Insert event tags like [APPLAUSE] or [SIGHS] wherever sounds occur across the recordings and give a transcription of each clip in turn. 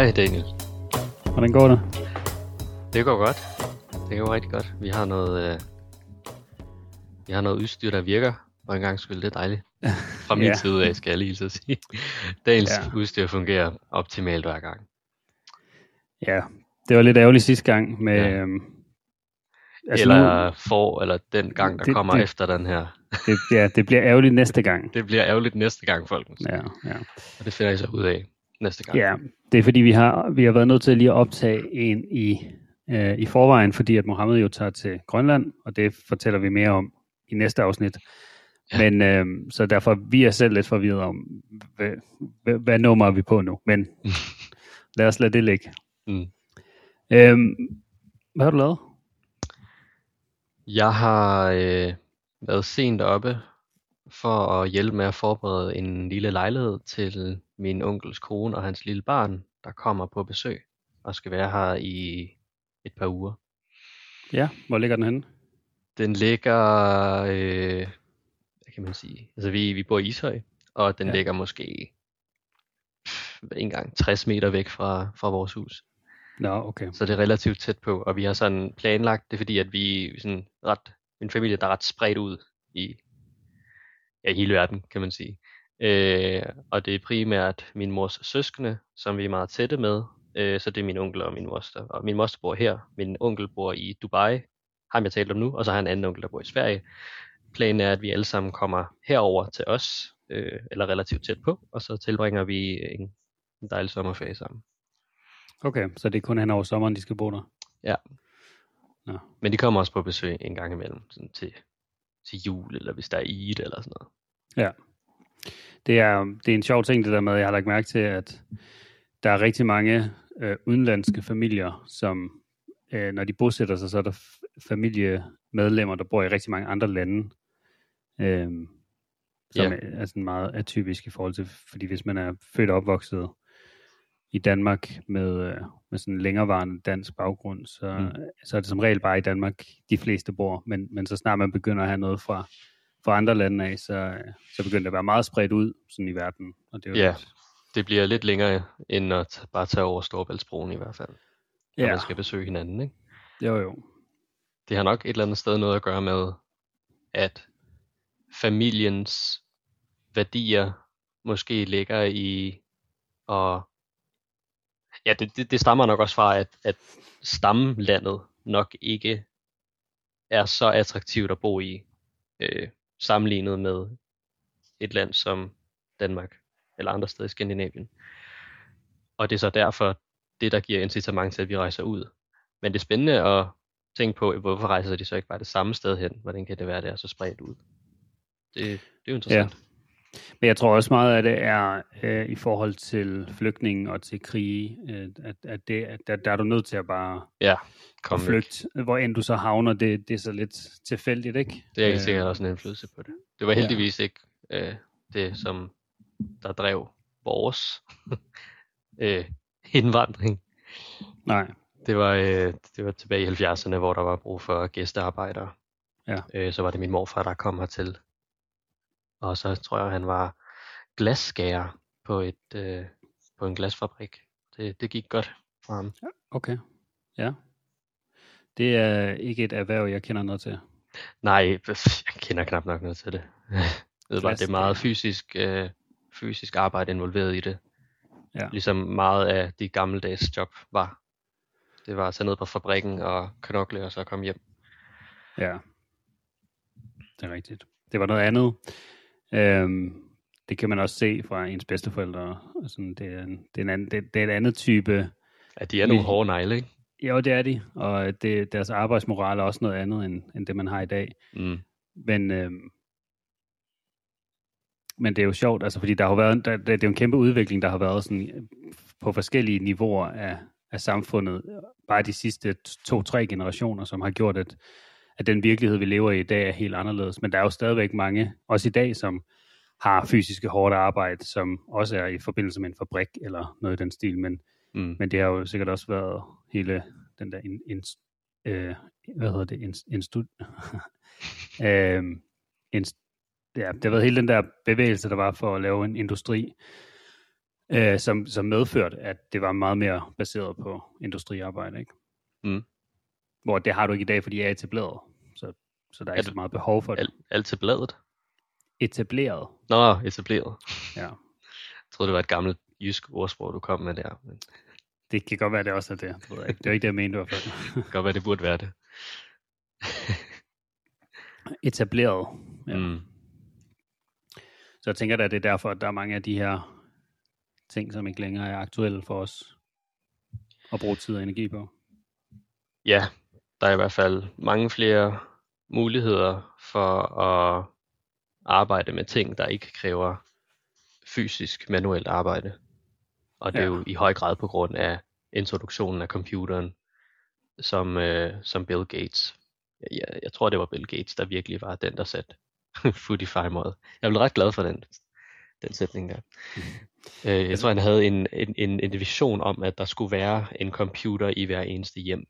Hej Daniel. Hvordan går det? Det går godt. Det går rigtig godt. Vi har noget, øh, vi har noget udstyr, der virker. Og en gang skulle det er dejligt. [LAUGHS] Fra min Ja. side af, skal jeg lige så sige. Dagens Ja. udstyr fungerer optimalt hver gang. Ja, det var lidt ærgerligt sidste gang med... Ja. Øhm, Altså eller for, eller den gang, der Det- kommer det- efter den her. det, ja, det bliver ærgerligt næste gang. [LAUGHS] Det bliver ærgerligt næste gang, folkens. Ja, ja. Og det finder I så ud af næste gang. ja, det er fordi, vi har, vi har været nødt til lige at optage en i, øh, i forvejen, fordi at Mohammed jo tager til Grønland, og det fortæller vi mere om i næste afsnit. Ja. Men øh, så derfor vi er selv lidt forvirret om, hvad, hvad, hvad nummer er vi på nu. Men [LAUGHS] lad os lade det ligge. Mm. Øhm, hvad har du lavet? Jeg har øh, været sent oppe for at hjælpe med at forberede en lille lejlighed til min onkels kone og hans lille barn, der kommer på besøg og skal være her i et par uger. Ja, hvor ligger den henne? Den ligger, øh, hvad kan man sige, altså vi, vi bor i Ishøj, og den ja. Ligger måske pff, ikke engang 60 meter væk fra, fra vores hus. Nå, okay. Så det er relativt tæt på, og vi har sådan planlagt det, fordi at vi sådan ret, en familie, der er ret spredt ud i ja, hele verden, kan man sige. Øh, og det er primært min mors søskende, som vi er meget tætte med. Øh, så det er min onkel og min moster. Og min moster bor her. Min onkel bor i Dubai, ham jeg talte om nu, og så har jeg en anden onkel, der bor i Sverige. Planen er, at vi alle sammen kommer herover til os, øh, eller relativt tæt på, og så tilbringer vi en, en dejlig sommerferie sammen. Okay, så det er kun hen over sommeren, de skal bo der? Ja. Nå. Men de kommer også på besøg en gang imellem, sådan til, til jul, eller hvis der er Eid eller sådan noget. Ja. Det er, det er en sjov ting, det der med, jeg har lagt mærke til, at der er rigtig mange øh, udenlandske familier, som øh, når de bosætter sig, så er der familiemedlemmer, der bor i rigtig mange andre lande. Øh, som Ja. er, sådan meget atypisk i forhold til, fordi hvis man er født og opvokset i Danmark med, øh, med sådan en længerevarende dansk baggrund, så, mm. så er det som regel bare i Danmark, de fleste bor. Men, men så snart man begynder at have noget fra, fra andre lande af, så, øh, så begynder det at være meget spredt ud sådan i verden. Og det er jo Ja. lidt- Det bliver lidt længere, end at bare tage over Storbæltsbroen i hvert fald, når ja. man skal besøge hinanden. Ikke? Jo, jo. Det har nok et eller andet sted noget at gøre med, at familiens værdier måske ligger i, og ja, det, det, det stammer nok også fra, at, at stamlandet nok ikke er så attraktivt at bo i, øh, sammenlignet med et land som Danmark eller andre steder i Skandinavien. Og det er så derfor det, der giver incitament til, at vi rejser ud. Men det er spændende at tænke på, hvorfor rejser de så ikke bare det samme sted hen? Hvordan kan det være, det er så spredt ud? Det, det er jo interessant. Men jeg tror også meget af det er øh, i forhold til flygtninge og til krige, øh, at, at, det, at der, der er du nødt til at bare Ja, Kom kom væk. flygt. Hvor end du så havner, det, det er så lidt tilfældigt, ikke? Det er helt Øh, sikkert også en indflydelse på det. Det var Ja. heldigvis ikke øh, det, som der drev vores [LAUGHS] øh, indvandring. Nej, Det var, øh, det var tilbage i 70'erne, hvor der var brug for gæstearbejdere. Ja. Øh, så var det min morfar, der kom hertil. Og så tror jeg, han var glasskærer på, et, øh, på en glasfabrik. Det, det gik godt for ham. okay. Ja. Det er ikke et erhverv, jeg kender noget til. Nej, jeg kender knap nok noget til det. Jeg [LAUGHS] ved bare, det er meget fysisk, øh, fysisk arbejde involveret i det. Ja. Ligesom meget af de gammeldags job var. Det var at tage ned på fabrikken og knokle og så komme hjem. Ja. Det er rigtigt. Det var noget andet. Øhm, det kan man også se fra ens bedsteforældre. Sådan, det, er en, det, er en anden, det, det er en anden type. Ja, de er nogle hårde negle, ikke? Jo, det er de. Og det, deres arbejdsmoral er også noget andet, end, end det man har i dag. Mm. Men, øhm, men det er jo sjovt, altså, fordi der har været, der, det er jo en kæmpe udvikling, der har været sådan, øh, på forskellige niveauer af, af samfundet, bare de sidste to-tre generationer, som har gjort, at, at den virkelighed, vi lever i i dag, er helt anderledes. Men der er jo stadigvæk mange, også i dag, som har fysiske hårdt arbejde, som også er i forbindelse med en fabrik eller noget i den stil. Men, Mm. men det har jo sikkert også været hele den der, in, in, øh, hvad hedder det, in, instu, [LAUGHS] øh, in, ja, det har været hele den der bevægelse, der var for at lave en industri, øh, som, som medførte, at det var meget mere baseret på industriarbejde. Ikke? Mm. Hvor det har du ikke i dag, fordi det er etableret. Så, der er, Er ikke så det- meget behov for det. Alt, alt til bladet. Etableret, Nå, etableret. ja. Jeg troede, det var et gammelt jysk ordsprog, du kom med der. Men det Det kan godt være, det også er det. Det, ved jeg ikke. det er ikke det, jeg mente hvert fald. [LAUGHS] kan godt være, det burde være det. [LAUGHS] Etableret. Ja. Mm. Så jeg tænker da, det er derfor, at der er mange af de her ting, som ikke længere er aktuelle for os at bruge tid og energi på. Ja, der er i hvert fald mange flere muligheder for at arbejde med ting, der ikke kræver fysisk manuelt arbejde. Og det er Ja. jo i høj grad på grund af introduktionen af computeren, som, øh, som Bill Gates. Jeg, jeg tror, det var Bill Gates, der virkelig var den, der satte [LAUGHS] foot i fejmåret. Jeg blev ret glad for den, den sætning der. Øh, jeg tror, han havde en, en, en, en vision om, at der skulle være en computer i hver eneste hjem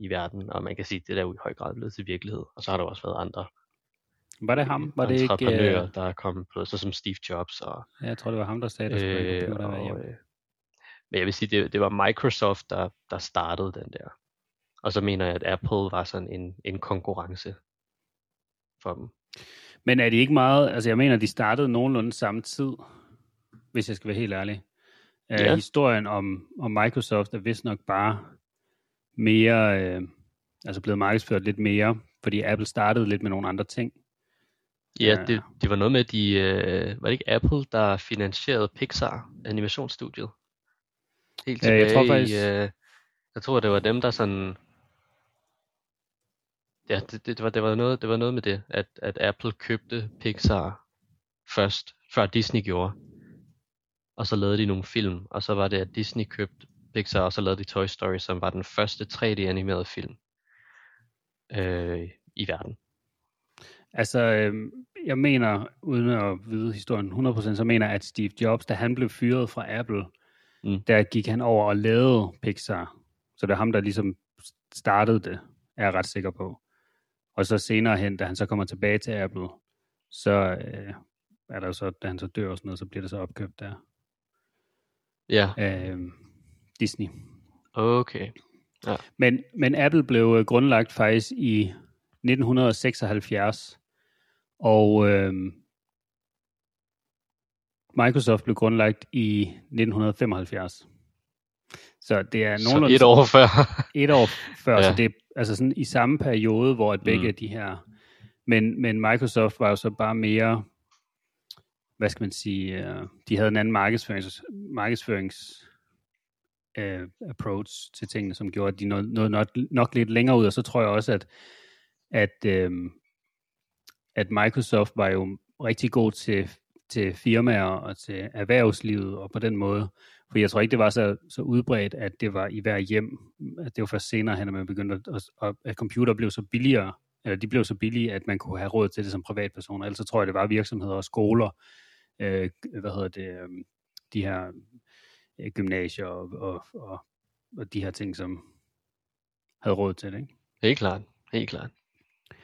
i verden, og man kan sige, at det er jo i høj grad blevet til virkelighed. Og så har der også været andre Var det ham? Var det ikke... Øh, der er kommet på, så som Steve Jobs og ja, jeg tror, det var ham, der sagde, der skulle Øh, og, hjem. øh, men jeg vil sige, det, det var Microsoft, der, der startede den der. Og så mener jeg, at Apple var sådan en, en konkurrence for dem. Men er det ikke meget... Altså, jeg mener, de startede nogenlunde samme tid, hvis jeg skal være helt ærlig. Uh, Ja. Historien om, om Microsoft er vist nok bare mere... Øh, altså blevet markedsført lidt mere, fordi Apple startede lidt med nogle andre ting. Ja, Ja. det, det var noget med, de, øh, var det ikke Apple, der finansierede Pixar animationsstudiet? Helt Ja, jeg tilbage tror i, faktisk- øh, jeg tror, det var dem, der sådan, ja, det, det, det, var, det, var noget, det var noget med det, at, at Apple købte Pixar først, før Disney gjorde. Og så lavede de nogle film, og så var det, at Disney købte Pixar, og så lavede de Toy Story, som var den første 3D-animerede film øh, i verden. Altså, øh, jeg mener, uden at vide historien 100%, så mener jeg, at Steve Jobs, da han blev fyret fra Apple, Mm. der gik han over og lavede Pixar. Så det er ham, der ligesom startede det, er jeg ret sikker på. Og så senere hen, da han så kommer tilbage til Apple, så øh, er der jo så, da han så dør og sådan noget, så bliver det så opkøbt der. Ja, Øh, Disney. okay. Men, men Apple blev øh, grundlagt faktisk i 1976, og øh, Microsoft blev grundlagt i 1975. Så det er Så nogenlunde et år før. et år før, ja. Ja. så det er altså sådan i samme periode, hvor at begge Mm. de her, men, men Microsoft var jo så bare mere, hvad skal man sige, uh, de havde en anden markedsførings, markedsførings øh, approach til tingene, som gjorde, at de nåede, nåede nok, nok lidt længere ud, og så tror jeg også, at, at, øh, at Microsoft var jo rigtig god til, til firmaer og til erhvervslivet, og på den måde, for jeg tror ikke, det var så, så udbredt, at det var i hver hjem. At det var først senere hen, at man begyndte at, at, at, computer blev så billigere, eller de blev så billige, at man kunne have råd til det som privatpersoner, Ellers så tror jeg, det var virksomheder og skoler, øh, hvad hedder det, øh, de her øh, gymnasier og, og, og, og de her ting, som havde råd til det. Ikke? Helt klart, helt klart.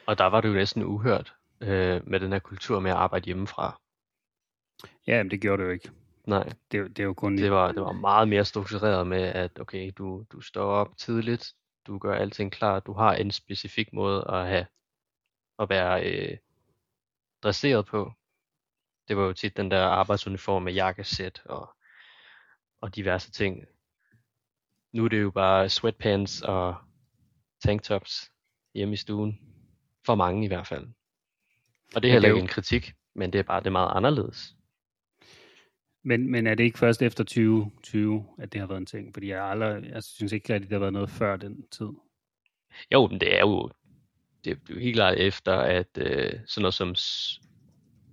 Og der var det jo næsten uhørt øh, med den her kultur med at arbejde hjemmefra. Ja, men det gjorde det jo ikke. Nej, Det, det er jo kun... det var, det var meget mere struktureret med, at okay, du, du står op tidligt, du gør alting klar, du har en specifik måde at have at være øh, dresseret på. Det var jo tit den der arbejdsuniform med jakkesæt og, og diverse ting. Nu er det jo bare sweatpants og tanktops hjemme i stuen. For mange i hvert fald. Og det er heller er ikke en kritik, men det er bare det er meget anderledes. Men, men er det ikke først efter 2020, at det har været en ting? Fordi jeg, aldrig, jeg synes ikke rigtig, det har været noget før den tid. Jo, men det er jo, det er jo helt klart efter, at øh, sådan noget som,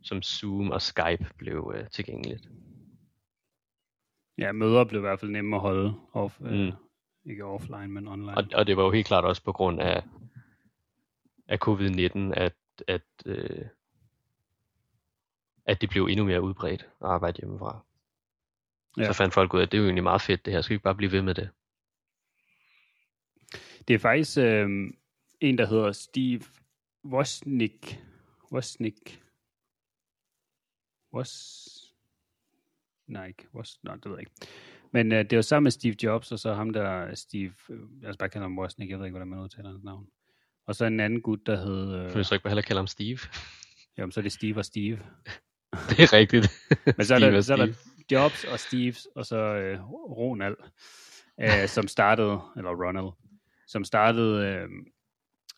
som Zoom og Skype blev øh, tilgængeligt. Ja, møder blev i hvert fald nemme at holde. Off, mm. øh, Mm. ikke offline, men online. Og, og det var jo helt klart også på grund af, af covid-19, at, at, øh, at det blev endnu mere udbredt at arbejde hjemmefra. Ja. Så fandt folk ud af, at det er jo egentlig meget fedt det her, skal vi ikke bare blive ved med det? Det er faktisk øh, en, der hedder Steve Wozniak. Wozniak. Woz... nej, ikke, was, nej, det ved jeg ikke. Men uh, det var sammen med Steve Jobs, og så ham der, Steve, øh, lad os bare kalde ham Wozniak, jeg ved ikke, hvordan man udtaler hans navn. Og så en anden gut, der hed, Kan vi så ikke bare heller kalde ham Steve? [LAUGHS] jamen så er det Steve og Steve. [LAUGHS] det er rigtigt. [LAUGHS] Men så er, der, så er der. Jobs og Steves, og så øh, Ronald, øh, som startede, eller Ronald, som startede øh,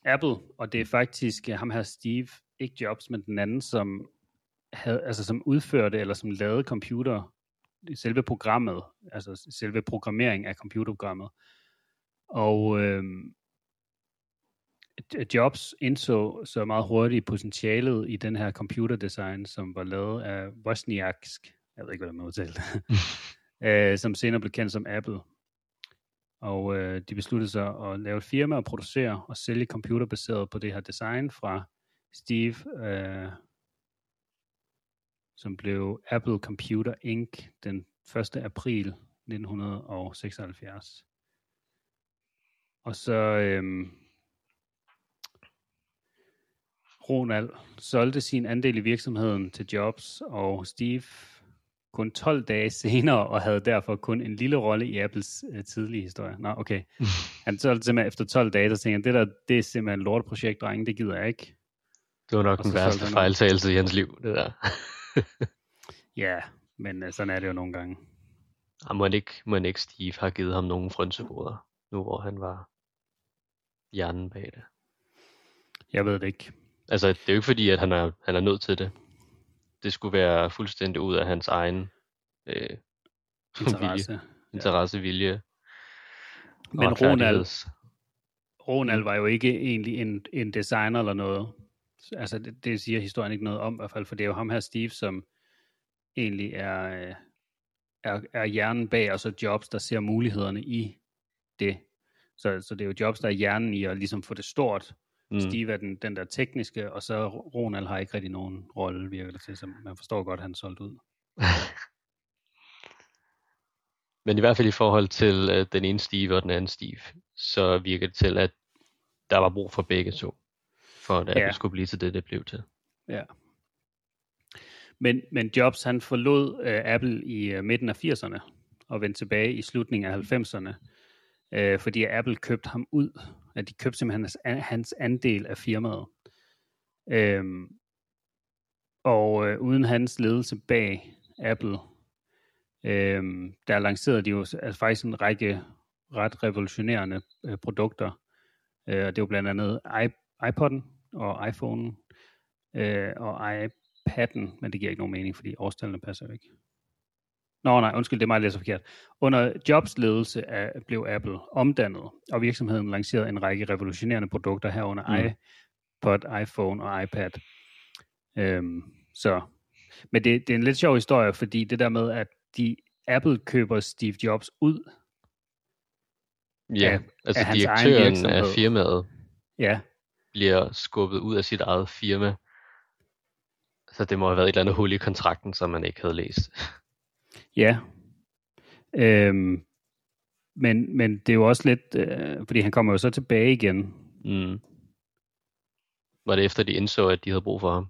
Apple, og det er faktisk øh, ham her Steve, ikke Jobs, men den anden, som havde, altså som udførte, eller som lavede computer, selve programmet, altså selve programmering af computerprogrammet. Og øh, Jobs indså så meget hurtigt potentialet i den her computerdesign, som var lavet af Wozniaksk, jeg ved ikke, hvordan man udtaler det, [LAUGHS] øh, som senere blev kendt som Apple. Og øh, de besluttede sig at lave et firma og producere og sælge computer baseret på det her design fra Steve, øh, som blev Apple Computer Inc. den 1. april 1976. Og så øh, Ronald solgte sin andel i virksomheden til Jobs, og Steve kun 12 dage senere, og havde derfor kun en lille rolle i Apples øh, tidlige historie. Nå, okay. [LAUGHS] Han solgte simpelthen efter 12 dage, så tænkte han, det der, det er simpelthen et lortprojekt, drenge, det gider jeg ikke. Det var nok Og den værste fejltagelse i hans liv, det der. [LAUGHS] [LAUGHS] Ja, men øh, sådan er det jo nogle gange. Og må ikke, må ikke Steve har givet ham nogle frynsegoder, nu hvor han var hjernen bag det. Jeg ved det ikke. Altså, det er jo ikke fordi, at han er, han er nødt til det. Det skulle være fuldstændig ud af hans egen øh, Interesse. interesse, vilje. Men og Ronald, Ronald var jo ikke egentlig en, en designer eller noget. Altså, det, det siger historien ikke noget om, i hvert fald, for det er jo ham her, Steve, som egentlig er, øh, er, er hjernen bag, og så Jobs, der ser mulighederne i det. Så, så det er jo Jobs, der er hjernen i at ligesom få det stort. Mm. Steve er den, den der tekniske, og så Ronald har ikke rigtig nogen rolle, virker det til, så man forstår godt, at han er solgt ud. [LAUGHS] Men i hvert fald i forhold til øh, den ene Steve og den anden Steve, så virker det til, at der var brug for begge to, for at Apple Ja. skulle blive til det, det blev til. Ja. Men, men Jobs, han forlod øh, Apple i øh, midten af 80'erne og vendte tilbage i slutningen af 90'erne, øh, fordi Apple købte ham ud. At de købte simpelthen hans, an- hans andel af firmaet. Øhm, og øh, uden hans ledelse bag Apple, øhm, der lancerede de jo altså faktisk en række ret revolutionerende øh, produkter. Øh, og det var blandt andet iPod'en og iPhone'en øh, og iPad'en, men det giver ikke nogen mening, fordi årstallene passer jo ikke. Nå nej, undskyld, det er mig, der læser forkert. Under Jobs ledelse af, blev Apple omdannet, og virksomheden lancerede en række revolutionerende produkter herunder Mm. iPod, iPhone og iPad. Øhm, så, men det, det er en lidt sjov historie, fordi det der med, at de Apple køber Steve Jobs ud, Ja, Af- altså af direktøren af firmaet ja, bliver skubbet ud af sit eget firma. Så det må have været et eller andet hul i kontrakten, som man ikke havde læst. [LAUGHS] Ja. Øhm, men, men det er jo også lidt, øh, fordi han kommer jo så tilbage igen. Mm. Var det efter, de indså, at de havde brug for ham?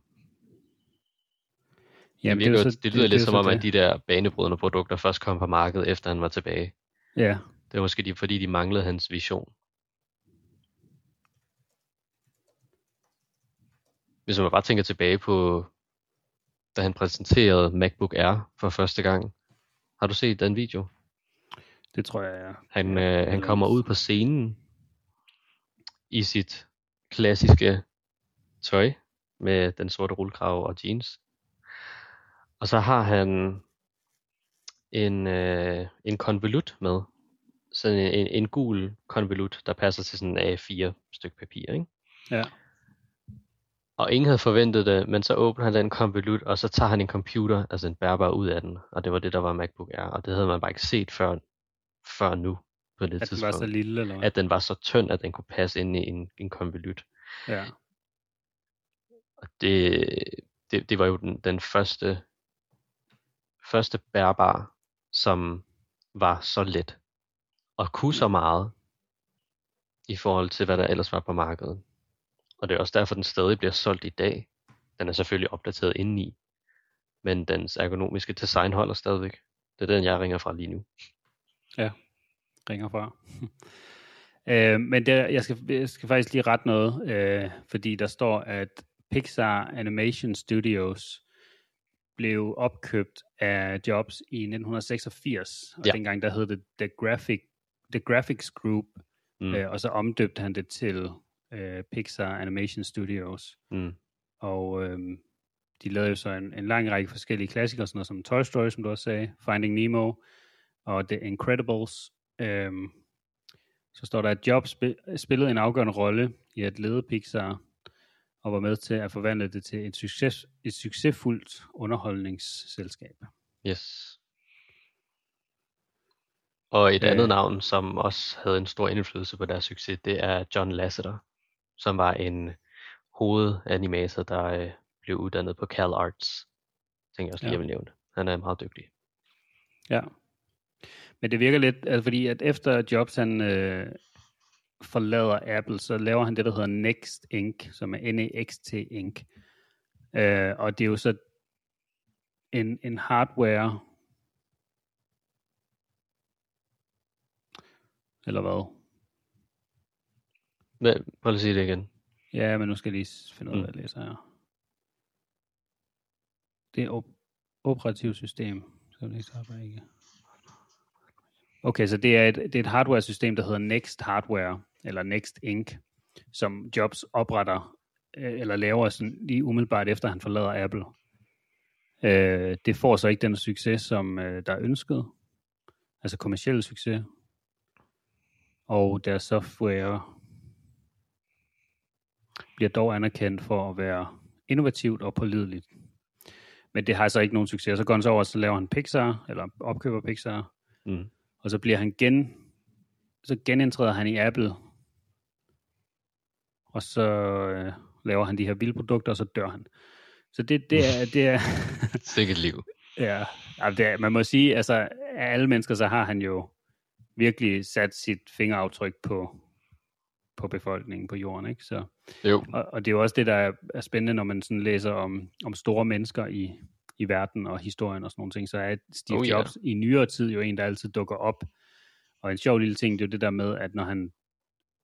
Jamen, det, det, så- det lyder er lidt jo som om, det. at de der banebrydende produkter først kom på markedet, efter han var tilbage. Ja, Det var måske de, fordi, de manglede hans vision. Hvis man bare tænker tilbage på, da han præsenterede MacBook Air for første gang. Har du set den video? det tror jeg, ja. Han, øh, han kommer ud på scenen i sit klassiske tøj med den sorte rullekrav og jeans. Og så har han en, øh, en konvolut med. Sådan en, en, en gul konvolut, der passer til sådan en A4 stykke papir. Ikke? Ja. Og ingen havde forventet det, men så åbner han den konvolut, og så tager han en computer, altså en bærbar ud af den. Og det var det, der var MacBook Air. Og det havde man bare ikke set før, før nu på det At den tidspunkt var så lille, eller hvad? at den var så tynd, at den kunne passe ind i en, en konvolut. Ja. Og det, det, det var jo den, den første, første bærbar, som var så let og kunne så meget i forhold til, hvad der ellers var på markedet. Og det er også derfor, den stadig bliver solgt i dag. Den er selvfølgelig opdateret indeni, men dens ergonomiske design holder stadigvæk. Det er den, jeg ringer fra lige nu. Ja, ringer fra. [LAUGHS] øh, men der, jeg, skal, jeg skal faktisk lige rette noget, øh, fordi der står, at Pixar Animation Studios blev opkøbt af Jobs i 1986, og Ja. dengang der hed det The, Graphic, The Graphics Group, Mm. øh, og så omdøbte han det til øh, Pixar Animation Studios. Mm. Og øhm, de lavede jo så en, en lang række forskellige klassikere, sådan noget som Toy Story, som du også sagde, Finding Nemo og The Incredibles. Øhm, så står der, at Jobs spi- spillede en afgørende rolle i at lede Pixar, og var med til at forvandle det til et, succes, et succesfuldt underholdningsselskab. Yes. Og et Øh. andet navn, som også havde en stor indflydelse på deres succes, det er John Lasseter, som var en hovedanimator, der øh, blev uddannet på Cal Arts. Tænker jeg også lige, Ja. jeg vil nævne. Han er meget dygtig. Ja. Men det virker lidt, altså fordi at efter Jobs han øh, forlader Apple, så laver han det, der hedder Next Inc., som er N-E-X-T Inc. Øh, og det er jo så en, en hardware, eller hvad? Men, prøv lige at sige det igen. Ja, men nu skal jeg lige finde ud af, Mm. hvad jeg læser her. Det er op- operativsystem. Så det ikke ikke. Okay, så det er, et, det er et hardware-system, der hedder Next Hardware, eller Next Inc., som Jobs opretter, øh, eller laver sådan lige umiddelbart efter, han forlader Apple. Øh, det får så ikke den succes, som øh, der er ønsket. Altså kommersiel succes. Og deres software bliver dog anerkendt for at være innovativt og pålideligt. Men det har så ikke nogen succes. Så går han så over, og så laver han Pixar, eller opkøber Pixar, Mm. og så bliver han gen, så genindtræder han i Apple, og så øh, laver han de her vilde produkter, og så dør han. Så det, det er, det er, [LAUGHS] Sikkert liv. ja, altså det er, man må sige, altså af alle mennesker, så har han jo virkelig sat sit fingeraftryk på, på befolkningen på jorden, ikke? Så, Jo. og, og det er jo også det, der er, er spændende, når man sådan læser om, om store mennesker i, i verden og historien og sådan nogle ting, så er Steve Oh, ja. Jobs i nyere tid jo en, der altid dukker op. Og en sjov lille ting, det er jo det der med, at når han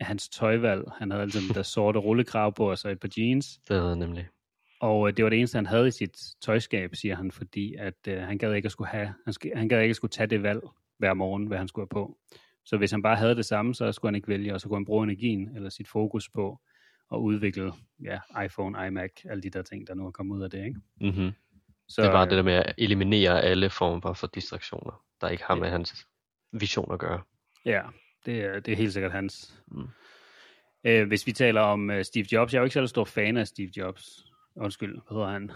hans tøjvalg, han havde altid den der [LAUGHS] sorte rullekrav på, og så et par jeans, Det er det nemlig. og øh, det var det eneste, han havde i sit tøjskab, siger han, fordi at øh, han gad ikke at skulle have, han, han gad ikke at skulle tage det valg hver morgen, hvad han skulle have på. Så hvis han bare havde det samme, så skulle han ikke vælge, og så kunne han bruge energien eller sit fokus på at udvikle ja, iPhone, iMac, alle de der ting, der nu er kommet ud af det. Ikke? Mm-hmm. Så, Det er bare øh, det der med at eliminere alle former for distraktioner, der ikke har Ja. med hans vision at gøre. Ja, det er, det er helt sikkert hans. Mm. Øh, hvis vi taler om uh, Steve Jobs, jeg er jo ikke særlig stor fan af Steve Jobs. Undskyld, hvad hedder han?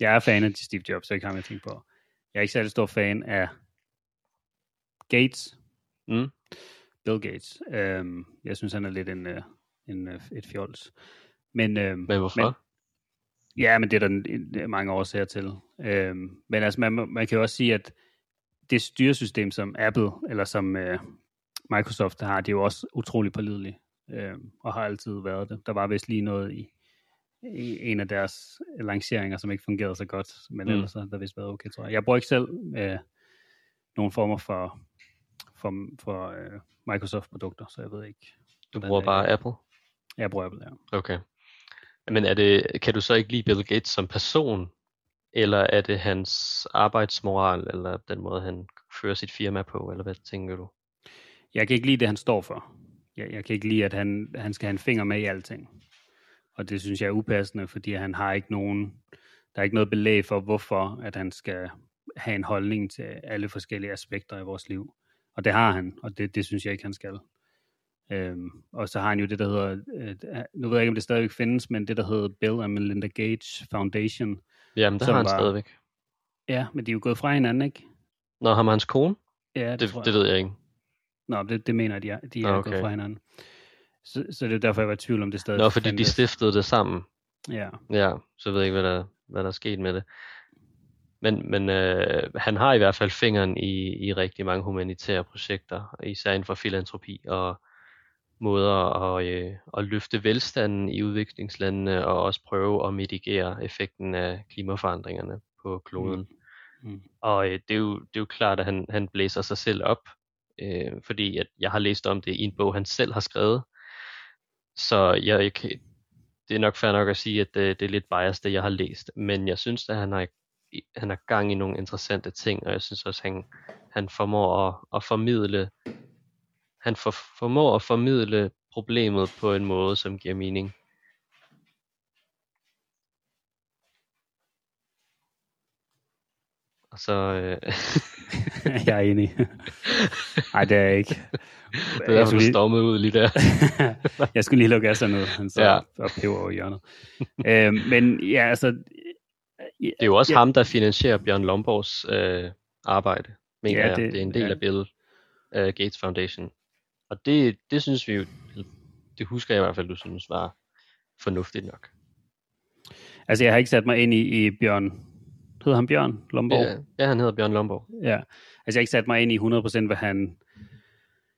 Jeg er fan af Steve Jobs, det er ikke ham, jeg tænker på. Jeg er ikke særlig stor fan af Gates, Mm. Bill Gates. Øhm, jeg synes, han er lidt en, øh, en, øh, et fjols. Men, øhm, Men hvorfor? Men, ja, men det er der en- mange årsager til. Øhm, men altså, man, man kan jo også sige, at det styresystem, som Apple eller som øh, Microsoft har, det er jo også utrolig pålideligt. Øhm, og har altid været det. Der var vist lige noget i, i en af deres lanceringer, som ikke fungerede så godt, men Mm. ellers har der vist været okay, tror jeg. Jeg bruger ikke selv øh, nogle former for, for, for øh, Microsoft-produkter, så jeg ved ikke. Du bruger bare er. Apple? Jeg bruger Apple, ja. Okay. Men er det, kan du så ikke lide Bill Gates som person? Eller er det hans arbejdsmoral, eller den måde, han fører sit firma på, eller hvad tænker du? Jeg kan ikke lide det, han står for. Jeg, jeg kan ikke lide, at han, han skal have en finger med i alting. Og det synes jeg er upassende, fordi han har ikke nogen, der er ikke noget belæg for, hvorfor at han skal have en holdning til alle forskellige aspekter i vores liv. Og det har han, og det, det synes jeg ikke, han skal. Øhm, og så har han jo det, der hedder, øh, nu ved jeg ikke, om det stadigvæk findes, men det, der hedder Bill and Melinda Gates Foundation. Jamen, det har han var- stadigvæk. Ja, men de er jo gået fra hinanden, ikke? Nå, har hans kone? Ja, det, Det, det ved jeg ikke. Nå, det, det mener jeg, de er, de er okay. gået fra hinanden. Så, så det er derfor, jeg var i tvivl om det stadig Nå, fordi de fandtes. stiftede det sammen. Ja, Ja, så ved jeg ikke, hvad der, hvad der er sket med det. Men, men øh, han har i hvert fald fingeren i, i rigtig mange humanitære projekter, især inden for filantropi og måder at, øh, at løfte velstanden i udviklingslandene og også prøve at mitigere effekten af klimaforandringerne på kloden. Mm. Og øh, det, er jo, det er jo klart, at han, han blæser sig selv op, øh, fordi at jeg har læst om det i en bog, han selv har skrevet. Så jeg, jeg, det er nok fair nok at sige, at det, det er lidt biased, det jeg har læst. Men jeg synes, at han har, han har gang i nogle interessante ting, og jeg synes også, han, han formår at, at formidle han for, formår at formidle problemet på en måde, som giver mening. Og så... Øh... [LAUGHS] jeg er enig. Nej, det er jeg ikke. [LAUGHS] Det er derfor, du stormede ud lige der. [LAUGHS] jeg skulle lige lukke af sådan noget, han så ja. og peber over hjørnet. øh, men ja, altså... Det er jo også ja, ham, der finansierer Bjørn Lomborgs øh, arbejde, mener ja, jeg. Det, det er en del ja. af Bill uh, Gates Foundation. Og det, det synes vi jo, det husker jeg i hvert fald, du synes var fornuftigt nok. Altså, jeg har ikke sat mig ind i, i Bjørn, hedder han Bjørn Lomborg? Ja, ja, han hedder Bjørn Lomborg. Ja, altså jeg har ikke sat mig ind i 100% hvad han,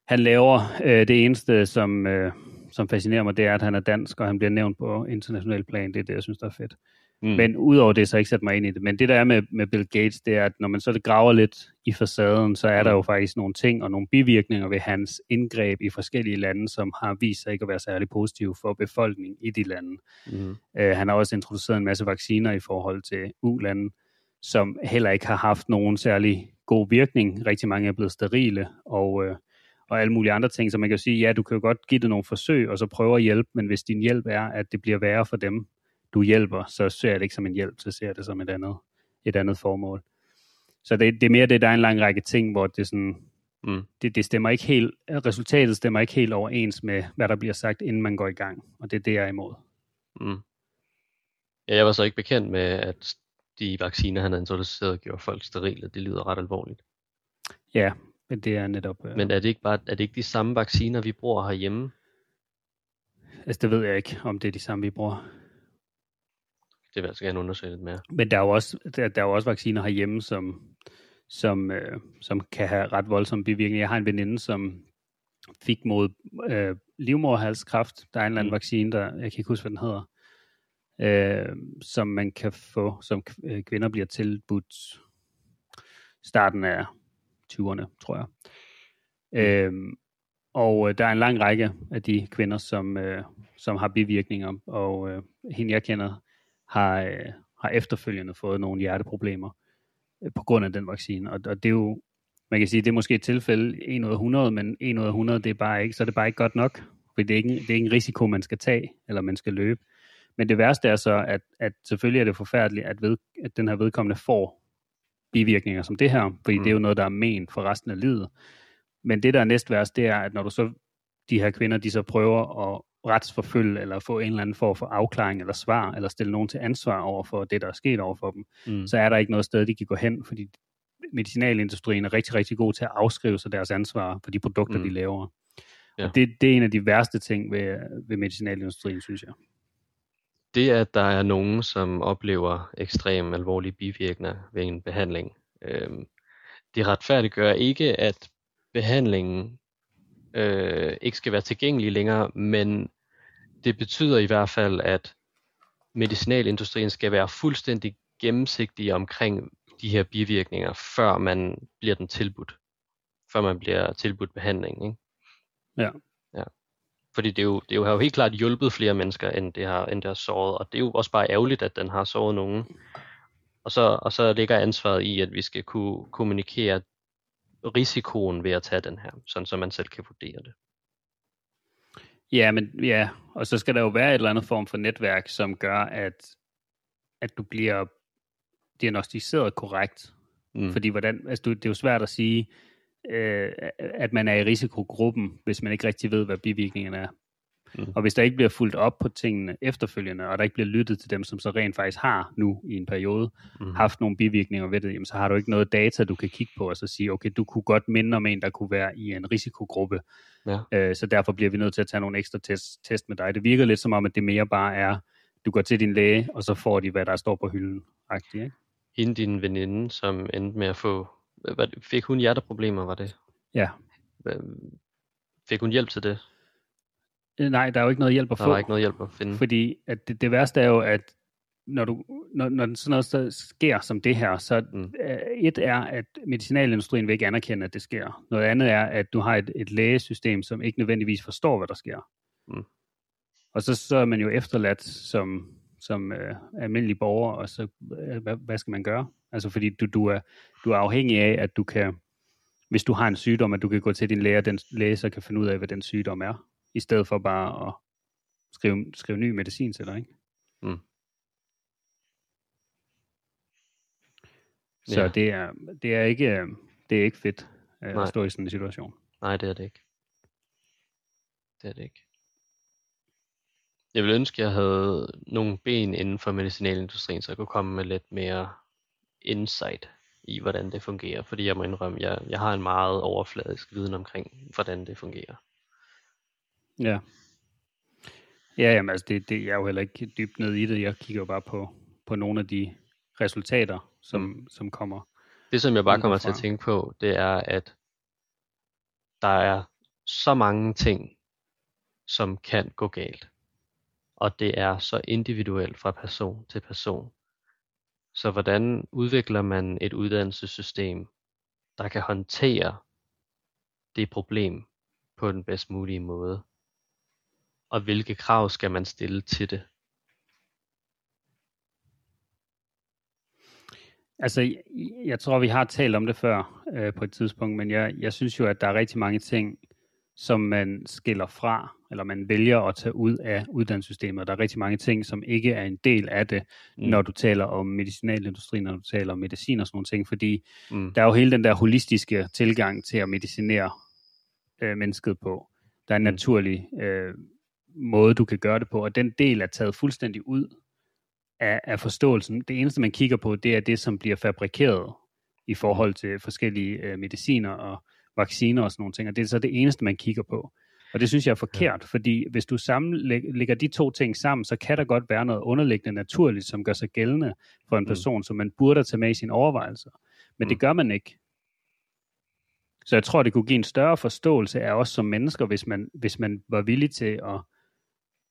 han laver. Øh, det eneste, som, øh, som fascinerer mig, det er, at han er dansk, og han bliver nævnt på international plan. Det er det, jeg synes, der er fedt. Mm. Men udover det, så har jeg ikke sat mig ind i det. Men det der er med, med Bill Gates, det er, at når man så graver lidt i facaden, så er mm. der jo faktisk nogle ting og nogle bivirkninger ved hans indgreb i forskellige lande, som har vist sig ikke at være særlig positive for befolkningen i de lande. Mm. Uh, han har også introduceret en masse vacciner i forhold til U-lande, som heller ikke har haft nogen særlig god virkning. Rigtig mange er blevet sterile, og, uh, og alle mulige andre ting, så man kan sige, ja, du kan jo godt give det nogle forsøg, og så prøve at hjælpe, men hvis din hjælp er, at det bliver værre for dem, du hjælper, så ser jeg det ikke som en hjælp, så ser jeg det som et andet, et andet formål. Så det, det er mere det, der er en lang række ting, hvor det sådan, mm. det, det stemmer ikke helt, resultatet stemmer ikke helt overens med, hvad der bliver sagt, inden man går i gang, og det er det, jeg er imod. Mm. Ja, jeg var så ikke bekendt med, at de vacciner, han havde introduceret, gjorde folk sterile. Det lyder ret alvorligt. Ja, men det er netop... Øh... Men er det ikke bare er det ikke de samme vacciner, vi bruger herhjemme? Altså, det ved jeg ikke, om det er de samme, vi bruger. Det vil jeg altså gerne undersøge lidt mere. Men der er jo også, der, der er jo også vacciner herhjemme, som, som, øh, som kan have ret voldsomme bivirkninger. Jeg har en veninde, som fik mod øh, livmorhalskræft. Der er en eller anden mm. vaccine, der, jeg kan ikke huske, hvad den hedder, øh, som man kan få, som øh, kvinder bliver tilbudt starten af 20'erne, tror jeg. Mm. Øh, og øh, der er en lang række af de kvinder, som, øh, som har bivirkninger, og øh, hende jeg kender, har, øh, har efterfølgende fået nogle hjerteproblemer øh, på grund af den vaccine. Og, og det er jo, man kan sige, det er måske et tilfælde 1 ud af 100, men 1 ud af 100, det er bare ikke, så er det bare ikke godt nok. For det er ikke, det er ikke en risiko, man skal tage, eller man skal løbe. Men det værste er så, at, at selvfølgelig er det forfærdeligt, at, ved, at den her vedkommende får bivirkninger som det her, fordi mm. det er jo noget, der er men for resten af livet. Men det, der er næst værst, det er, at når du så, de her kvinder, de så prøver at retsforfølge, eller få en eller anden form for afklaring eller svar, eller stille nogen til ansvar over for det, der er sket over for dem, mm. så er der ikke noget sted, de kan gå hen, fordi medicinalindustrien er rigtig, rigtig god til at afskrive sig deres ansvar for de produkter, mm. de laver. Ja. Og det, det er en af de værste ting ved, ved medicinalindustrien, synes jeg. Det, at der er nogen, som oplever ekstrem alvorlige bivirkninger ved en behandling, øh, det retfærdiggør ikke, at behandlingen øh, ikke skal være tilgængelig længere, men det betyder i hvert fald, at medicinalindustrien skal være fuldstændig gennemsigtig omkring de her bivirkninger, før man bliver den tilbudt. Før man bliver tilbudt behandling. Ikke? Ja. ja. Fordi det, er jo, det er jo, har jo helt klart hjulpet flere mennesker, end det, har, end det har såret. Og det er jo også bare ærgerligt, at den har såret nogen. Og så, og så ligger ansvaret i, at vi skal kunne kommunikere risikoen ved at tage den her, sådan så man selv kan vurdere det. Ja, men ja, og så skal der jo være et eller andet form for netværk, som gør, at, at du bliver diagnostiseret korrekt. Mm. Fordi hvordan, altså, det er jo svært at sige, øh, at man er i risikogruppen, hvis man ikke rigtig ved, hvad bivirkningerne er. Mm. Og hvis der ikke bliver fuldt op på tingene efterfølgende, og der ikke bliver lyttet til dem, som så rent faktisk har nu i en periode mm. haft nogle bivirkninger ved det, jamen, så har du ikke noget data, du kan kigge på og så sige, okay, du kunne godt minde om en, der kunne være i en risikogruppe. Ja. Øh, så derfor bliver vi nødt til at tage nogle ekstra test, test med dig. Det virker lidt som om, at det mere bare er, du går til din læge, og så får de, hvad der står på hylden. Ikke? Hende din veninde, som endte med at få, fik hun hjerteproblemer, var det? Ja. Fik hun hjælp til det? Øh, nej, der er jo ikke noget hjælp at der få. Der er ikke noget hjælp at finde. Fordi at det, det værste er jo, at når, du, når, når sådan noget så sker som det her, så mm. et er, at medicinalindustrien vil ikke anerkende, at det sker. Noget andet er, at du har et, et lægesystem, som ikke nødvendigvis forstår, hvad der sker. Mm. Og så, så er man jo efterladt som, som øh, almindelig borger, og så øh, hvad, hvad skal man gøre? Altså fordi du, du, er, du er afhængig af, at du kan, hvis du har en sygdom, at du kan gå til din læge, og den læge så kan finde ud af, hvad den sygdom er, i stedet for bare at skrive, skrive ny medicin til dig, ikke? Mm. Så ja. det, er, det, er ikke, det er ikke fedt øh, at stå i sådan en situation. Nej, det er det ikke. Det er det ikke. Jeg ville ønske, at jeg havde nogle ben inden for medicinalindustrien, så jeg kunne komme med lidt mere insight i, hvordan det fungerer. Fordi jeg må indrømme, jeg, jeg har en meget overfladisk viden omkring, hvordan det fungerer. Ja. Ja, jamen altså, det, det, jeg er jo heller ikke dybt ned i det. Jeg kigger jo bare på, på nogle af de resultater, som, mm. som kommer. Det, som jeg bare kommer til at tænke på, det er, at der er så mange ting, som kan gå galt. Og det er så individuelt fra person til person. Så hvordan udvikler man et uddannelsessystem, der kan håndtere det problem på den bedst mulige måde? Og hvilke krav skal man stille til det? Altså, jeg tror, vi har talt om det før øh, på et tidspunkt, men jeg, jeg synes jo, at der er rigtig mange ting, som man skiller fra, eller man vælger at tage ud af uddannelsessystemet. Der er rigtig mange ting, som ikke er en del af det, mm. når du taler om medicinalindustrien, når du taler om medicin og sådan nogle ting, fordi mm. der er jo hele den der holistiske tilgang til at medicinere øh, mennesket på. Der er en mm. naturlig øh, måde, du kan gøre det på, og den del er taget fuldstændig ud af, af forståelsen. Det eneste, man kigger på, det er det, som bliver fabrikeret i forhold til forskellige øh, mediciner og vacciner og sådan nogle ting, og det er så det eneste, man kigger på. Og det synes jeg er forkert, ja. fordi hvis du sammenlægger de to ting sammen, så kan der godt være noget underliggende naturligt, som gør sig gældende for en mm. person, mm. som man burde tage med i sine overvejelser. Men mm. det gør man ikke. Så jeg tror, det kunne give en større forståelse af os som mennesker, hvis man, hvis man var villig til at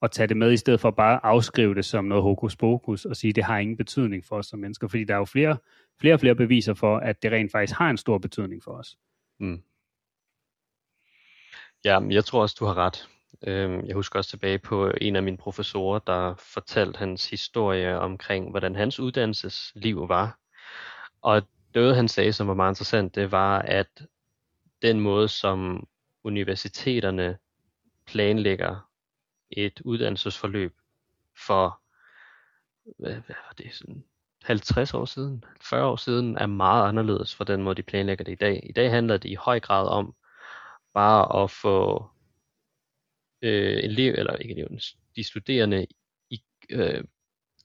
at tage det med, i stedet for bare at afskrive det som noget hokus pokus, og sige, at det har ingen betydning for os som mennesker, fordi der er jo flere, flere og flere beviser for, at det rent faktisk har en stor betydning for os. Mm. Ja, jeg tror også, du har ret. Øhm, jeg husker også tilbage på en af mine professorer, der fortalte hans historie omkring, hvordan hans uddannelsesliv var. Og noget, han sagde, som var meget interessant, det var, at den måde, som universiteterne planlægger et uddannelsesforløb for, hvad, hvad var det, sådan 50 år siden, 40 år siden, er meget anderledes fra den måde, de planlægger det i dag. I dag handler det i høj grad om bare at få øh, elev, eller ikke eleven, de studerende, i, øh,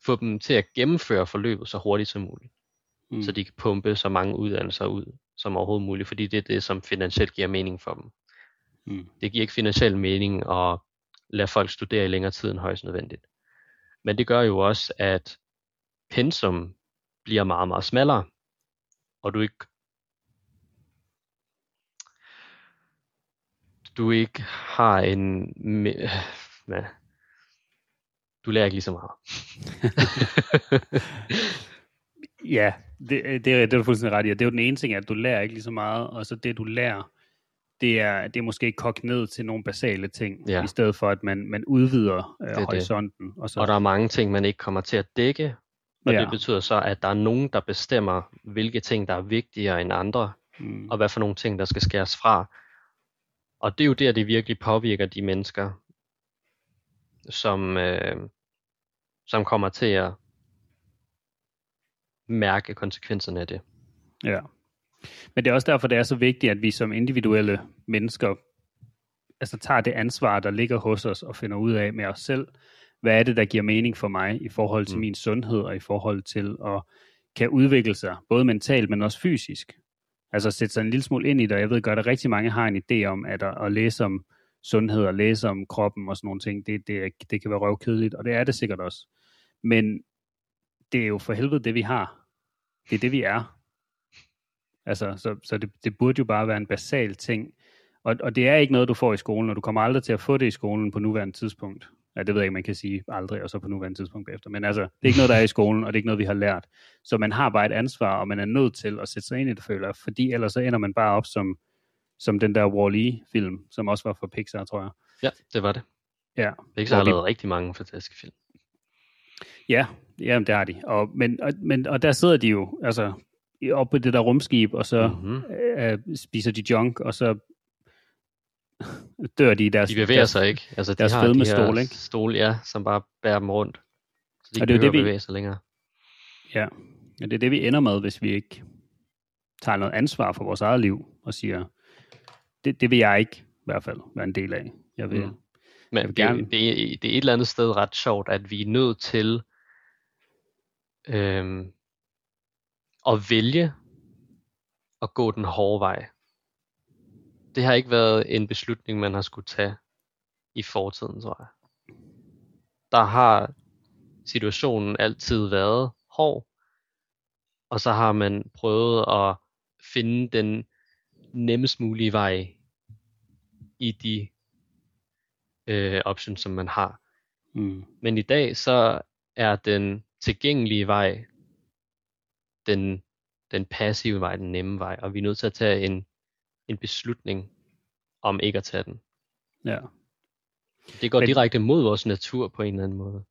få dem til at gennemføre forløbet så hurtigt som muligt. Mm. Så de kan pumpe så mange uddannelser ud som overhovedet muligt, fordi det er det, som finansielt giver mening for dem. Mm. Det giver ikke finansiel mening at lade folk studere i længere tid end højst nødvendigt. Men det gør jo også, at pensum bliver meget, meget smallere, og du ikke du ikke har en hvad, du lærer ikke lige så meget. [LAUGHS] ja, det, det, er, det er du fuldstændig ret i. Det er jo den ene ting, at du lærer ikke lige så meget, og så det du lærer, det er, det er måske kogt ned til nogle basale ting, ja. i stedet for at man, man udvider øh, det horisonten. Det. Og, så... og der er mange ting, man ikke kommer til at dække, og ja. det betyder så, at der er nogen, der bestemmer, hvilke ting, der er vigtigere end andre, mm. og hvad for nogle ting, der skal skæres fra. Og det er jo der, det virkelig påvirker de mennesker, som, øh, som kommer til at mærke konsekvenserne af det. Ja. Men det er også derfor, det er så vigtigt, at vi som individuelle mennesker altså tager det ansvar, der ligger hos os, og finder ud af med os selv, hvad er det, der giver mening for mig i forhold til mm. min sundhed, og i forhold til at kan udvikle sig, både mentalt, men også fysisk. Altså sætte sig en lille smule ind i det, jeg ved godt, at rigtig mange har en idé om, at at, at læse om sundhed og læse om kroppen og sådan nogle ting, det, det, det kan være røvkedeligt, og det er det sikkert også. Men det er jo for helvede det, vi har. Det er det, vi er. Altså, så, så det, det burde jo bare være en basal ting. Og, og det er ikke noget, du får i skolen, og du kommer aldrig til at få det i skolen på nuværende tidspunkt. Ja, det ved jeg ikke, man kan sige aldrig, og så på nuværende tidspunkt efter. Men altså, det er ikke noget, der er i skolen, og det er ikke noget, vi har lært. Så man har bare et ansvar, og man er nødt til at sætte sig ind i det, føler fordi ellers så ender man bare op som, som den der Wall-E-film, som også var fra Pixar, tror jeg. Ja, det var det. Ja, Pixar har vi- lavet rigtig mange fantastiske film. Ja, jamen, det har de. Og, men, og, men, og der sidder de jo, altså, oppe på det der rumskib, og så Mhm. øh, spiser de junk, og så dør de i deres... De bevæger deres, sig ikke. Altså, de deres har de fedmestol, her ikke? stole, ja, som bare bærer dem rundt. Så de Og det er det, vi- at bevæge sig længere. Ja, og det er det, vi ender med, hvis vi ikke tager noget ansvar for vores eget liv, og siger, det, det vil jeg ikke i hvert fald være en del af. Jeg vil, Mm. Men Jeg vil det, gerne- det, er- det er et eller andet sted ret sjovt, at vi er nødt til øhm, at vælge at gå den hårde vej. Det har ikke været en beslutning, man har skulle tage i fortiden, tror jeg. Der har situationen altid været hård, og så har man prøvet at finde den nemmest mulige vej i de øh, options, som man har. Mm. Men i dag så er den tilgængelige vej den, den passive vej, den nemme vej, og vi er nødt til at tage en, en beslutning om ikke at tage den. Ja. Det går Men- direkte mod vores natur på en eller anden måde.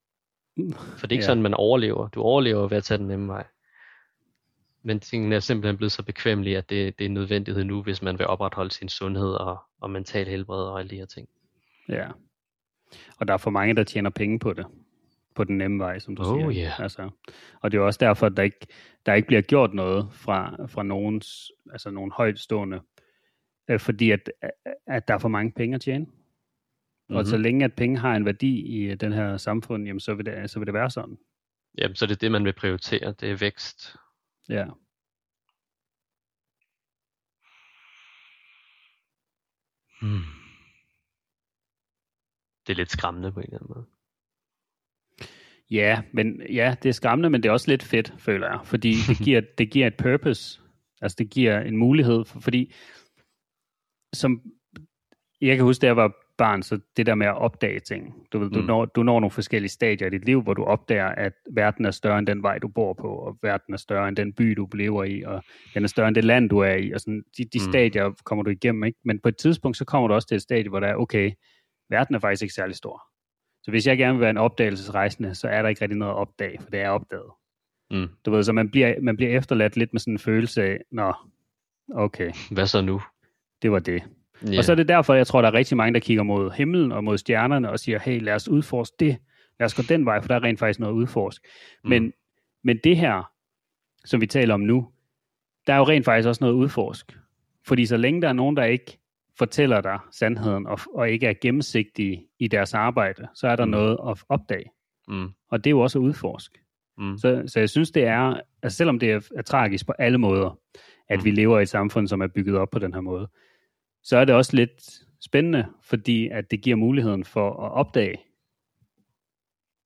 For det er ikke Ja. sådan, man overlever. Du overlever ved at tage den nemme vej. Men tingene er simpelthen blevet så bekvemmelige, at det, det er en nødvendighed nu, hvis man vil opretholde sin sundhed og, og mental helbred og alle de her ting. ja. Og der er for mange, der tjener penge på det. På den nemme vej, som du Oh, siger. yeah. Altså, og det er også derfor, at der ikke, der ikke bliver gjort noget fra, fra nogens, altså nogen højtstående, øh, fordi at, at der er for mange penge at tjene. Mm-hmm. Og så længe at penge har en værdi i øh, den her samfund, jamen, så, vil det, så vil det være sådan. Jamen, så er det det, man vil prioritere. Det er vækst. Ja. Hmm. Det er lidt skræmmende på en eller anden måde. Ja, men ja, det er skræmmende, men det er også lidt fedt, føler jeg, fordi [LAUGHS] det giver, det giver et purpose. Altså det giver en mulighed, for, fordi som jeg kan huske, da jeg var barn, så det der med at opdage ting. Du, ved, du, Mm. når, du når nogle forskellige stadier i dit liv, hvor du opdager, at verden er større end den vej, du bor på, og verden er større end den by, du lever i, og den er større end det land, du er i, og sådan, de, de Mm. stadier kommer du igennem, ikke? Men på et tidspunkt, så kommer du også til et stadie, hvor der er, okay, verden er faktisk ikke særlig stor. Så hvis jeg gerne vil være en opdagelsesrejsende, så er der ikke rigtig noget at opdage, for det er opdaget. Mm. Du ved, så man bliver, man bliver efterladt lidt med sådan en følelse af, nå, okay, [LAUGHS] Hvad så nu? det var det. Ja. Og så er det derfor, jeg tror, der er rigtig mange, der kigger mod himlen og mod stjernerne og siger, hey, lad os udforske det. Lad os gå den vej, for der er rent faktisk noget at udforske. Mm. Men, men det her, som vi taler om nu, der er jo rent faktisk også noget at udforske. Fordi så længe der er nogen, der ikke fortæller dig sandheden og, og ikke er gennemsigtige i deres arbejde, så er der Mm. noget at opdage. Mm. Og det er jo også at udforske. Mm. Så, så jeg synes, det er, altså selvom det er, er tragisk på alle måder, at Mm. vi lever i et samfund, som er bygget op på den her måde, så er det også lidt spændende, fordi at det giver muligheden for at opdage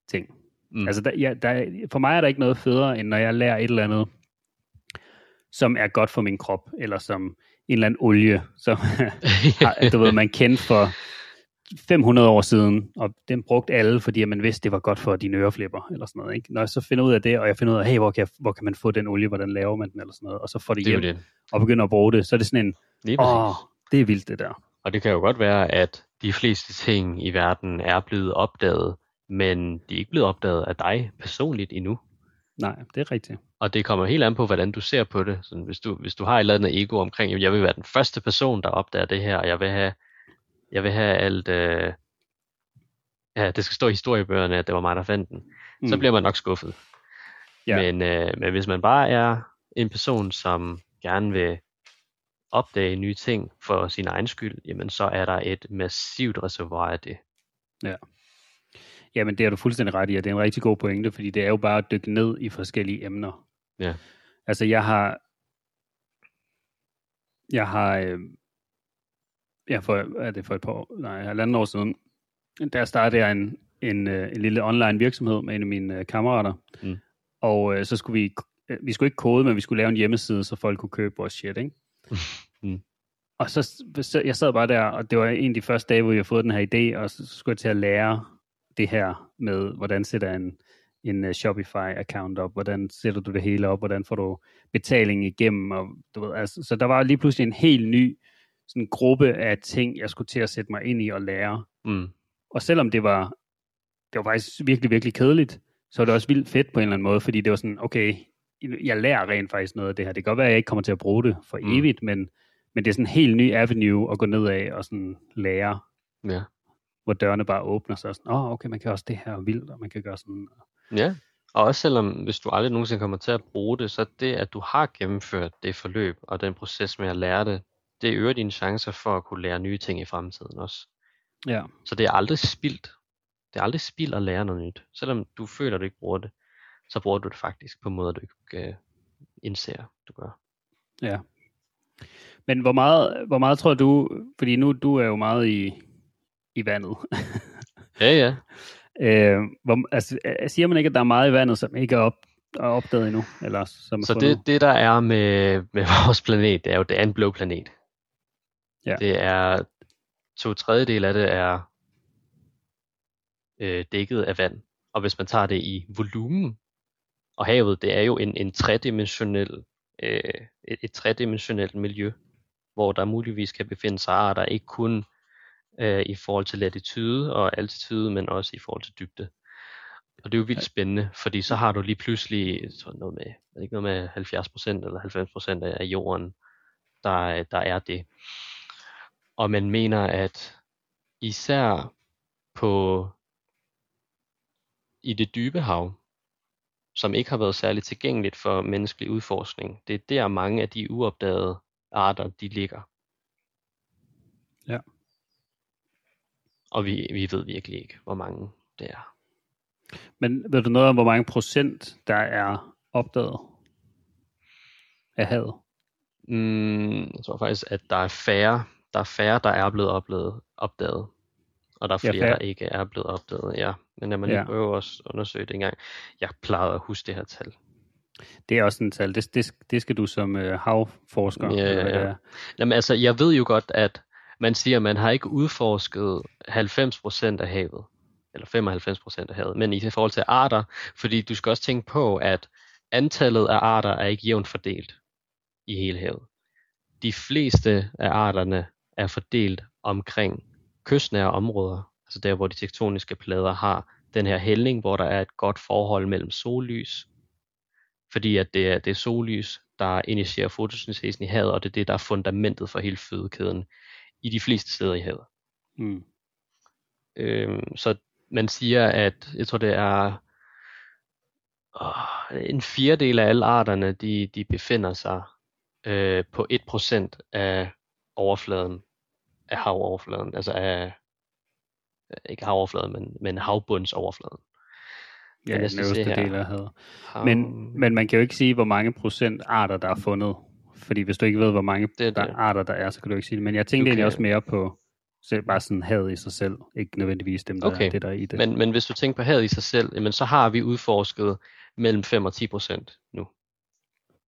ting. Mm. Altså, der, ja, der, er- for mig er der ikke noget federe, end når jeg lærer et eller andet, som er godt for min krop, eller som en eller anden olie, som [LAUGHS] du ved, man kendte for 500 år siden, og den brugte alle, fordi man vidste, det var godt for dine øreflipper, eller sådan noget. Ikke? Når jeg så finder ud af det, og jeg finder ud af, hey, hvor kan, jeg, hvor kan man få den olie, hvordan laver man den, eller sådan noget, og så får det det hjem, det. og begynder at bruge det, så er det sådan en, åh, det er vildt det der. Og det kan jo godt være, at de fleste ting i verden er blevet opdaget, men de er ikke blevet opdaget af dig personligt endnu. Nej, det er rigtigt. Og det kommer helt an på, hvordan du ser på det. Sådan, hvis, du, hvis du har et eller andet ego omkring, "Jamen, jeg vil være den første person, der opdager det her, og jeg vil have, jeg vil have alt... Øh, ja, det skal stå i historiebøgerne, at det var mig, der fandt den. Mm. Så bliver man nok skuffet. Ja. Men, øh, men hvis man bare er en person, som gerne vil opdage nye ting for sin egen skyld, jamen så er der et massivt reservoir af det. Jamen, det har du fuldstændig ret i, og det er en rigtig god pointe, fordi det er jo bare at dykke ned i forskellige emner. Ja. Altså, jeg har... Jeg har... Øh, jeg for, er det for et par år, nej, halvanden år siden, der startede jeg en, en, øh, en lille online virksomhed med en af mine øh, kammerater. Mm. Og øh, så skulle vi, øh, vi skulle ikke kode, men vi skulle lave en hjemmeside, så folk kunne købe vores shit, ikke? [LAUGHS] Mm. Og så, så, jeg sad bare der, og det var en af de første dage, hvor vi havde fået den her idé, og så skulle jeg til at lære det her med, hvordan sætter en, en uh, Shopify-account op, hvordan sætter du det hele op, hvordan får du betaling igennem, og du ved, altså, så der var lige pludselig en helt ny sådan en gruppe af ting, jeg skulle til at sætte mig ind i og lære. Mm. Og selvom det var, det var faktisk virkelig, virkelig kedeligt, så var det også vildt fedt på en eller anden måde, fordi det var sådan, okay, jeg lærer rent faktisk noget af det her. Det kan godt være, at jeg ikke kommer til at bruge det for Mm. evigt, men, men det er sådan en helt ny avenue at gå ned af og sådan lære, Ja. hvor dørene bare åbner sig. og Sådan, Åh, oh, okay, man kan også det her vildt, og man kan gøre sådan. Ja, og også selvom, hvis du aldrig nogensinde kommer til at bruge det, så det, at du har gennemført det forløb og den proces med at lære det, det øger dine chancer for at kunne lære nye ting i fremtiden også. Ja, Så det er aldrig spildt. Det er aldrig spild at lære noget nyt. Selvom du føler, at du ikke bruger det, så bruger du det faktisk på måder, du ikke øh, indser, du gør. ja. Men hvor meget, hvor meget tror du, fordi nu du er jo meget i, i vandet. Ja, ja. Øh, hvor, altså, øh, siger man ikke, at der er meget i vandet, som ikke er, op, er opdaget endnu? Eller som er Så fundet? det, det der er med, med [LAUGHS] vores planet, det er jo, det er en blå planet. Ja. Det er, to tredjedel af det er øh, dækket af vand. Og hvis man tager det i volumen, og havet, det er jo en, en tredimensionel, øh, et, et tredimensionelt miljø, hvor der muligvis kan befinde sig arter, ikke kun øh, i forhold til latitude og altitude, men også i forhold til dybde. Og det er jo vildt spændende, fordi så har du lige pludselig tror, noget med, er det ikke noget med 70% eller 90% af af jorden, der, der er det. Og man mener, at især på i det dybe hav, som ikke har været særligt tilgængeligt for menneskelig udforskning, det er der mange af de uopdagede arter, de ligger. Ja. Og vi, vi ved virkelig ikke, hvor mange det er. Men ved du noget om, hvor mange procent, der er opdaget af havet? Mm, jeg tror faktisk, at der er færre, der er færre, der er blevet oplevet, opdaget. Og der er Ja, flere, færre. der ikke er blevet opdaget, ja. Men lad mig lige Ja. prøve at undersøge det engang. Jeg plejede at huske det her tal. Det er også en tal. Det, det, det skal du som øh, havforsker. Ja, ja, ja. Jamen altså, jeg ved jo godt, at man siger, at man har ikke udforsket 90% af havet, eller 95% af havet, men i forhold til arter, fordi du skal også tænke på, at antallet af arter er ikke jævnt fordelt i hele havet. De fleste af arterne er fordelt omkring kystnære områder, altså der, hvor de tektoniske plader har den her hældning, hvor der er et godt forhold mellem sollys, fordi at det er, det er sollys, der initierer fotosyntesen i havet, og det er det, der er fundamentet for hele fødekæden i de fleste steder i havet. Mm. Øhm, så man siger, at jeg tror, det er åh, en fjerdedel af alle arterne, de, de befinder sig øh, på 1% af overfladen, af havoverfladen, altså af, ikke havoverfladen, men, men havbundsoverfladen. Ja, den øverste del af havet. Hav... Men, men man kan jo ikke sige, hvor mange procent arter, der er fundet. Fordi hvis du ikke ved, hvor mange Det der det. arter, der er, så kan du ikke sige det. Men jeg tænkte Du egentlig også mere på selv, bare sådan havet i sig selv. Ikke nødvendigvis dem, der Okay, er det, der er i det. Men, men hvis du tænker på havet i sig selv, jamen, så har vi udforsket mellem 5 og 10 procent nu.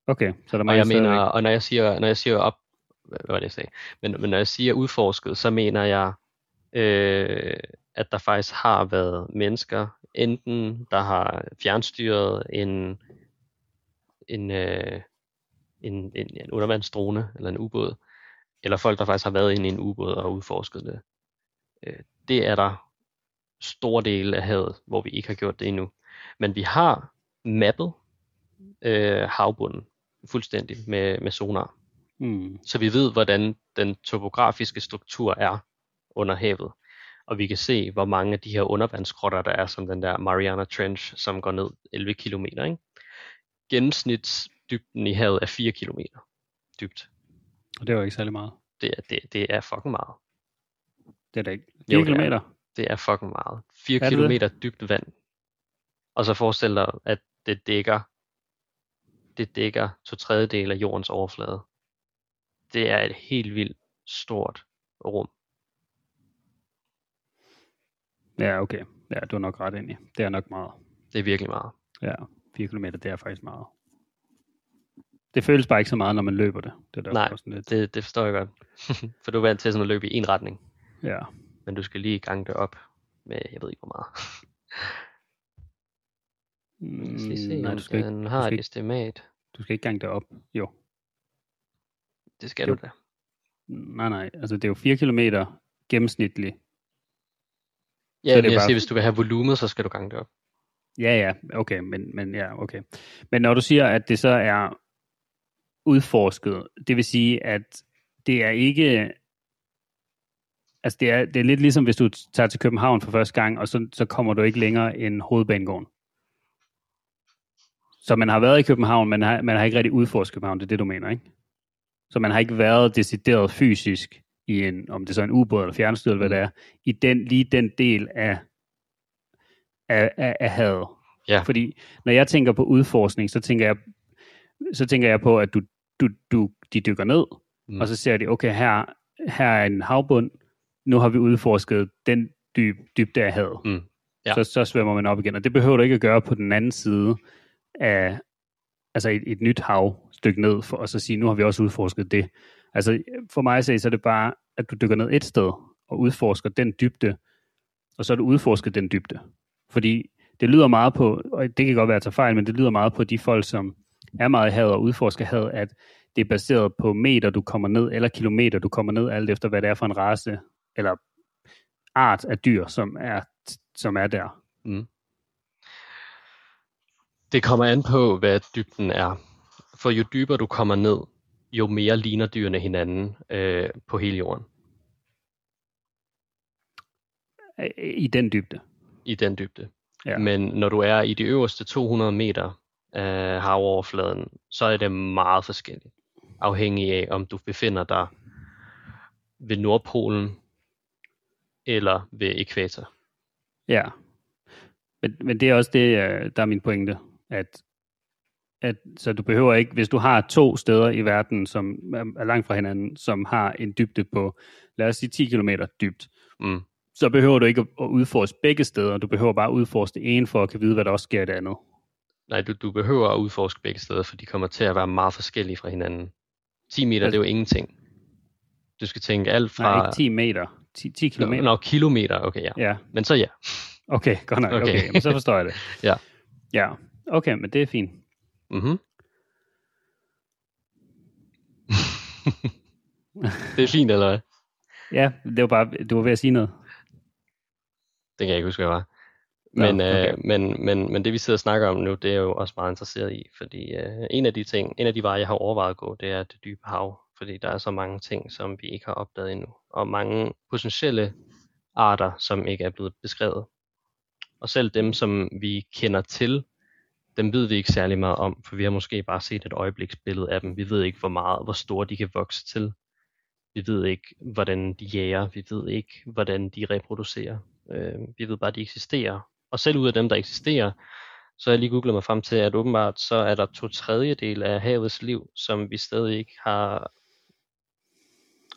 okay, så der er Og jeg mener, stadigvæk- og når jeg siger, når jeg siger op, hvad var det jeg sagde, men, men når jeg siger udforsket, så mener jeg, øh, at der faktisk har været mennesker, enten der har fjernstyret en, en, øh, en, en, en undervandsdrone eller en ubåd, eller folk, der faktisk har været inde i en ubåd og udforsket det. Øh, det er der store dele af havet, hvor vi ikke har gjort det endnu. Men vi har mappet øh, havbunden fuldstændig med, med sonar. Mm. Så vi ved, hvordan den topografiske struktur er under havet. Og vi kan se, hvor mange af de her undervandsgrotter, der er, som den der Mariana Trench, som går ned 11 km. Ikke? Gennemsnitsdybden i havet er 4 km dybt. Og det var ikke særlig meget. Det er, det, det er fucking meget. Det er da ikke. Jo, 4 det er. Det er fucking meget. 4 Er det det? km dybt vand. Og så forestil dig, at det dækker, det dækker to tredjedel af jordens overflade. Det er et helt vildt stort rum. Ja, okay. Ja, du har nok ret ind i. Det er nok meget. Det er virkelig meget. Ja, 4 km, det er faktisk meget. Det føles bare ikke så meget, når man løber det. Det er derfor Nej, sådan lidt. Det, det forstår jeg godt. [LAUGHS] For du er vant til sådan at løbe i en retning. Ja, Men du skal lige gange det op med, jeg ved ikke hvor meget. Mm, lige se, nej, du skal, ikke, den du, har skal et ikke, estimat. du skal ikke gange det op. Jo. Det skal Jo. du da. Nej, nej. Altså, det er jo 4 km gennemsnitligt. Ja, Så det jeg bare- siger, hvis du vil have volumet, så skal du gange det op. Ja, ja, okay, men, men ja, okay. Men når du siger, at det så er udforsket, det vil sige, at det er ikke, altså det er, det er lidt ligesom, hvis du tager til København for første gang, og så, så kommer du ikke længere end hovedbanegården. Så man har været i København, men har, man har ikke rigtig udforsket København, det er det, du mener, ikke? Så man har ikke været decideret fysisk i en, om det er så en ubåd eller fjernstyr, eller hvad det er, i den, lige den del af, af, af, af havet. Ja. Fordi når jeg tænker på udforskning, så tænker jeg, så tænker jeg på, at du, du, du, de dykker ned, Mm. og så ser de, okay, her, her er en havbund, nu har vi udforsket den dyb, dybde af havet. Mm. Ja. Så, så svømmer man op igen, og det behøver du ikke at gøre på den anden side af altså et, et nyt hav, stykke ned, for, og så sige, nu har vi også udforsket det. Altså for mig at se, så er det bare, at du dykker ned et sted, og udforsker den dybde, og så er du udforsket den dybde. Fordi det lyder meget på, og det kan godt være at tage fejl, men det lyder meget på de folk, som er meget havet og udforsker havet, at det er baseret på meter, du kommer ned, eller kilometer, du kommer ned, alt efter hvad det er for en race, eller art af dyr, som er, som er der. Det kommer an på, hvad dybden er. For jo dybere du kommer ned, jo mere ligner dyrene hinanden øh, på hele jorden I den dybde. i den dybde. Ja. Men når du er i de øverste 200 meter af havoverfladen, så er det meget forskelligt. Afhængig af, om du befinder dig ved Nordpolen eller ved ekvator. Ja. Men, men det er også det, øh, der er min pointe, at, at så du behøver ikke, hvis du har to steder i verden, som er langt fra hinanden, som har en dybde på, lad os sige 10 km dybt, Mm. så behøver du ikke at, at udforske begge steder, du behøver bare at udforske det ene, for at kan vide, hvad der også sker i det andet. Nej, du, du behøver at udforske begge steder, for de kommer til at være meget forskellige fra hinanden. 10 meter, Altså- det er jo ingenting. Du skal tænke alt Nej, fra... ikke 10 meter, 10, 10 km. Nå, nå, kilometer, okay, ja. Ja, Men så ja. okay, godt nok, okay, Okay. jamen, så forstår jeg det. [LAUGHS] Ja. Ja, okay, men det er fint. Mm-hmm. [LAUGHS] det er fint, eller hvad? Ja, det var bare, du var ved at sige noget. Det kan jeg ikke huske, hvad jeg var. Men, okay. øh, men, men, men det vi sidder og snakker om nu, det er jo også meget interesseret i, fordi øh, en af de ting, en af de veje, jeg har overvejet at gå, det er det dybe hav, fordi der er så mange ting, som vi ikke har opdaget endnu, og mange potentielle arter, som ikke er blevet beskrevet. Og selv dem, som vi kender til, dem ved vi ikke særlig meget om, for vi har måske bare set et øjebliksbillede af dem. Vi ved ikke, hvor meget, hvor store de kan vokse til. Vi ved ikke, hvordan de jager. Vi ved ikke, hvordan de reproducerer. Øh, vi ved bare, at de eksisterer. Og selv ud af dem, der eksisterer, så har jeg lige googlet mig frem til, at åbenbart så er der to tredjedel af havets liv, som vi stadig ikke har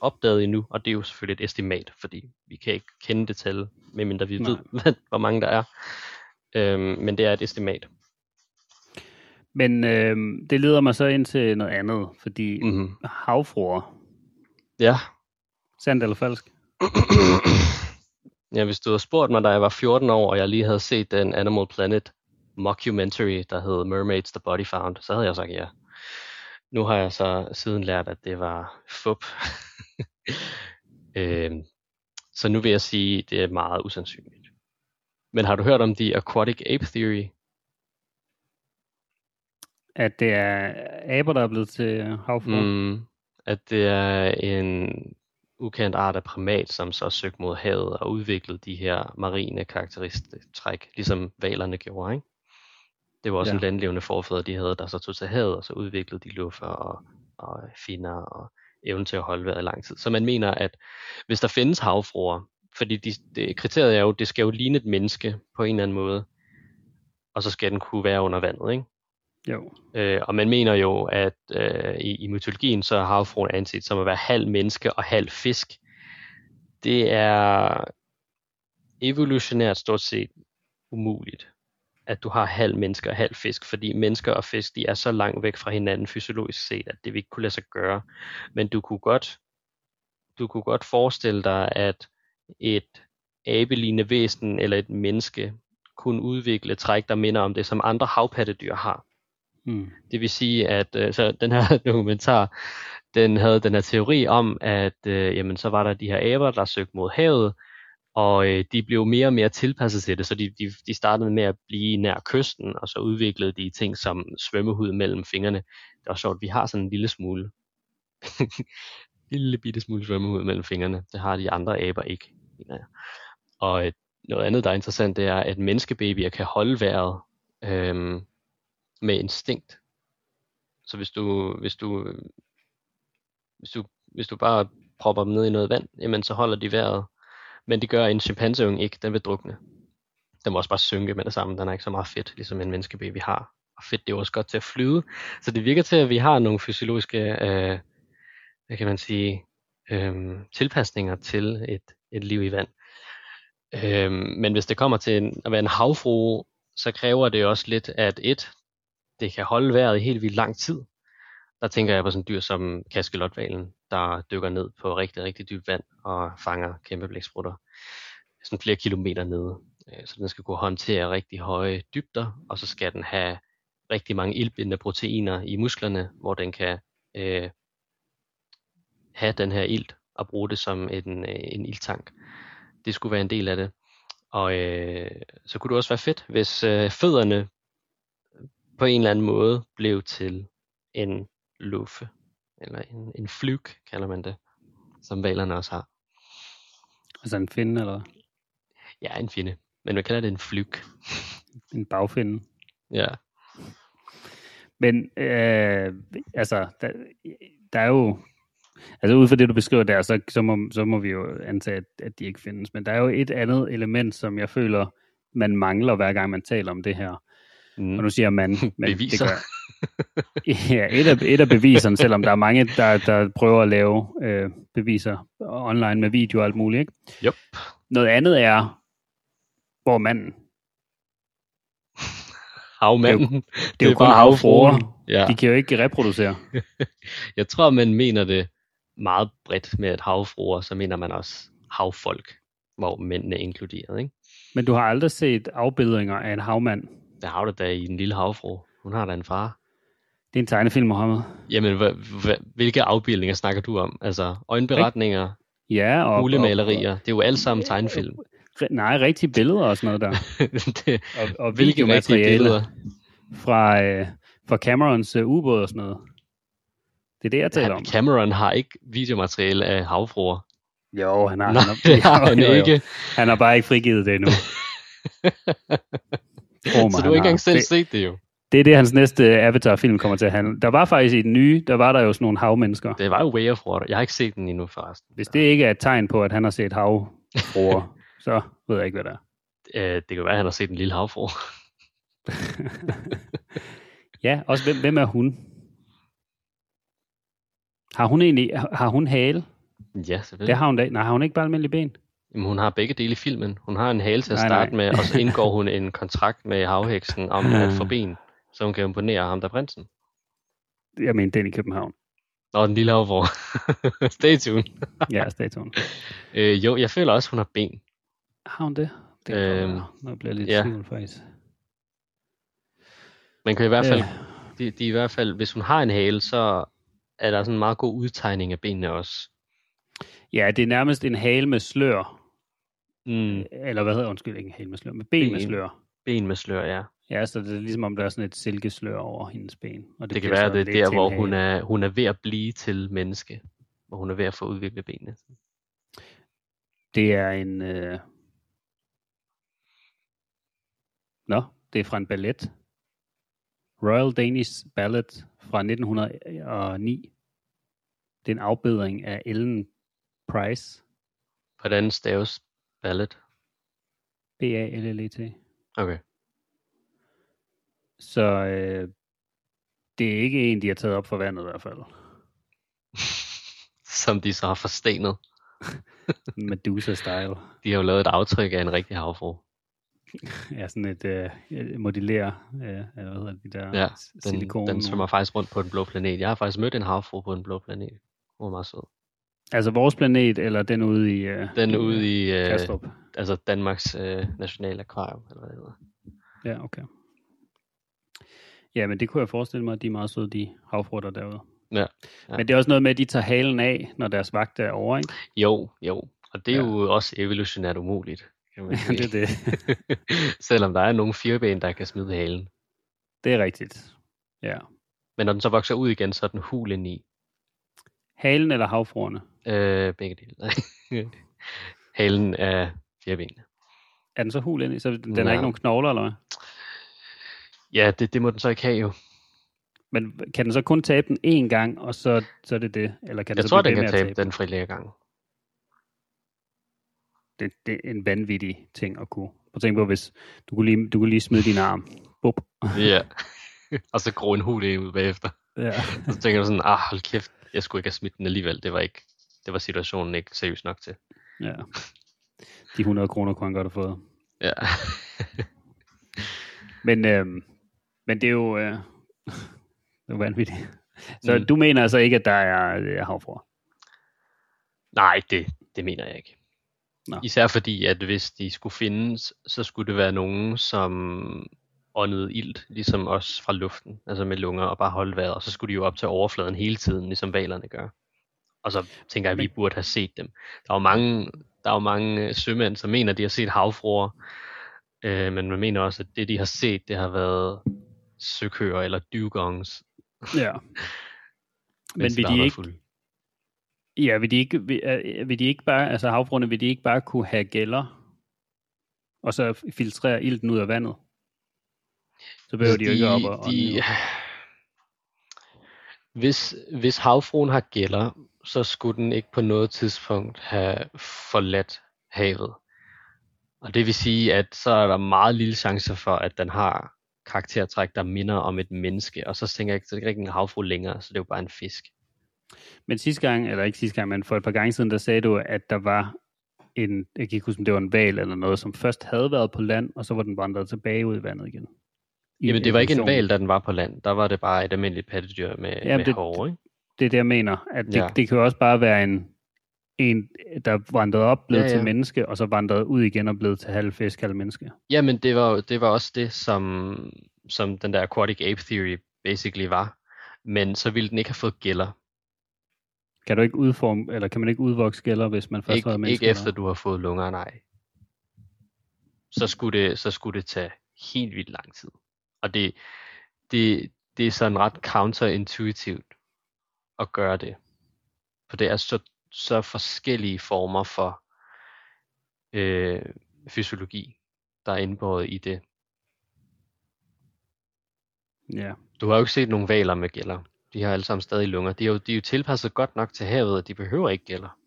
opdaget endnu. Og det er jo selvfølgelig et estimat, fordi vi kan ikke kende det tal, medmindre vi Nej. ved, [LAUGHS] hvad- hvor mange der er. Øhm, men det er et estimat. Men øh, det leder mig så ind til noget andet, fordi mm. Mm-hmm. havfruer, Ja. sandt eller falsk? [CLEARS THROAT] ja, hvis du havde spurgt mig, da jeg var 14 år, og jeg lige havde set den Animal Planet mockumentary, der hed Mermaids The Body Found, så havde jeg sagt ja. Nu har jeg så siden lært, at det var fup. [LAUGHS] øhm, så nu vil jeg sige, at det er meget usandsynligt. Men har du hørt om The Aquatic Ape Theory? At det er aber, der er blevet til havfruer? Mm. At det er en ukendt art af primat, som så har søgt mod havet og udviklet de her marine karakteristik, ligesom valerne gjorde. Ikke? Det var også Ja. en landlevende forfædre, de havde, der så tog til havet, og så udviklede de luffer og, og finner og evnen til at holde vejret i lang tid. Så man mener, at hvis der findes havfruer, fordi de, det, kriteriet er jo, det skal jo ligne et menneske på en eller anden måde, og så skal den kunne være under vandet, ikke? Jo. Øh, og man mener jo, at øh, i, i mytologien, så er havfruen anset som at være halv menneske og halv fisk. Det er evolutionært stort set umuligt, at du har halv menneske og halv fisk, fordi mennesker og fisk, de er så langt væk fra hinanden fysiologisk set, at det vil ikke kunne lade sig gøre. Men du kunne godt, du kunne godt forestille dig, at et abelignende væsen eller et menneske kunne udvikle træk, der minder om det, som andre havpattedyr har. Mm. Det vil sige, at øh, så den her [LAUGHS] dokumentar, den havde den her teori om, at øh, jamen, så var der de her aber, der søgte mod havet, og øh, de blev mere og mere tilpasset til det, så de, de, de startede med at blive nær kysten, og så udviklede de ting som svømmehud mellem fingrene. Det var sjovt, vi har sådan en lille smule, [LAUGHS] lille bitte smule svømmehud mellem fingrene. Det har de andre aber ikke. mener jeg. Og øh, noget andet, der er interessant, det er, at menneskebabyer kan holde vejret øhm, med instinkt. Så hvis du, hvis du, hvis du, hvis du bare propper dem ned i noget vand, jamen så holder de vejret. Men det gør en chimpanseunge ikke, den vil drukne. Den må også bare synke med det samme, den er ikke så meget fedt, ligesom en menneskebaby har. Og fedt, det er også godt til at flyde. Så det virker til, at vi har nogle fysiologiske, øh, hvad kan man sige, øh, tilpasninger til et, et liv i vand. Øh, men hvis det kommer til en, at være en havfrue, så kræver det også lidt, at et, det kan holde vejret i helt vildt lang tid. Der tænker jeg på sådan et dyr som kaskelotvalen, der dykker ned på rigtig, rigtig dybt vand og fanger kæmpe blæksprutter sådan flere kilometer nede. Øh, så den skal kunne håndtere rigtig høje dybder, og så skal den have rigtig mange ildbindende proteiner i musklerne, hvor den kan øh, have den her ilt og bruge det som en, øh, en ildtank. Det skulle være en del af det. Og øh, så kunne det også være fedt, hvis øh, fødderne på en eller anden måde blev til en luffe, eller en, en flyg, kalder man det, som valerne også har. Altså en finde, eller Ja, en finde, men man kalder det en flyg. [LAUGHS] en bagfinde. Ja, Men øh, altså, der, der er jo, altså ud fra det, du beskriver der, så, så, må, så må vi jo antage, at, at de ikke findes. Men der er jo et andet element, som jeg føler, man mangler, hver gang man taler om det her. Mm. Og nu siger man... [LAUGHS] men Beviser. Det gør, ja, et af, et af beviserne, selvom der er mange, der, der prøver at lave øh, beviser online med video og alt muligt. Ikke? Jup. Noget andet er, hvor manden, havmanden. det er jo kun havfruer, Ja. de kan jo ikke reproducere. [LAUGHS] Jeg tror, man mener det meget bredt med et havfruer, så mener man også havfolk, hvor mændene er inkluderet. Ikke? Men du har aldrig set afbildninger af en havmand. Der har du da i den lille havfru. Hun har da en far. Det er en tegnefilm, Mohammed. Jamen, hva, hva, hvilke afbildninger snakker du om? Altså, øjenberetninger, Ja, og, hulemalerier. Det er jo alle sammen tegnefilm. nej, rigtige billeder og sådan noget der. [LAUGHS] det, Og, og hvilke rigtige billeder? fra, øh, fra Camerons øh, ubåd og sådan noget. Det er det, jeg taler Ja, om. Cameron har ikke videomateriale af havfruer. Jo, han har, Nej, han har, [LAUGHS] det har han jo, jo. ikke. Han har bare ikke frigivet det endnu. [LAUGHS] Mig, Så du har ikke engang selv det, set det jo. det er det, hans næste Avatar-film kommer til at handle. Der var faktisk i den nye, der var der jo sådan nogle havmennesker. Det var jo Way of Water. Jeg har ikke set den endnu forresten. Hvis det ikke er et tegn på, at han har set havfruer, [LAUGHS] så ved jeg ikke, hvad det er. Øh, det kan være, at han har set en lille havfru. [LAUGHS] Ja, også hvem, hvem er hun? Har hun egentlig, har hun hale? ja, selvfølgelig. Det har hun da. Nej, har hun ikke bare almindelige ben? Jamen, hun har begge dele i filmen. Hun har en hale til at Nej, starte nej. med, og så [LAUGHS] indgår hun en kontrakt med havheksen om at få ben, så hun kan imponere ham der er prinsen. Jeg mener, den i København. Og den lille havfru. Stay tuned. Ja, statuen. Øh, jo, jeg føler også, hun har ben. Har hun det? Det Øhm, nu bliver jeg lidt ja. ja. tvivl, faktisk. Man kan i hvert fald, Øh, de, de i hvert fald, hvis hun har en hale, så er der sådan en meget god udtegning af benene også. ja, det er nærmest en hale med slør. Mm, Eller hvad hedder undskyld, ikke hale med slør, men ben, med Ben. slør. ben med slør, ja. Ja, så det er ligesom om der er sådan et silkeslør over hendes ben. Og Det, det kan være, det er der, hvor hun er, hun er ved at blive til menneske. Hvor hun er ved at få udviklet benene. Det er en... Øh... Nå, det er fra en ballet. Royal Danish Ballet fra 1909. Det er en afbedring af Ellen Price. Hvordan staves ballet? B-A-L-L-E-T. Okay. Så øh, det er ikke en, de har taget op for vandet i hvert fald. [LAUGHS] Som de så har forstenet. [LAUGHS] Medusa-style. De har jo lavet et aftryk af en rigtig havfru. [LAUGHS] Ja, sådan et øh, modellere, øh, eller hvad hedder de der Ja, Den, silikon. den svømmer faktisk rundt på den blå planet. Jeg har faktisk mødt en havfru på den blå planet. Hun var meget sød. Altså vores planet, eller den ude i... Øh, Den ude i... Øh, Kastrup. altså Danmarks øh, nationale akvarium, eller hvad det hedder. Ja, okay. Ja, men det kunne jeg forestille mig, at de er meget søde, de havfrutter derude. Ja, ja. Men det er også noget med, at de tager halen af, når deres vagt er over, ikke? Jo, jo. Og det er Ja. jo også evolutionært umuligt. Kan man [LAUGHS] sige. det er [LAUGHS] det. Selvom der er nogle fireben, der kan smide halen. Det er rigtigt. Ja. Men når den så vokser ud igen, så er den hul i. Halen eller havfruerne? Øh, begge dele. [LAUGHS] Halen er firbenene. Er den så hul ind i? Så den har ikke nogen knogler, eller hvad? Ja, det, det må den så ikke have jo. Men kan den så kun tabe den én gang, og så, så er det det? Eller kan den Jeg så tror, den kan at tabe den frilæggergang. Det, det er en vanvittig ting at kunne. Prøv at tænke på, hvis du kunne lige, du kunne lige smide din arm. Bup. [LAUGHS] Ja. [LAUGHS] og så gro en hul ind ud bagefter. Ja. Og så tænker du sådan, ah, hold kæft, jeg skulle ikke have smidt den alligevel. Det var ikke, det var situationen ikke seriøs nok til. ja. De 100 kroner kunne han godt have fået. Ja. [LAUGHS] Men, øhm, men det er jo, øh, [LAUGHS] det er vanvittigt. Så Mm. mm. du mener altså ikke, at der er øh, havfruer? Nej, det, det mener jeg ikke. Nå. Især fordi, at hvis de skulle findes, så skulle det være nogen, som åndede ilt, ligesom os fra luften, altså med lunger og bare holde vejret, og så skulle de jo op til overfladen hele tiden, ligesom valerne gør. Og så tænker jeg, at vi burde have set dem. Der er jo mange, der er jo mange øh, sømænd, som mener, at de har set havfruer, øh, men man mener også, at det, de har set, det har været søkøer eller dugongs. Ja. [LAUGHS] Men vil de ikke, ja, vil de ikke, vil, vil de ikke bare, altså havfruerne, vil de ikke bare kunne have gælder, og så filtrere ilten ud af vandet? Så behøver de, jo ikke op og, og de, [SIGHS] hvis, hvis havfruen har gælder, så skulle den ikke på noget tidspunkt have forladt havet. Og det vil sige, at så er der meget lille chance for, at den har karaktertræk, der minder om et menneske. Og så tænker jeg ikke, så er det ikke en havfru længere, så det er jo bare en fisk. Men sidste gang, eller ikke sidste gang, men for et par gange siden, der sagde du, at der var en, jeg kan ikke huske, om det var en val eller noget, som først havde været på land, og så var den vandret tilbage ud i vandet igen. I Jamen det var ikke en val, da den var på land. Der var det bare et almindeligt pattedyr med, Jamen, med det- hår, ikke? Det er det, jeg mener. At det, Ja. det kan jo også bare være en, en der vandrede op, blev Ja, ja, til menneske, og så vandrede ud igen og blev til halv fisk, halv menneske. Jamen, det var, det var også det, som, som den der aquatic ape theory basically var. Men så ville den ikke have fået gælder. Kan du ikke udforme, eller kan man ikke udvokse gælder, hvis man først har Ikke, været menneske? ikke efter du har fået lunger, nej. Så skulle det, så skulle det tage helt vildt lang tid. Og det, det, det er sådan ret counterintuitivt at gøre det. For det er så, så forskellige former for øh, fysiologi, der er indbåret i det. Ja. Du har jo ikke set nogen valer med gælder. De har alle sammen stadig lunger. De er jo, de er jo tilpasset godt nok til havet, og de behøver ikke gælder.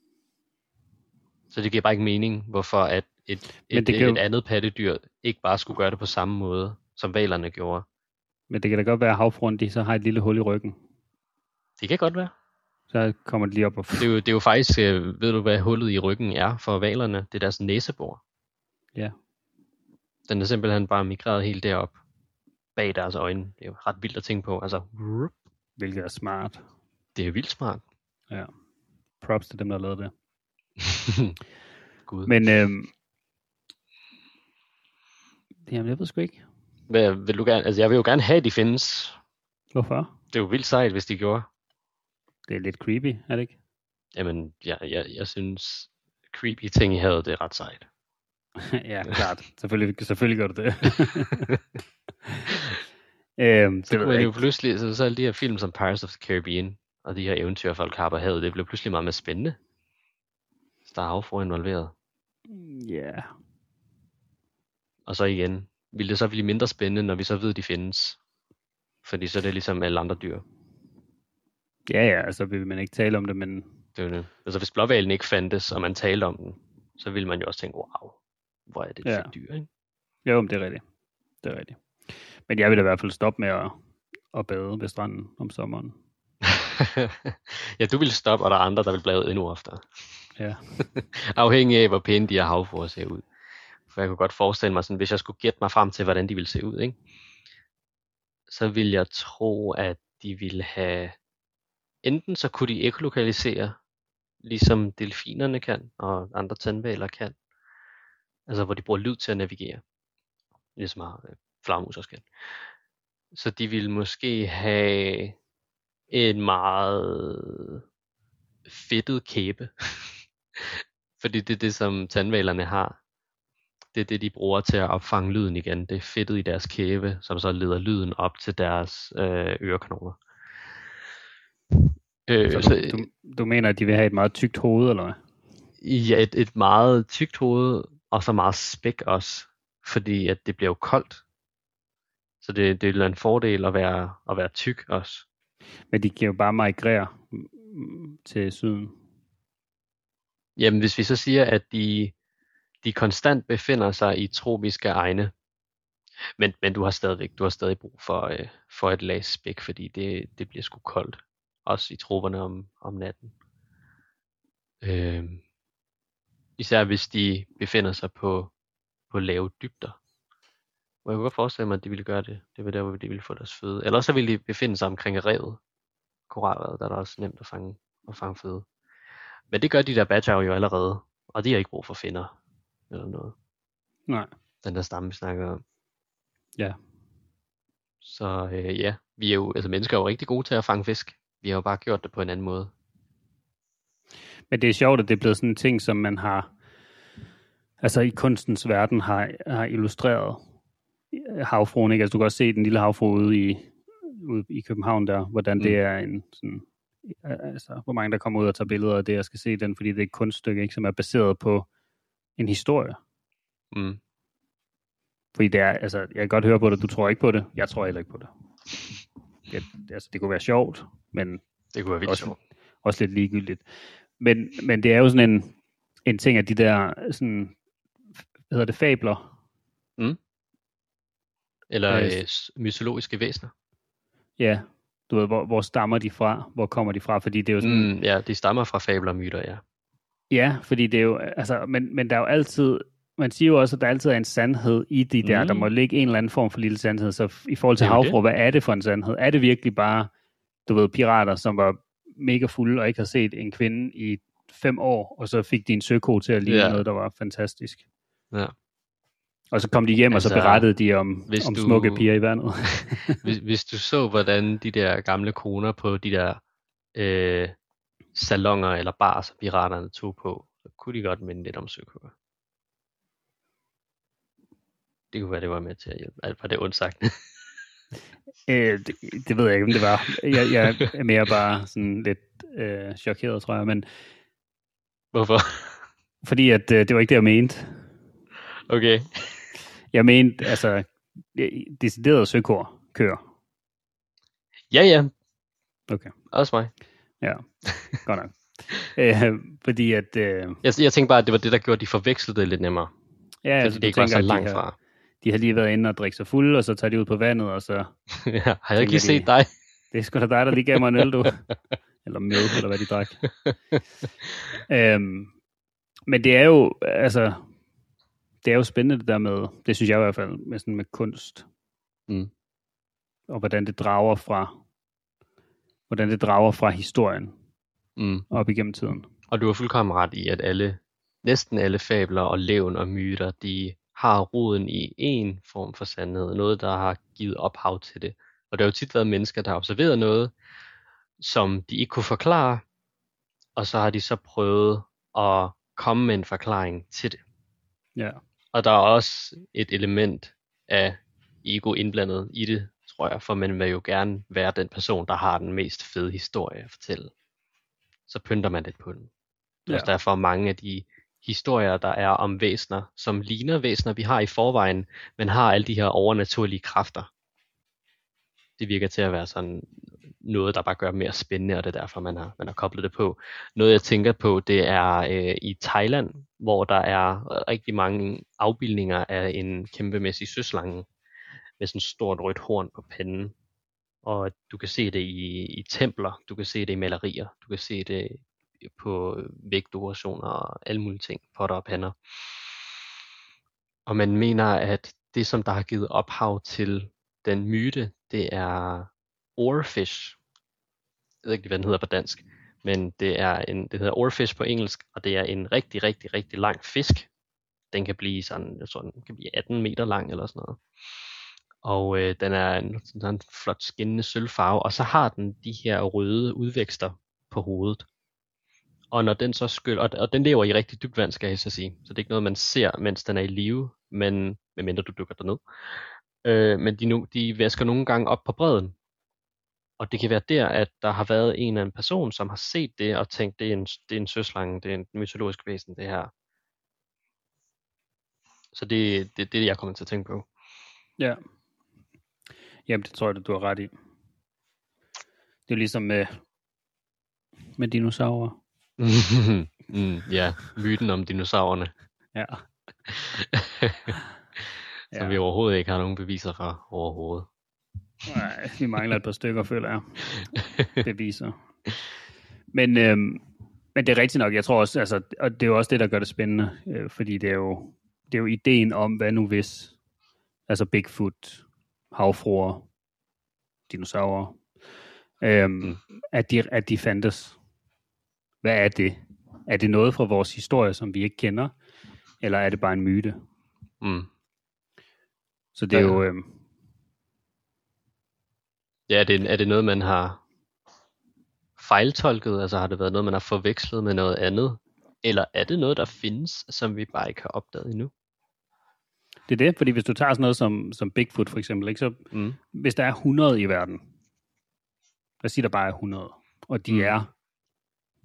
Så det giver bare ikke mening, hvorfor at et, Men et, det et, jo- et andet pattedyr ikke bare skulle gøre det på samme måde, som valerne gjorde. Men det kan da godt være, at havfruen, de så har et lille hul i ryggen. Det kan godt være. Så kommer de lige op og... Det er jo, det er jo faktisk, øh, ved du hvad hullet i ryggen er for valerne? Det er deres næsebor. Ja. Den er simpelthen bare migreret helt derop bag deres øjne. Det er jo ret vildt at tænke på. Altså, rup, Hvilket er smart. det er vildt smart. Ja. Props til dem, der lavet det. [LAUGHS] Gud. Men øhm, jamen, jeg ved sgu ikke. Hvad, vil du gerne, altså jeg vil jo gerne have, at de findes. Hvorfor? Det er jo vildt sejt, hvis de gjorde. Det er lidt creepy, er det ikke? Jamen, jeg, jeg, jeg synes, creepy ting i havet, det er ret sejt. [LAUGHS] ja, klart. Selvfølgelig, selvfølgelig gør du det. [LAUGHS] øhm, [LAUGHS] Så det ved kunne man jo pludselig, så, så alle de her film som Pirates of the Caribbean, og de her eventyr, folk har på havet, det blev pludselig meget mere spændende. Så der er havfru involveret. Ja. Og så igen, vil det så blive mindre spændende, når vi så ved, at de findes. Fordi så er det ligesom alle andre dyr. Ja, ja, altså vil man ikke tale om det, men Det er det. Altså hvis blåvalen ikke fandtes, og man talte om den, så ville man jo også tænke, wow, hvor er det et Ja. fedt dyr, ikke? jo, men det er rigtigt. Det er rigtigt. Men jeg vil da i hvert fald stoppe med at, at bade ved stranden om sommeren. [LAUGHS] ja, du vil stoppe, og der er andre, der vil blive endnu oftere. Ja. [LAUGHS] Afhængig af, hvor pæne de her havfruer ser ud. For jeg kunne godt forestille mig, sådan, hvis jeg skulle gætte mig frem til, hvordan de ville se ud, ikke? så ville jeg tro, at de ville have... Enten så kunne de ekolokalisere, ligesom delfinerne kan, og andre tandvaler kan. Altså hvor de bruger lyd til at navigere. Ligesom har øh, flagmus også kan. Så de ville måske have en meget fedtet kæbe. [LAUGHS] Fordi det er det, som tandvalerne har. Det er det, de bruger til at opfange lyden igen. Det er fedtet i deres kæbe, som så leder lyden op til deres øh, øreknogler. Øh, så, så du, du mener, at de vil have et meget tykt hoved, eller hvad? Ja, et, et meget tykt hoved, og så meget spæk også, fordi at det bliver jo koldt. Så det, det er en fordel at være, at være tyk også. Men de kan jo bare migrere til syden. Jamen, hvis vi så siger, at de, de konstant befinder sig i tropiske egne, men, men du har stadigvæk du har stadig brug for, øh, for et lag spæk, fordi det, det bliver sgu koldt. Også i troperne om, om natten. Øh, især hvis de befinder sig på, på lave dybder. Og jeg kunne godt forestille mig, at de ville gøre det. Det var der, hvor de ville få deres føde. Eller så ville de befinde sig omkring revet. Koralrevet, der er det også nemt at fange, at fange føde. Men det gør de der badger jo allerede. Og de har ikke brug for finder. Eller noget. Nej. Den der stamme, vi snakker om. Ja. Så øh, ja, vi er jo, altså mennesker er jo rigtig gode til at fange fisk. Vi har jo bare gjort det på en anden måde. Men det er sjovt, at det er blevet sådan en ting, som man har, altså i kunstens verden har, har illustreret havfruen, ikke? Altså du kan også se den lille havfru ude i, ude i København der, hvordan mm. det er en sådan, altså hvor mange der kommer ud og tager billeder af det, jeg skal se den, fordi det er et kunststykke, ikke? Som er baseret på en historie. Mm. Fordi det er, altså, jeg kan godt høre på det, du tror ikke på det, jeg tror heller ikke på det. Det altså, det kunne være sjovt, men det kunne være vildt også, sjovt. også lidt ligegyldigt. Men, men det er jo sådan en, en ting af de der, sådan, hvad hedder det, fabler. Mm. Eller øh, mytologiske væsener. Ja, du ved, hvor, hvor stammer de fra? Hvor kommer de fra? Fordi det er jo sådan... Mm, ja, de stammer fra fabler og myter, ja. Ja, fordi det er jo, altså, men, men der er jo altid, man siger jo også, at der altid er en sandhed i de der, mm. der må ligge en eller anden form for lille sandhed. Så i forhold til havfru, hvad er det for en sandhed? Er det virkelig bare, du ved, pirater, som var mega fulde og ikke har set en kvinde i fem år, og så fik de en søko til at ligne ja. noget, der var fantastisk? Ja. Og så kom de hjem, altså, og så altså, berettede de om, om du, smukke piger i vandet. [LAUGHS] hvis, hvis du så, hvordan de der gamle koner på de der øh, salonger eller bar, som piraterne tog på, så kunne de godt minde lidt om søkoger. Det kunne være, det var med til at hjælpe. Altså, var det ondt sagt? [LAUGHS] øh, det, det, ved jeg ikke, om det var. Jeg, jeg er mere bare sådan lidt øh, chokeret, tror jeg. Men, Hvorfor? Fordi at, øh, det var ikke det, jeg mente. Okay. Jeg mente, altså, decideret søkor kører. Ja, ja. Okay. Også mig. Ja, [LAUGHS] godt nok. Øh, fordi at... Øh, jeg, jeg tænkte bare, at det var det, der gjorde, at de forvekslede det lidt nemmere. Ja, altså, det ikke var så langt har, fra. De har lige været inde og drikke sig fulde, og så tager de ud på vandet, og så... [LAUGHS] ja, har jeg ikke lige set dig? [LAUGHS] Det er sgu da dig, der lige gav mig en øl, du. [LAUGHS] eller mjød, eller hvad de drak. øhm, men det er jo, altså, det er jo spændende det der med, det synes jeg i hvert fald, med, sådan med kunst. Mm. Og hvordan det drager fra, hvordan det drager fra historien mm. op igennem tiden. Og du har fuldkommen ret i, at alle, næsten alle fabler og levn og myter, de har roden i en form for sandhed, noget der har givet ophav til det. Og der har jo tit været mennesker, der har observeret noget, som de ikke kunne forklare, og så har de så prøvet at komme med en forklaring til det. Ja. Og der er også et element af ego indblandet i det, tror jeg, for man vil jo gerne være den person, der har den mest fede historie at fortælle. Så pynter man lidt på den. Det er ja. også derfor mange af de historier, der er om væsner, som ligner væsner, vi har i forvejen, men har alle de her overnaturlige kræfter. Det virker til at være sådan noget, der bare gør mere spændende, og det er derfor, man har, man har koblet det på. Noget, jeg tænker på, det er øh, i Thailand, hvor der er øh, rigtig mange afbildninger af en kæmpemæssig søslange med sådan et stort rødt horn på panden. Og du kan se det i, i templer, du kan se det i malerier, du kan se det på vægtoperationer og alle mulige ting, potter og pander. Og man mener, at det, som der har givet ophav til den myte, det er oarfish. Jeg ved ikke, hvad den hedder på dansk, men det er en, det hedder oarfish på engelsk, og det er en rigtig, rigtig, rigtig lang fisk, Den kan blive sådan, jeg tror, den kan blive 18 meter lang eller sådan noget. Og øh, den er en, sådan en flot skinnende sølvfarve, og så har den de her røde udvækster på hovedet. Og når den så skyller, og, og den lever i rigtig dybt vand, skal jeg så sige. Så det er ikke noget, man ser, mens den er i live, men medmindre du dykker derned. Øh, men de, nu, de vasker nogle gange op på bredden. Og det kan være der, at der har været en eller anden person, som har set det og tænkt, det er en, det er en søslange, det er en mytologisk væsen, det her. Så det, det, det er det, jeg kommer til at tænke på. Ja. Jamen, det tror jeg, du har ret i. Det er ligesom med, med dinosaurer mm, ja, myten om dinosaurerne. Ja. [LAUGHS] Som ja. vi overhovedet ikke har nogen beviser for overhovedet. Nej, vi mangler et par stykker, føler jeg. [LAUGHS] Beviser. Men, øhm, men det er rigtigt nok. Jeg tror også, altså, og det er jo også det, der gør det spændende, øh, fordi det er, jo, det er jo ideen om, hvad nu hvis, altså Bigfoot, havfruer, dinosaurer, øhm, mm. at, de, at de fandtes. Hvad er det? Er det noget fra vores historie, som vi ikke kender? Eller er det bare en myte? Mm. Så det er jo... Øhm, ja, er det, er det noget, man har fejltolket? Altså har det været noget, man har forvekslet med noget andet? Eller er det noget, der findes, som vi bare ikke har opdaget endnu? Det er det, fordi hvis du tager sådan noget som, som Bigfoot for eksempel, ikke, så mm. hvis der er 100 i verden, lad os sige, der bare er 100, og de mm. er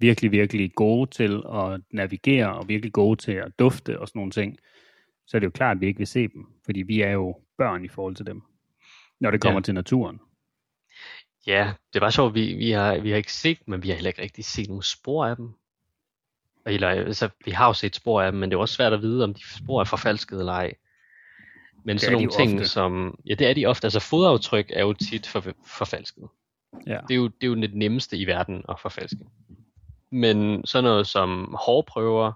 virkelig, virkelig gode til at navigere, og virkelig gode til at dufte og sådan nogle ting, så er det jo klart, at vi ikke vil se dem, fordi vi er jo børn i forhold til dem, når det kommer ja. til naturen. Ja, det var sjovt, vi, vi, har, vi har ikke set men vi har heller ikke rigtig set nogen spor af dem. Eller, altså, vi har jo set spor af dem, men det er også svært at vide, om de spor er forfalsket eller ej. Men det sådan nogle ting ofte. som, ja det er de ofte, altså fodaftryk er jo tit for, forfalsket. Ja. Det, er jo, det er jo det nemmeste i verden at forfalske. Men sådan noget som hårprøver,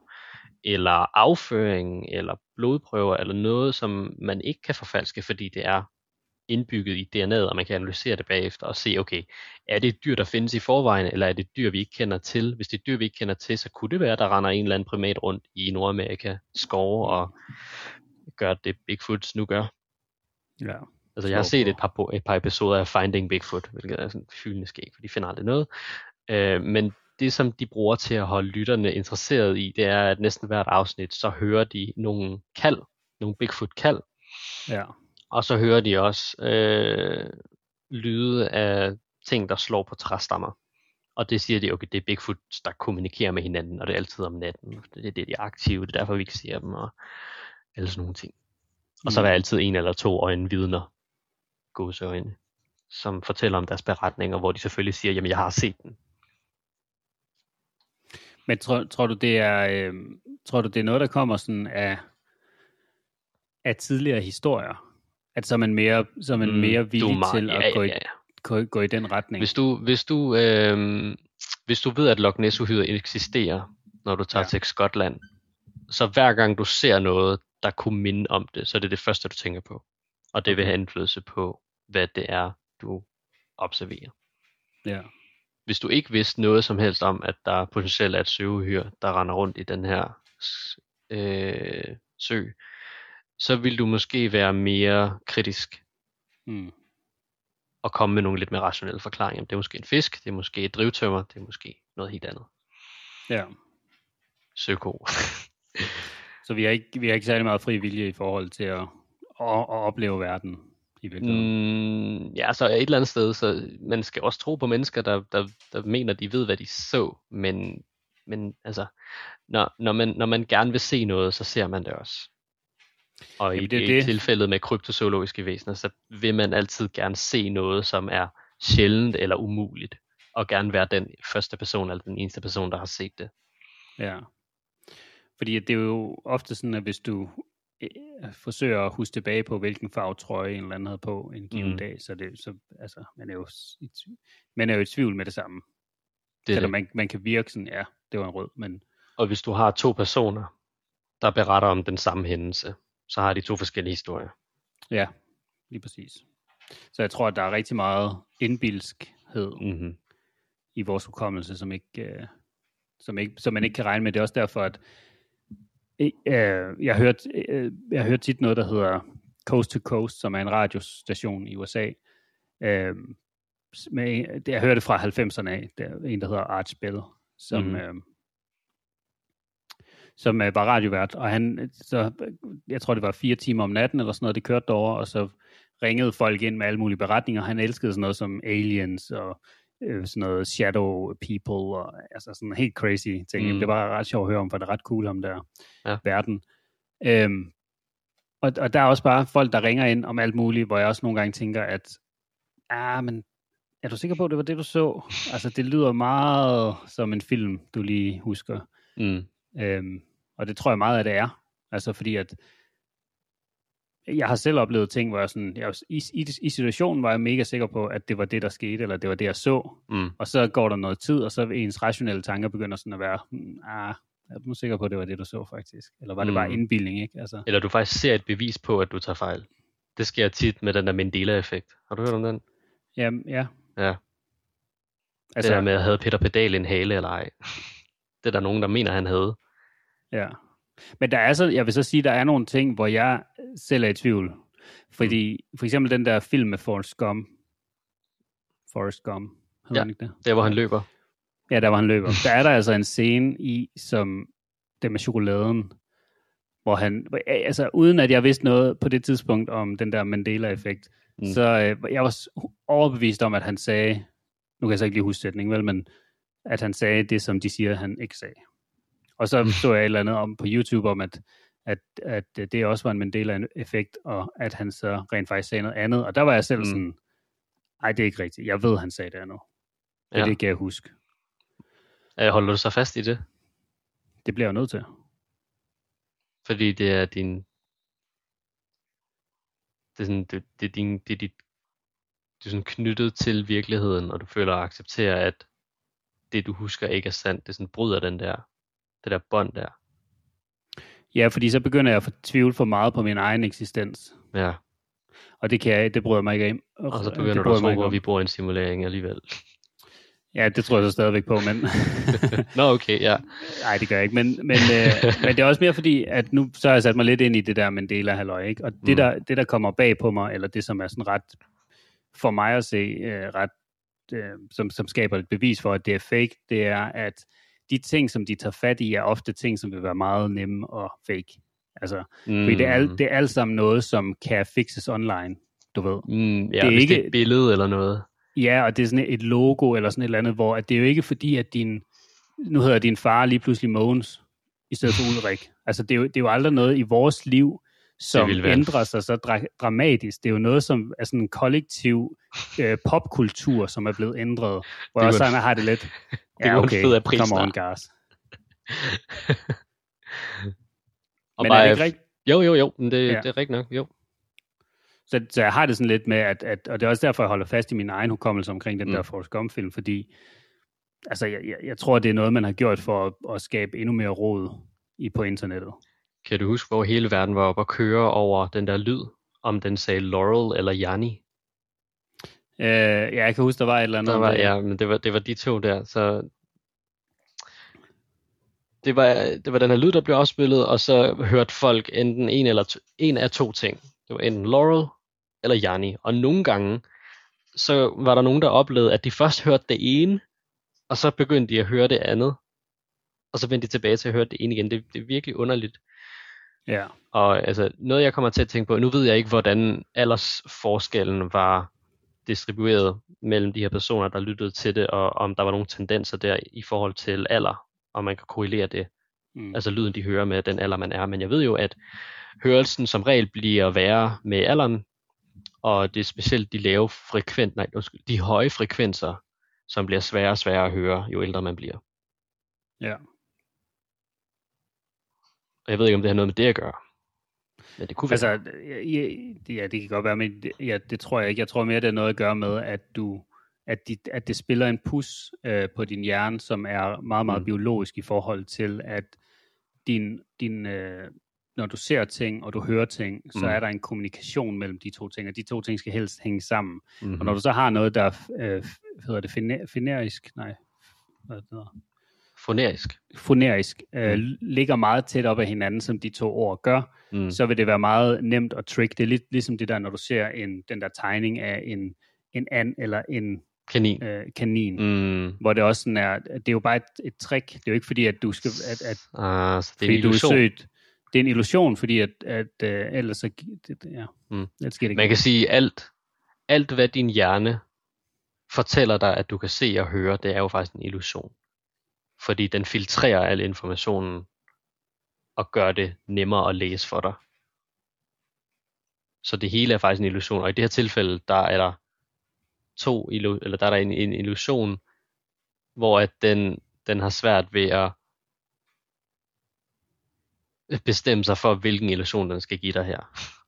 eller afføring, eller blodprøver, eller noget, som man ikke kan forfalske, fordi det er indbygget i DNA'et, og man kan analysere det bagefter og se, okay, er det et dyr, der findes i forvejen, eller er det et dyr, vi ikke kender til? Hvis det er et dyr, vi ikke kender til, så kunne det være, der render en eller anden primat rundt i Nordamerika, skove og gør det Bigfoots nu gør. Ja. Altså jeg har set et par, et par episoder af Finding Bigfoot, hvilket er sådan fyldende skæg, for de finder aldrig noget. Øh, men det, som de bruger til at holde lytterne interesseret i, det er, at næsten hvert afsnit, så hører de nogle kald, nogle Bigfoot-kald. Ja. Og så hører de også øh, lyde af ting, der slår på træstammer. Og det siger de, okay, det er Bigfoot, der kommunikerer med hinanden, og det er altid om natten. Det er det, de er aktive, det er derfor, vi ikke ser dem. Og, eller sådan nogle ting. Og så er der mm. altid en eller to øjne vidner, gåseøjne, som fortæller om deres beretninger, hvor de selvfølgelig siger, jamen jeg har set den. Men tror, tror du, det er, øh, tror du, det er noget, der kommer sådan af, af tidligere historier? At så er man mere, så er man mm, mere villig meget, til at ja, gå, ja, ja. Gå, gå i den retning? Hvis du, hvis du, øh, hvis du ved, at Loch ness eksisterer, når du tager ja. til Skotland, så hver gang du ser noget, der kunne minde om det, så er det det første, du tænker på. Og det vil have indflydelse på, hvad det er, du observerer. Ja. Hvis du ikke vidste noget som helst om, at der potentielt er et søvhyr, der render rundt i den her øh, sø, så vil du måske være mere kritisk. Mm. Og komme med nogle lidt mere rationelle forklaringer. Det er måske en fisk, det er måske et drivtømmer, det er måske noget helt andet. Ja. Søko. [LAUGHS] Så vi har ikke, vi har ikke særlig meget fri vilje i forhold til at, at, at opleve verden i virkeligheden. Mm, ja, så et eller andet sted, så man skal også tro på mennesker, der, der, der mener, de ved, hvad de så, men, men altså, når, når, man, når man gerne vil se noget, så ser man det også. Og Jamen, i, det, i det. tilfældet med kryptozoologiske væsener, så vil man altid gerne se noget, som er sjældent eller umuligt, og gerne være den første person, eller den eneste person, der har set det. Ja. Fordi det er jo ofte sådan, at hvis du forsøger at huske tilbage på, hvilken farve trøje en eller anden havde på en given mm. dag, så, det, så altså, man, er jo i, man er jo i tvivl med det samme. Det Selvom man, man kan virke sådan, ja, det var en rød, men... Og hvis du har to personer, der beretter om den samme hændelse, så har de to forskellige historier. Ja, lige præcis. Så jeg tror, at der er rigtig meget indbilskhed mm-hmm. i vores hukommelse, som ikke, uh, som ikke, som man ikke kan regne med. Det er også derfor, at øh, jeg, har hørt, øh, jeg har hørt tit noget, der hedder Coast to Coast, som er en radiostation i USA. Øh, med, jeg hørte det fra 90'erne af. Der er en, der hedder Arch Bell, som, mm. øh, som øh, var radiovært. Og han, så, jeg tror, det var fire timer om natten, eller sådan noget, det kørte derover, og så ringede folk ind med alle mulige beretninger. Han elskede sådan noget som aliens og øh, sådan noget shadow people og altså sådan helt crazy ting. Mm. Det var ret sjovt at høre om, for det er ret cool om der ja. verden. Øhm, og, og der er også bare folk, der ringer ind om alt muligt, hvor jeg også nogle gange tænker, at ah, men er du sikker på, at det var det, du så? Altså, det lyder meget som en film, du lige husker. Mm. Øhm, og det tror jeg meget, at det er. Altså, fordi at jeg har selv oplevet ting, hvor jeg sådan, jeg, i, i, i situationen var jeg mega sikker på, at det var det, der skete, eller det var det, jeg så. Mm. Og så går der noget tid, og så ens rationelle tanker begynder sådan at være, hmm, ah, er du sikker på, at det var det, du så faktisk? Eller var det mm. bare indbildning, ikke? Altså. Eller du faktisk ser et bevis på, at du tager fejl. Det sker tit med den der Mandela-effekt. Har du hørt om den? Jamen, ja. Ja. Altså, det der med, at havde Peter Pedal en hale eller ej. [LAUGHS] Det er der nogen, der mener, han havde. Ja. Men der er så, jeg vil så sige, der er nogle ting, hvor jeg selv er i tvivl. Fordi mm. for eksempel den der film med Forrest Gump. Forrest Gump, hedder ja, ikke det? der hvor han løber. Ja, der hvor han løber. [LAUGHS] Der er der altså en scene i, som det med chokoladen, hvor han, altså uden at jeg vidste noget på det tidspunkt om den der Mandela-effekt, mm. så øh, jeg var overbevist om, at han sagde, nu kan jeg så ikke lige huske sætningen, vel, men at han sagde det, som de siger, han ikke sagde. Og så så jeg et eller andet om på YouTube om, at, at, at det også var en Mandela-effekt, og at han så rent faktisk sagde noget andet. Og der var jeg selv mm. sådan, ej, det er ikke rigtigt. Jeg ved, han sagde det andet. Det, ja. det kan jeg huske. Holder du så fast i det? Det bliver jeg nødt til. Fordi det er din... Det er, sådan, det, det er, din, det er dit du er sådan knyttet til virkeligheden, og du føler at acceptere, at det du husker ikke er sandt. Det sådan bryder den der, det der bånd der. Ja, fordi så begynder jeg at tvivle for meget på min egen eksistens. Ja. Og det kan jeg, det bryder mig ikke af. Og så begynder du at tro, at vi bor i en simulering alligevel. Ja, det tror jeg så stadigvæk på, men... [LAUGHS] Nå, okay, ja. Nej, det gør jeg ikke, men, men, øh, [LAUGHS] men det er også mere fordi, at nu så har jeg sat mig lidt ind i det der Mandela halløj, ikke? Og det, mm. der, det, der kommer bag på mig, eller det, som er sådan ret, for mig at se, øh, ret, øh, som, som skaber et bevis for, at det er fake, det er, at de ting, som de tager fat i, er ofte ting, som vil være meget nemme og fake. Altså, mm. fordi det er, mm. det er alt sammen noget, som kan fixes online, du ved. Mm, ja, det er ikke, det er et billede eller noget. Ja, og det er sådan et logo eller sådan et eller andet, hvor at det er jo ikke fordi, at din, nu hedder din far lige pludselig Mogens, i stedet for Ulrik. Altså, det er, jo, det er jo aldrig noget i vores liv, som ændrer sig så dra- dramatisk. Det er jo noget, som er sådan en kollektiv øh, popkultur, som er blevet ændret. Hvor jeg også sådan, har det lidt, [LAUGHS] ja, okay, come on, gas. [LAUGHS] Men er det ikke rigtigt? Jo, jo, jo, det, ja. det er rigtigt nok, jo. Så, så jeg har det sådan lidt med, at, at, og det er også derfor, jeg holder fast i min egen hukommelse omkring den mm. der Forrest Gump-film, fordi altså, jeg, jeg, jeg tror, det er noget, man har gjort for at, at skabe endnu mere råd i, på internettet. Kan du huske, hvor hele verden var oppe at køre over den der lyd, om den sagde Laurel eller Janni? Øh, ja, jeg kan huske, der var et eller andet. Der var, ja, men det var, det var de to der, så det var, det var den her lyd, der blev afspillet, og så hørte folk enten en, eller to, en af to ting. Det var enten Laurel eller Janni. Og nogle gange, så var der nogen, der oplevede, at de først hørte det ene, og så begyndte de at høre det andet. Og så vendte de tilbage til at høre det ene igen. Det, det er virkelig underligt. Ja. Og altså, noget jeg kommer til at tænke på, nu ved jeg ikke, hvordan aldersforskellen var distribueret mellem de her personer, der lyttede til det, og om der var nogle tendenser der i forhold til alder, og man kan korrelere det. Mm. Altså lyden, de hører med den alder, man er. Men jeg ved jo, at hørelsen som regel bliver værre med alderen, og det er specielt de lave frekvent, nej, de høje frekvenser, som bliver sværere og sværere at høre, jo ældre man bliver. Ja. Og jeg ved ikke, om det har noget med det at gøre. Men det kunne altså, være. Ja, ja, det kan godt være, men det, ja, det tror jeg ikke. Jeg tror mere, det har noget at gøre med, at du at, de, at det spiller en pus øh, på din hjerne, som er meget, meget mm. biologisk i forhold til, at din, din, øh, når du ser ting, og du hører ting, så mm. er der en kommunikation mellem de to ting, og de to ting skal helst hænge sammen. Mm-hmm. Og når du så har noget, der øh, hedder det finerisk, nej, hvad det hedder? Fonerisk. fonerisk øh, ligger meget tæt op ad hinanden, som de to ord gør, Mm. så vil det være meget nemt at trick. Det er lidt ligesom det der, når du ser en, den der tegning af en, en and eller en Kanin. øh, kanin, mm. Mm. hvor det også sådan er, det er jo bare et, et trick. Det er jo ikke fordi, at du skal, at, at Ah, så det er en fordi du er illusion. sødt. Det er en illusion, fordi at, at øh, ellers så, det, ja, Mm. det. Man kan sige, alt, alt hvad din hjerne fortæller dig, at du kan se og høre, det er jo faktisk en illusion. Fordi den filtrerer al informationen og gør det nemmere at læse for dig. Så det hele er faktisk en illusion. Og i det her tilfælde, der er der to illu- eller der er der en, en illusion, hvor at den, den har svært ved at bestemme sig for, hvilken illusion den skal give dig her.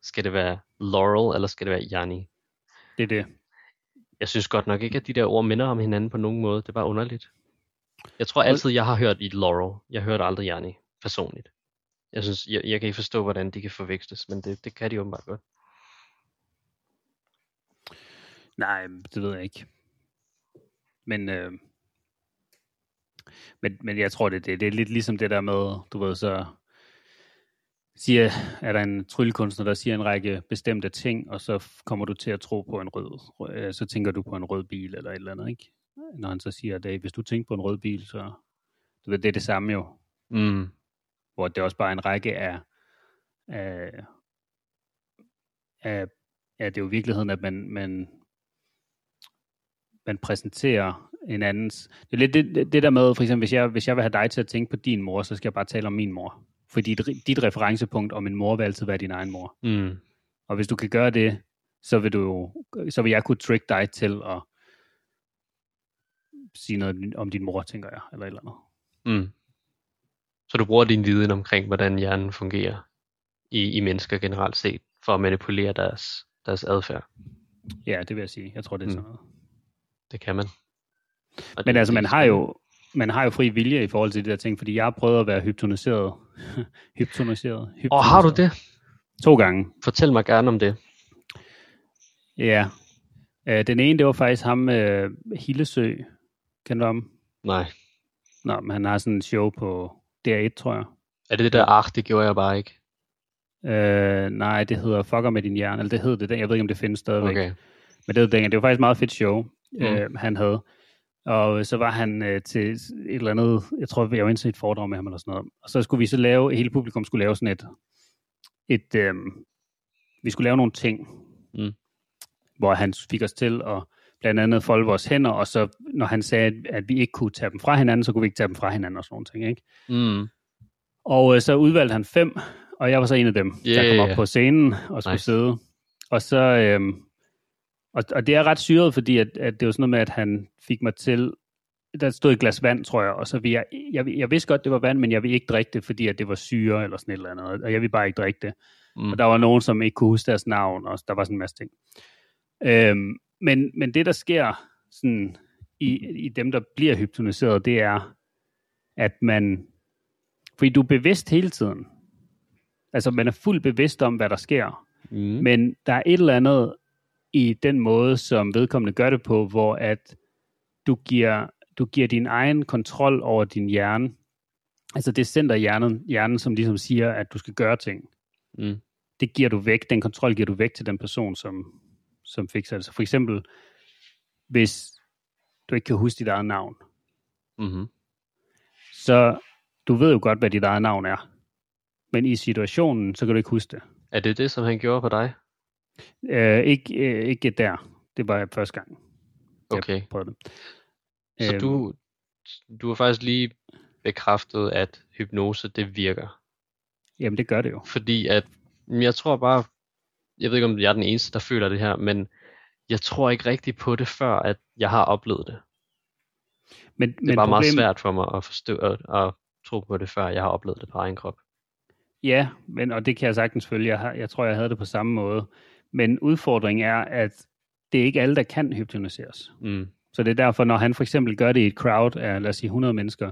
Skal det være Laurel, eller skal det være Yanni? Det er det. Jeg synes godt nok ikke, at de der ord minder om hinanden på nogen måde. Det er bare underligt. Jeg tror altid, jeg har hørt i Laurel. Jeg hørte aldrig Yanni, personligt. Jeg synes, jeg, jeg kan ikke forstå, hvordan de kan forveksles, men det, det kan de åbenbart godt. Nej, det ved jeg ikke. Men, øh, men, men jeg tror, det, det, det er lidt ligesom det der med, du ved, så siger, er der en tryllekunstner, der siger en række bestemte ting, og så kommer du til at tro på en rød, så tænker du på en rød bil eller et eller andet, ikke? Når han så siger, at hvis du tænker på en rød bil, så du ved, det er det samme jo, Mm. hvor det også bare er en række af, af, af ja, det er jo i virkeligheden, at man, man, man præsenterer en andens. Det er lidt det, det, der med, for eksempel, hvis jeg, hvis jeg vil have dig til at tænke på din mor, så skal jeg bare tale om min mor. Fordi dit, dit referencepunkt om en mor vil altid være din egen mor. Mm. Og hvis du kan gøre det, så vil du så vil jeg kunne trick dig til at sige noget om din mor, tænker jeg, eller et eller andet. Mm. Så du bruger din viden omkring, hvordan hjernen fungerer i, i mennesker generelt set, for at manipulere deres, deres adfærd. Ja, det vil jeg sige. Jeg tror, det er Mm. sådan noget. Det kan man. Og Men det- altså, man har jo, man har jo fri vilje i forhold til de der ting, fordi jeg har prøvet at være hypnotiseret. [LAUGHS] hypnotiseret. hypnotiseret. Og har du det? To gange. Fortæl mig gerne om det. Ja. Øh, den ene, det var faktisk ham, øh, Hillesø. Kender du ham? Nej. Nå, men han har sådan en show på DR1, tror jeg. Er det det der, ach, det gjorde jeg bare ikke? Øh, nej, det hedder Fucker med din hjerne. Eller det hed det. Jeg ved ikke, om det findes stadigvæk. Okay. Men det, det var faktisk et meget fedt show, Mm. øh, han havde. Og så var han øh, til et eller andet, jeg tror, jeg var inde til et foredrag med ham eller sådan noget. Og så skulle vi så lave, hele publikum skulle lave sådan et, et øh, vi skulle lave nogle ting, Mm. hvor han fik os til at blandt andet folde vores hænder, og så når han sagde, at, vi ikke kunne tage dem fra hinanden, så kunne vi ikke tage dem fra hinanden og sådan nogle ting, ikke? Mm. Og øh, så udvalgte han fem, og jeg var så en af dem, der kom Yeah. op på scenen og skulle Nice. sidde. Og så, øhm, og, og det er ret syret, fordi at, at det var sådan noget med, at han fik mig til, der stod et glas vand, tror jeg, og så vi jeg, jeg, jeg vidste godt, det var vand, men jeg ville ikke drikke det, fordi at det var syre eller sådan et eller andet, og jeg ville bare ikke drikke det. Mm. Og der var nogen, som ikke kunne huske deres navn, og der var sådan en masse ting. Øhm, men, men det, der sker sådan, i, i dem, der bliver hypnotiseret, det er, at man, fordi du er bevidst hele tiden. Altså, man er fuldt bevidst om, hvad der sker. Mm. Men der er et eller andet i den måde, som vedkommende gør det på, hvor at du giver, du giver din egen kontrol over din hjerne. Altså det center i hjernen, hjernen, som ligesom siger, at du skal gøre ting Mm. det giver du væk, den kontrol giver du væk til den person, som, som fikser det. Så for eksempel, hvis du ikke kan huske dit eget navn, Mm-hmm. så du ved jo godt, hvad dit eget navn er. Men i situationen, så kan du ikke huske det. Er det det, som han gjorde på dig? Øh, ikke, øh, ikke der. Det var første gang, Okay. jeg prøvede det. Så Øhm, du, du har faktisk lige bekræftet, at hypnose, det virker. Jamen, det gør det jo. Fordi at, jeg tror bare, jeg ved ikke om jeg er den eneste, der føler det her, men jeg tror ikke rigtigt på det, før at jeg har oplevet det. Men, Det er bare meget svært for mig at forstå at, tro på det, før jeg har oplevet det på egen krop. Ja, men, og det kan jeg sagtens følge. Jeg, har, jeg tror, jeg havde det på samme måde. Men udfordringen er, at det er ikke alle, der kan hypnotiseres. Mm. Så det er derfor, når han for eksempel gør det i et crowd af, lad os sige, 100 mennesker,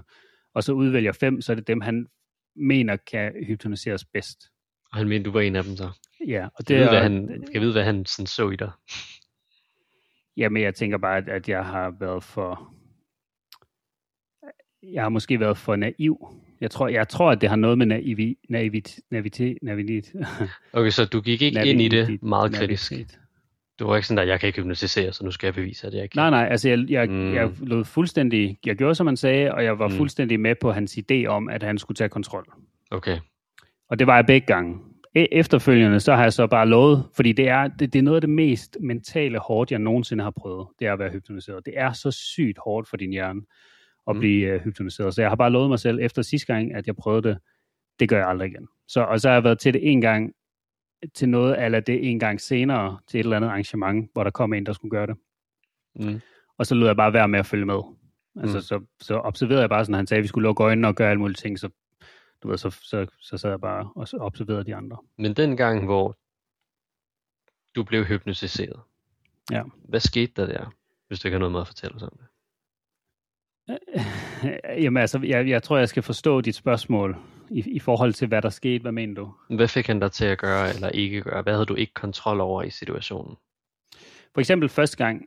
og så udvælger fem, så er det dem, han mener kan hypnotiseres bedst. Og han mente, du var en af dem så. Ja, og Det det jeg ved, hvad er, han, skal jeg vide, hvad han sådan så i dig? jamen jeg tænker bare, at, at jeg har været for, jeg har måske været for naiv. Jeg tror, jeg tror at det har noget med naivi, naivit, navit, navit, Okay, så du gik ikke ind i det meget kritisk. navitet. Du var ikke sådan der, jeg kan ikke hypnotisere, så nu skal jeg bevise, at jeg kan. Nej, nej, altså jeg, jeg, Mm. jeg lod fuldstændig, jeg gjorde som han sagde, og jeg var mm. fuldstændig med på hans idé om, at han skulle tage kontrol. Okay. Og det var jeg begge gange. E- Efterfølgende, så har jeg så bare lovet, fordi det er, det, det er noget af det mest mentale hårdt, jeg nogensinde har prøvet, det er at være hypnotiseret. Det er så sygt hårdt for din hjerne at Mm. blive uh, hypnotiseret. Så jeg har bare lovet mig selv, efter sidste gang, at jeg prøvede det, det gør jeg aldrig igen. Så, og så har jeg været til det en gang, til noget, eller det en gang senere, til et eller andet arrangement, hvor der kom en, der skulle gøre det. Mm. Og så lød jeg bare være med at følge med. Altså, Mm. så, så observerede jeg bare, sådan, han sagde, at vi skulle lukke øjnene og gøre alle mulige ting, så, du ved, så, så, så sad jeg bare og observerede de andre. Men den gang, hvor du blev hypnotiseret, Ja. hvad skete der der, hvis du ikke har noget med at fortælle os om det? [LAUGHS] Jamen altså, jeg, jeg tror, jeg skal forstå dit spørgsmål i, i forhold til, hvad der skete. Hvad mener du? Hvad fik han dig til at gøre eller ikke gøre? Hvad havde du ikke kontrol over i situationen? For eksempel første gang,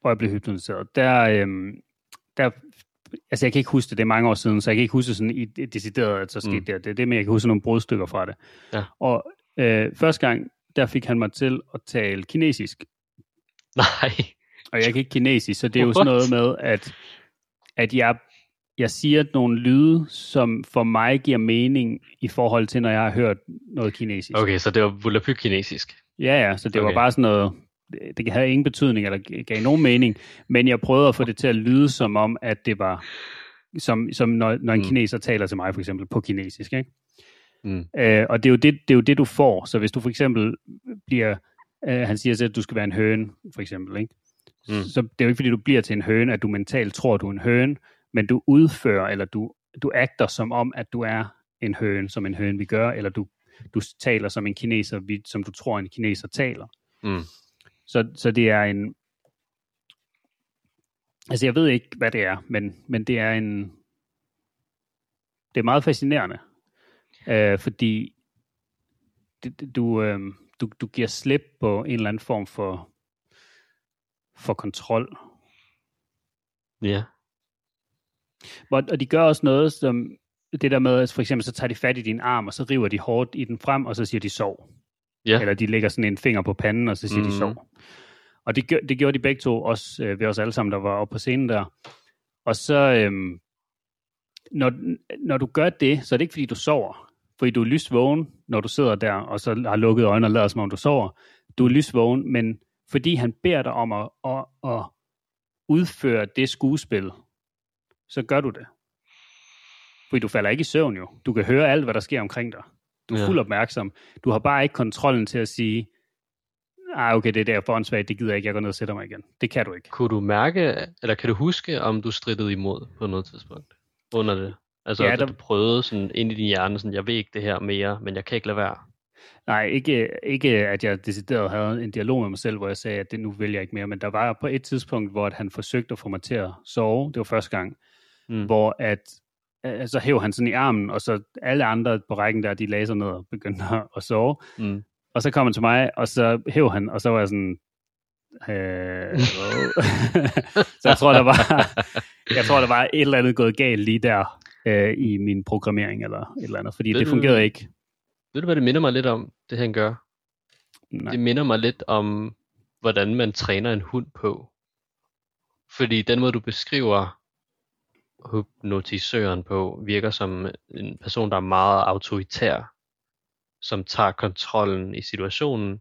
hvor jeg blev hypnotiseret, der, øhm, der altså jeg kan ikke huske det, det er mange år siden, så jeg kan ikke huske sådan i decideret, at så skete Mm. mm. det, det er det, men jeg kan huske nogle brudstykker fra det. Ja. Og øh, første gang, der fik han mig til at tale kinesisk, Nej. og jeg kan ikke kinesisk, så det er jo sådan noget med, at, at jeg, jeg siger nogle lyde, som for mig giver mening i forhold til, når jeg har hørt noget kinesisk. Okay, så det var volapyk kinesisk. Ja, ja, så det. Okay. var bare sådan noget, det- havde ingen betydning, eller gav nogen mening, men jeg prøvede at få det til at lyde som om, at det var, som, som når, når en Mm. kineser taler til mig, for eksempel, på kinesisk, ikke? Mm. Øh, og det er, jo det, det er jo det, du får. Så hvis du for eksempel bliver, øh, han siger til, at du skal være en høne, for eksempel, ikke? Mm. Mm. Så det er jo ikke, fordi du bliver til en høne, at du mentalt tror, at du er en høne, men du udfører, eller du, du agter som om, at du er en høne, som en høne vi gør, eller du, du taler som en kineser, vi- som du tror, en kineser taler. Mm. Så, så det er en... Altså, jeg ved ikke, hvad det er, men, men det er en... Det er meget fascinerende, øh, fordi det, du, øh, du, du giver slip på en eller anden form for, for kontrol. Ja. Og, og de gør også noget, som det der med, at for eksempel så tager de fat i din arm, og så river de hårdt i den frem, og så siger de sov. Ja. Eller de lægger sådan en finger på panden, og så siger mm. Mhm. de sov. Og det, det gjorde de begge to, også øh, ved os alle sammen, der var oppe på scenen der. Og så, øhm, når, når du gør det, så er det ikke fordi, du sover. Fordi du er lysvågen, når du sidder der, og så har lukket øjnene og lader som om du sover. Du er lysvågen, men fordi han beder dig om at, at, at udføre det skuespil, så gør du det. Fordi du falder ikke i søvn jo. Du kan høre alt, hvad der sker omkring dig. Du er Ja. fuld opmærksom. Du har bare ikke kontrollen til at sige, ah, okay, det er der for åndssvagt, det gider jeg ikke, jeg går ned og sætter mig igen. Det kan du ikke. Kunne du mærke, eller kan du huske, om du strittede imod på noget tidspunkt under det? Altså, Ja, ja, der- du prøvede sådan ind i din hjerne, sådan, jeg ved ikke det her mere, men jeg kan ikke lade være. Nej, ikke, ikke at jeg decideret havde en dialog med mig selv, hvor jeg sagde, at det nu vil jeg ikke mere, men der var på et tidspunkt, hvor at han forsøgte at få mig til at sove, det var første gang, Mm. hvor at, så hæv han sådan i armen, og så alle andre på rækken der, de lagde sig ned og begyndte at, sove, Mm. og så kom han til mig, og så hæv han, og så var jeg sådan, øh, [LAUGHS] så jeg tror, der var, jeg tror, der var et eller andet gået galt lige der øh, i min programmering, eller et eller andet, fordi Ved det du- fungerede ikke. Ved du, hvad det minder mig lidt om, det han gør? Nej. Det minder mig lidt om, hvordan man træner en hund på. Fordi den måde, du beskriver hypnotisøren på, virker som en person, der er meget autoritær, som tager kontrollen i situationen,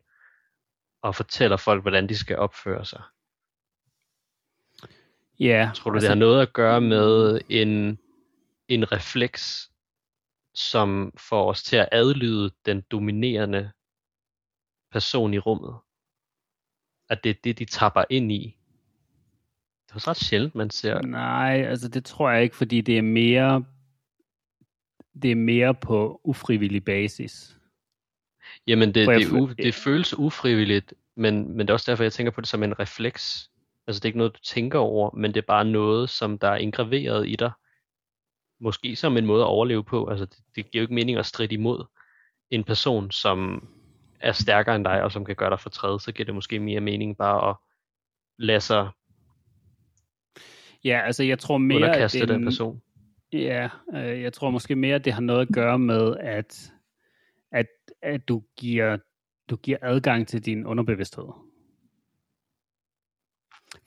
og fortæller folk, hvordan de skal opføre sig. Ja, Tror du, altså, det har noget at gøre med en, en refleks, som får os til at adlyde den dominerende person i rummet? At det er det, de tapper ind i? Det er også ret sjældent, man ser. Nej, altså det tror jeg ikke, fordi det er mere det er mere på ufrivillig basis. Jamen, det, For det, u, det føles ufrivilligt, men, men det er også derfor, jeg tænker på det som en refleks. Altså, det er ikke noget, du tænker over, men det er bare noget, som der er indgraveret i dig. Måske som en måde at overleve på. Altså, det, det giver jo ikke mening at stride imod en person, som er stærkere end dig, og som kan gøre dig fortræd. Så giver det måske mere mening bare at lade sig Ja, altså jeg tror mere, at det en- person. Ja, øh, jeg tror måske mere, at det har noget at gøre med, at, at, at du, giver, du giver adgang til din underbevidsthed.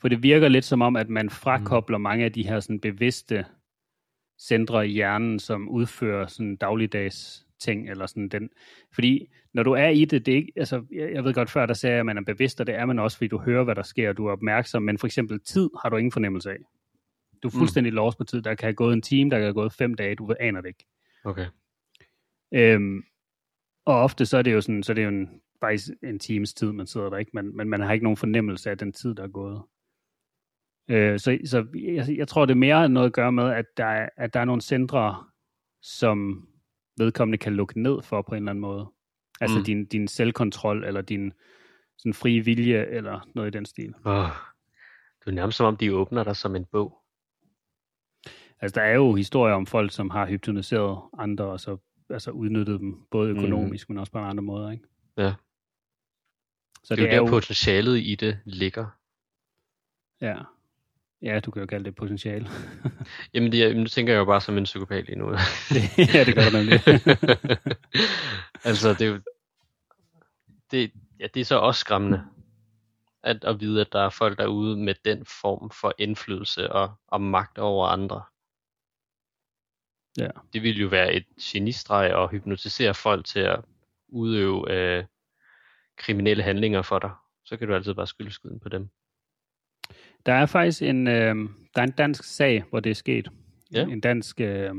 For det virker lidt som om, at man frakobler mm. mange af de her sådan bevidste centre i hjernen, som udfører sådan dagligdags ting, eller sådan den. Fordi når du er i det, det er ikke, altså, jeg, jeg ved godt før, der sagde at man er bevidst, og det er man også, fordi du hører, hvad der sker, og du er opmærksom, men for eksempel tid har du ingen fornemmelse af. Du er mm. fuldstændig mm. lost på tid. Der kan have gået en time, der kan have gået fem dage, du aner det ikke. Okay. Øhm, og ofte så er det jo sådan, så er det jo en, faktisk en times tid, man sidder der, ikke? Men, men man har ikke nogen fornemmelse af den tid, der er gået. Øh, så så jeg, jeg tror, det er mere noget at gøre med, at der, er, at der er nogle centre, som vedkommende kan lukke ned for på en eller anden måde. Altså mm. din, din selvkontrol, eller din sådan frie vilje, eller noget i den stil. Oh, det er nærmest som om, de åbner dig som en bog. Altså der er jo historier om folk, som har hypnotiseret andre, og så altså udnyttet dem, både økonomisk, mm. men også på andre måder, ikke? Ja. Så det, det er jo der jo... potentialet i det ligger. Ja. Ja, du kan jo kalde det potentiale. [LAUGHS] Jamen, det, nu tænker jeg jo bare som en psykopat lige nu. [LAUGHS] ja, det gør du nemlig. [LAUGHS] altså, det er jo... Det, ja, det er så også skræmmende, at, at vide, at der er folk derude med den form for indflydelse og, og magt over andre. Ja. Det ville jo være et genistreg at hypnotisere folk til at udøve øh, kriminelle handlinger for dig. Så kan du altid bare skylde skylden på dem. Der er faktisk en, øh, der er en dansk sag, hvor det er sket. Ja. En dansk øh,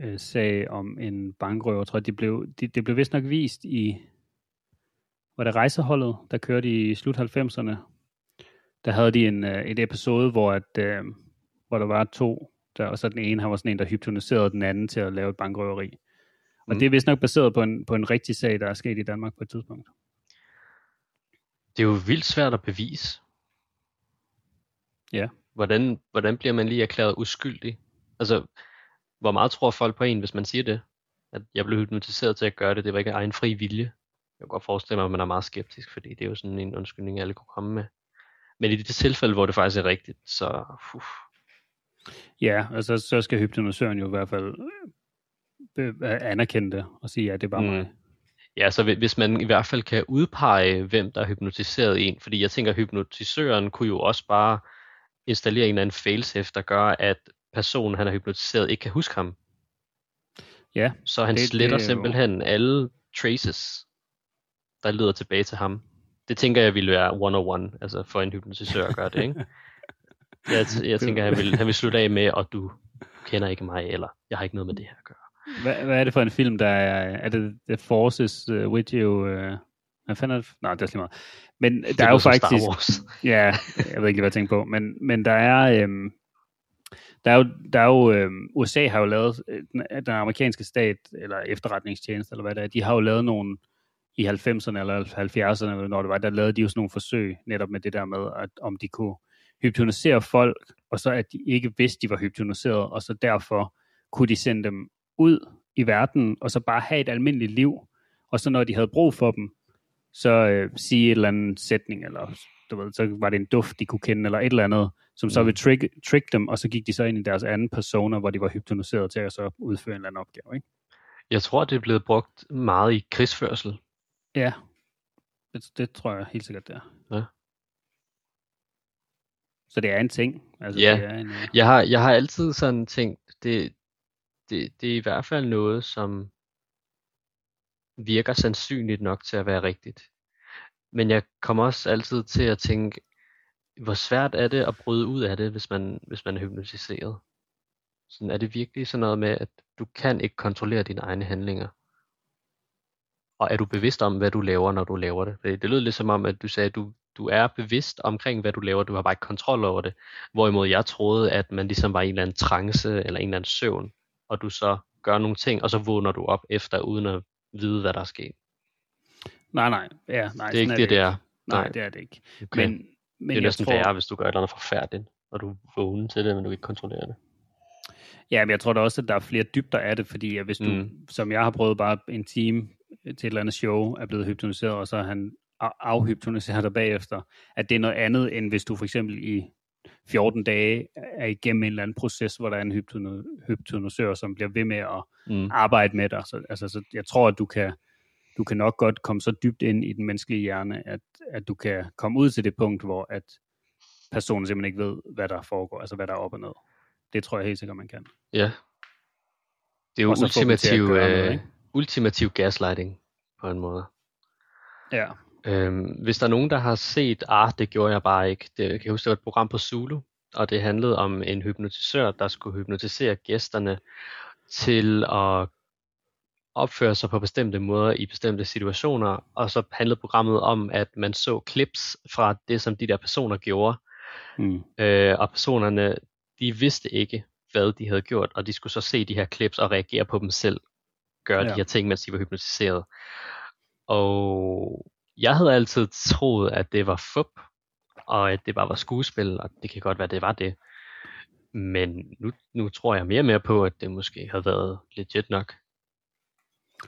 øh, sag om en bankrøver, tror jeg, de blev, de, det blev vist nok vist i, var det rejseholdet, der kørte i slut 90'erne. Der havde de en, øh, et episode, hvor, at, øh, hvor der var to, der, og så den ene, han var sådan en, der hypnotiserede den anden til at lave et bankrøveri. Og mm. det er vist nok baseret på en, på en rigtig sag, der er sket i Danmark på et tidspunkt. Det er jo vildt svært at bevise. Ja. Hvordan, hvordan bliver man lige erklæret uskyldig? Altså, hvor meget tror folk på en, hvis man siger det? At jeg blev hypnotiseret til at gøre det, det var ikke egen fri vilje. Jeg kan godt forestille mig, at man er meget skeptisk, fordi det er jo sådan en undskyldning, alle kunne komme med. Men i det tilfælde, hvor det faktisk er rigtigt, så... Uh. Ja, altså så skal hypnotisøren jo i hvert fald øh, anerkende det og sige, ja, det var mm. mig. Ja, så hvis man i hvert fald kan udpege, hvem der har hypnotiseret en, fordi jeg tænker, at hypnotisøren kunne jo også bare installere en eller anden failsafe, der gør, at personen, han har hypnotiseret, ikke kan huske ham. Ja. Så han det, sletter det simpelthen jo... alle traces, der leder tilbage til ham. Det tænker jeg ville være one-on-one, altså for en hypnotisør at gøre det, ikke? [LAUGHS] jeg, jeg tænker, han vil, han vil slutte af med, og du kender ikke mig, eller jeg har ikke noget med det her at gøre. Hvad, hvad er det for en film, der er, er det The Forces uh, with you? Uh, hvad fanden er det? Nej, det er slet meget. Men det der er jo faktisk... Star Wars. [LAUGHS] ja, jeg ved ikke, hvad jeg tænker på. Men, men der er... Øhm, der er jo, der er jo øhm, USA har jo lavet, øh, den, den amerikanske stat, eller efterretningstjeneste, eller hvad det er, de har jo lavet nogle, i 90'erne eller 70'erne, eller når det var, der lavede de jo sådan nogle forsøg, netop med det der med, at om de kunne hypnotisere folk, og så at de ikke vidste, de var hypnotiseret, og så derfor kunne de sende dem ud i verden, og så bare have et almindeligt liv, og så når de havde brug for dem, så øh, sige et eller andet sætning, eller du ved, så var det en duft, de kunne kende, eller et eller andet, som så mm. ville trick, trick dem, og så gik de så ind i deres anden persona, hvor de var hypnotiseret til at så udføre en eller anden opgave. Ikke? Jeg tror, det er blevet brugt meget i krigsførsel. Ja, det, det tror jeg helt sikkert, det er. Ja. Så det er en ting. Altså, ja, det er en, uh... jeg, har, jeg har altid sådan tænkt, det, det, det er i hvert fald noget, som virker sandsynligt nok til at være rigtigt. Men jeg kommer også altid til at tænke, hvor svært er det at bryde ud af det, hvis man, hvis man er hypnotiseret? Sådan, er det virkelig sådan noget med, at du kan ikke kontrollere dine egne handlinger? Og er du bevidst om, hvad du laver, når du laver det? Det, lød lidt som om, at du sagde, at du, du er bevidst omkring, hvad du laver, du har bare ikke kontrol over det. Hvorimod jeg troede, at man ligesom var i en eller anden trance, eller en eller anden søvn, og du så gør nogle ting, og så vågner du op efter, uden at vide, hvad der er sket. Nej, nej. Ja, nej det er ikke det, det, det er. Nej, nej, det er det ikke. Okay. Men, men det er næsten tror... værre, hvis du gør et eller andet forfærdeligt, og du vågner til det, men du ikke kontrollerer det. Ja, men jeg tror da også, at der er flere dybder af det, fordi hvis du, mm. som jeg har prøvet bare en time til et eller andet show, er blevet hypnotiseret, og så han afhypnotiserer dig bagefter, at det er noget andet, end hvis du for eksempel i 14 dage er igennem en eller anden proces, hvor der er en hypno- hypnotisør, som bliver ved med at Mm. arbejde med dig. Så, altså, så jeg tror, at du kan, du kan nok godt komme så dybt ind i den menneskelige hjerne, at, at du kan komme ud til det punkt, hvor at personen simpelthen ikke ved, hvad der foregår, altså hvad der er op og ned. Det tror jeg helt sikkert, man kan. Ja. Det er jo ultimativ, noget, øh, ultimativ gaslighting på en måde. Ja. Øhm, hvis der er nogen, der har set, ah, det gjorde jeg bare ikke. Det, jeg kan huske, det var et program på Zulu, og det handlede om en hypnotisør, der skulle hypnotisere gæsterne til at opføre sig på bestemte måder i bestemte situationer, og så handlede programmet om, at man så clips fra det, som de der personer gjorde, Mm. øh, og personerne, de vidste ikke, hvad de havde gjort, og de skulle så se de her clips og reagere på dem selv, gøre ja. De her ting, mens de var hypnotiseret. Og jeg havde altid troet, at det var fup, og at det bare var skuespil, og det kan godt være, det var det. Men nu, nu tror jeg mere og mere på, at det måske havde været legit nok.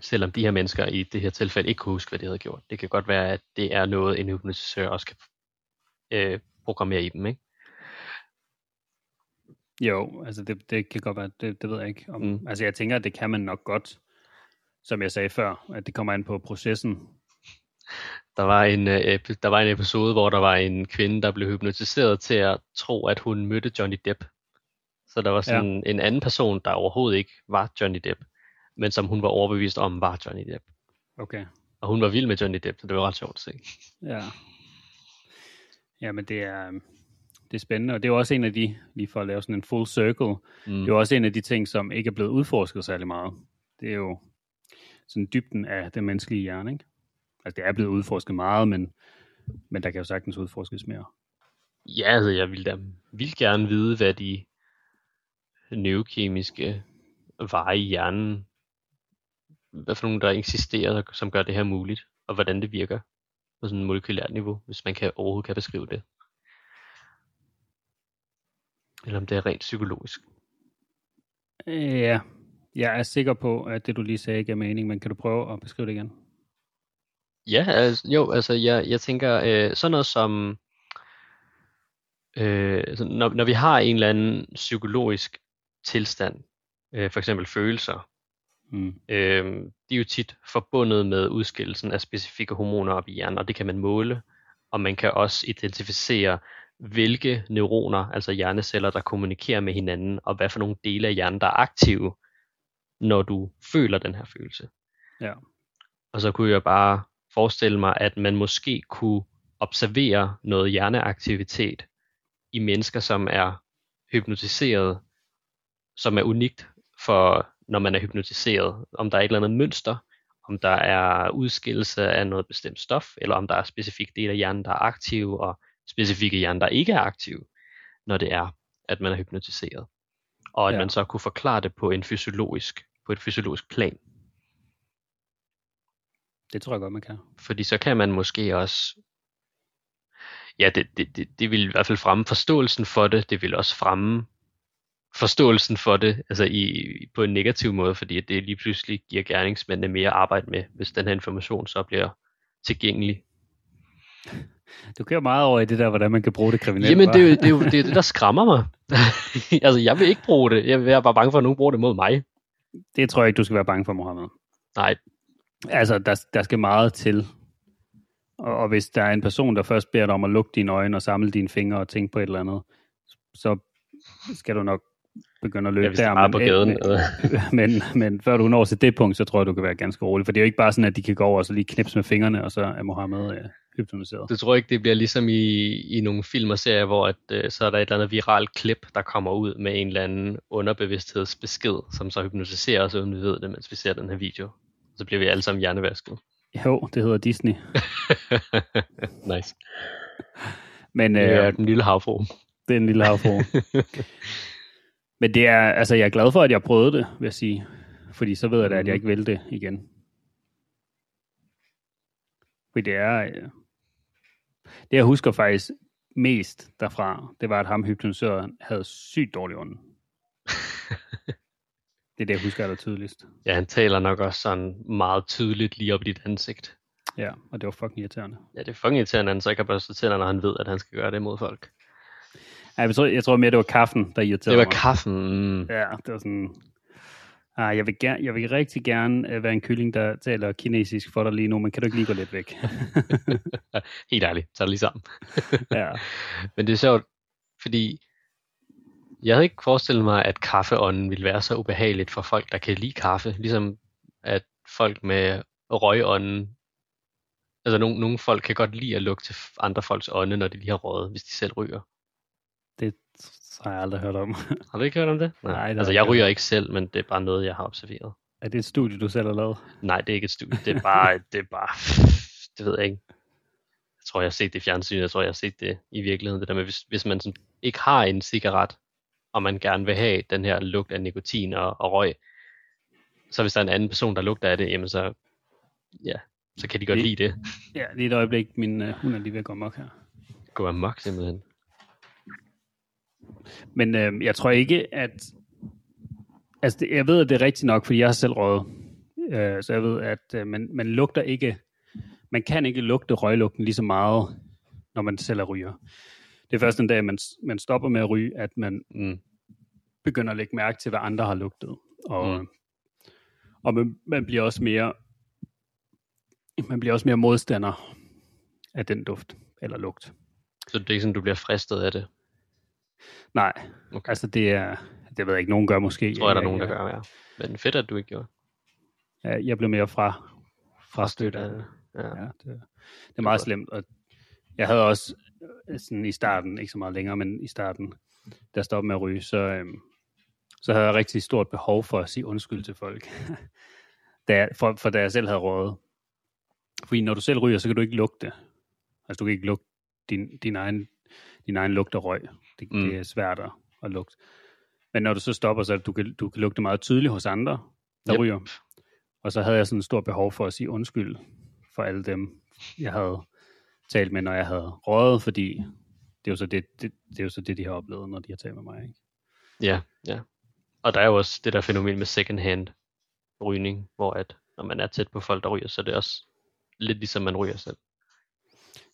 Selvom de her mennesker i det her tilfælde ikke kunne huske, hvad de havde gjort. Det kan godt være, at det er noget, en hypnotisør også kan øh, programmere i dem, ikke? Jo, altså det, det kan godt være, det, det ved jeg ikke. Om, mm. Altså jeg tænker, at det kan man nok godt, som jeg sagde før, at det kommer an på processen. Der var, en, øh, der var en episode, hvor der var en kvinde, der blev hypnotiseret til at tro, at hun mødte Johnny Depp. Så der var sådan ja. en anden person, der overhovedet ikke var Johnny Depp, men som hun var overbevist om var Johnny Depp. Okay, Og hun var vild med Johnny Depp, så det var ret sjovt at se. ja. Ja, men det er, det er spændende, og det er også en af de, lige for at lave sådan en full circle, Mm. det er også en af de ting, som ikke er blevet udforsket særlig meget. Det er jo sådan dybden af den menneskelige hjerne, ikke? Altså det er blevet udforsket meget, men, men der kan jo sagtens udforskes mere. Ja, altså jeg ville da vil gerne vide, hvad de neurokemiske veje i hjernen, hvad for nogle der eksisterer, som gør det her muligt, og hvordan det virker på sådan et molekylært niveau, hvis man kan overhovedet kan beskrive det. Eller om det er rent psykologisk. Ja, jeg er sikker på, at det du lige sagde ikke er mening, men kan du prøve at beskrive det igen? Ja, altså, jo, altså jeg, jeg tænker øh, sådan noget som, øh, altså, når, når vi har en eller anden psykologisk tilstand, øh, for eksempel følelser, Mm. øh, de er jo tit forbundet med udskillelsen af specifikke hormoner op i hjernen, og det kan man måle, og man kan også identificere, hvilke neuroner, altså hjerneceller, der kommunikerer med hinanden, og hvad for nogle dele af hjernen, der er aktive, når du føler den her følelse. Ja. Og så kunne jeg bare forestille mig, at man måske kunne observere noget hjerneaktivitet i mennesker, som er hypnotiseret, som er unikt for, når man er hypnotiseret. Om der er et eller andet mønster, om der er udskillelse af noget bestemt stof, eller om der er specifikke dele af hjernen, der er aktive, og specifikke hjernen, der ikke er aktive, når det er, at man er hypnotiseret. Og at Ja. man så kunne forklare det på en fysiologisk, på et fysiologisk plan. Det tror jeg godt, man kan. Fordi så kan man måske også, ja, det, det, det, det vil i hvert fald fremme forståelsen for det, det vil også fremme forståelsen for det, altså i, på en negativ måde, fordi at det lige pludselig giver gerningsmændene mere arbejde med, hvis den her information så bliver tilgængelig. Du kører meget over i det der, hvordan man kan bruge det kriminelt. Jamen, det er, jo, det, er jo det, er det, der skræmmer mig. [LAUGHS] altså, jeg vil ikke bruge det. Jeg er bare bange for, at nogen bruger det mod mig. det tror jeg ikke, du skal være bange for, Mohammed. Nej, Altså, der, der skal meget til. Og, og hvis der er en person, der først beder dig om at lukke dine øjne og samle dine fingre og tænke på et eller andet, så skal du nok begynde at løbe vil der. bare på gaden. Men, [LAUGHS] men, men før du når til det punkt, så tror jeg, du kan være ganske rolig. For det er jo ikke bare sådan, at de kan gå over og så lige knipse med fingrene, og så er Mohammed øh, hypnotiseret. Du tror ikke, det bliver ligesom i, i nogle film og serier, hvor at, øh, så er der et eller andet viralt klip, der kommer ud med en eller anden underbevidsthedsbesked, som så hypnotiserer os, uden vi ved det, mens vi ser den her video. Så bliver vi alle sammen hjernevasket. Jo, det hedder Disney. [LAUGHS] nice. Men Det øh, er den lille havfru. det er en lille [LAUGHS] havfru. Men det er, altså jeg er glad for, at jeg prøvede det, vil jeg sige. Fordi så ved jeg da, at jeg ikke vil det igen. Fordi det er... øh, Det jeg husker faktisk mest derfra, det var, at ham hypnotisøren havde sygt dårlig ånd. Det er det, jeg husker aller tydeligst. Ja, han taler nok også sådan meget tydeligt lige op i dit ansigt. Ja, og det var fucking irriterende. Ja, det er fucking irriterende, at han så ikke har børstet tænder, når han ved, at han skal gøre det mod folk. Ja, jeg, tror, jeg tror mere, det var kaffen, der irriterede Det var mig. kaffen. Mm. Ja, det var sådan... Ah, jeg, vil gerne, jeg vil rigtig gerne uh, være en kylling, der taler kinesisk for dig lige nu, men kan du ikke lige gå lidt væk? [LAUGHS] Helt ærligt, tag det lige sammen. ja. [LAUGHS] Men det er sjovt, fordi jeg havde ikke forestillet mig, at kaffeånden ville være så ubehageligt for folk, der kan lide kaffe. Ligesom at folk med røgånden, altså nogle, nogle folk kan godt lide at lugte til andre folks ånde, når de lige har røget, hvis de selv ryger. Det har jeg aldrig hørt om. [LAUGHS] Har du ikke hørt om det? Nej, det har altså jeg ryger ikke selv, men det er bare noget, jeg har observeret. er det et studie, du selv har lavet? Nej, det er ikke et studie. Det er bare, [LAUGHS] det er bare, det ved jeg ikke. Jeg tror, jeg har set det i fjernsynet. Jeg tror, jeg har set det i virkeligheden. Det der med, hvis, hvis man sådan ikke har en cigaret, og man gerne vil have den her lugt af nikotin og, og røg, så hvis der er en anden person, der lugter af det, jamen så, ja, så kan de godt Det- lide det. Ja, lige et øjeblik. Min uh, hund er lige ved at gå amok her. Gå amok simpelthen. Men øh, jeg tror ikke, at... Altså, det, jeg ved, at det er rigtigt nok, fordi jeg har selv røget. Øh, så jeg ved, at øh, man, man lugter ikke... Man kan ikke lugte røglugten lige så meget, når man selv er ryger. Det er først den dag, man, man stopper med at ryge, at man Mm. begynder at lægge mærke til, hvad andre har lugtet. Og, Mm. mm. og man, man bliver også mere man bliver også mere modstander af den duft eller lugt. Så det er ikke sådan, du bliver fristet af det. Nej, Okay. altså det er, det ved jeg ikke, nogen gør måske. Jeg tror jeg, der er nogen, der gør, ja. Men fedt, at du ikke gjorde. Ja, jeg blev mere fra, fra støtte af det. Ja. Ja, det, det er meget slemt. Og jeg havde også øh, sådan i starten, ikke så meget længere, men i starten, da jeg stoppede med at ryge, så, øhm, så havde jeg rigtig stort behov for at sige undskyld til folk. [LAUGHS] da jeg, for, for da jeg selv havde røget. Fordi når du selv ryger, så kan du ikke lugte. Altså du kan ikke lugte din, din, egen, din egen lugt af røg. Det, Mm. det er svært at, at lugte. Men når du så stopper, så du kan du kan lugte meget tydeligt hos andre, der yep. ryger. Og så havde jeg sådan et stort behov for at sige undskyld for alle dem, jeg havde talt med, når jeg havde røget, fordi det er jo så det, det, det, er jo så det de har oplevet, når de har talt med mig. Ikke? Ja, ja. Og der er jo også det der fænomen med second hand rygning, hvor at når man er tæt på folk, der ryger, så er det også lidt ligesom man ryger selv.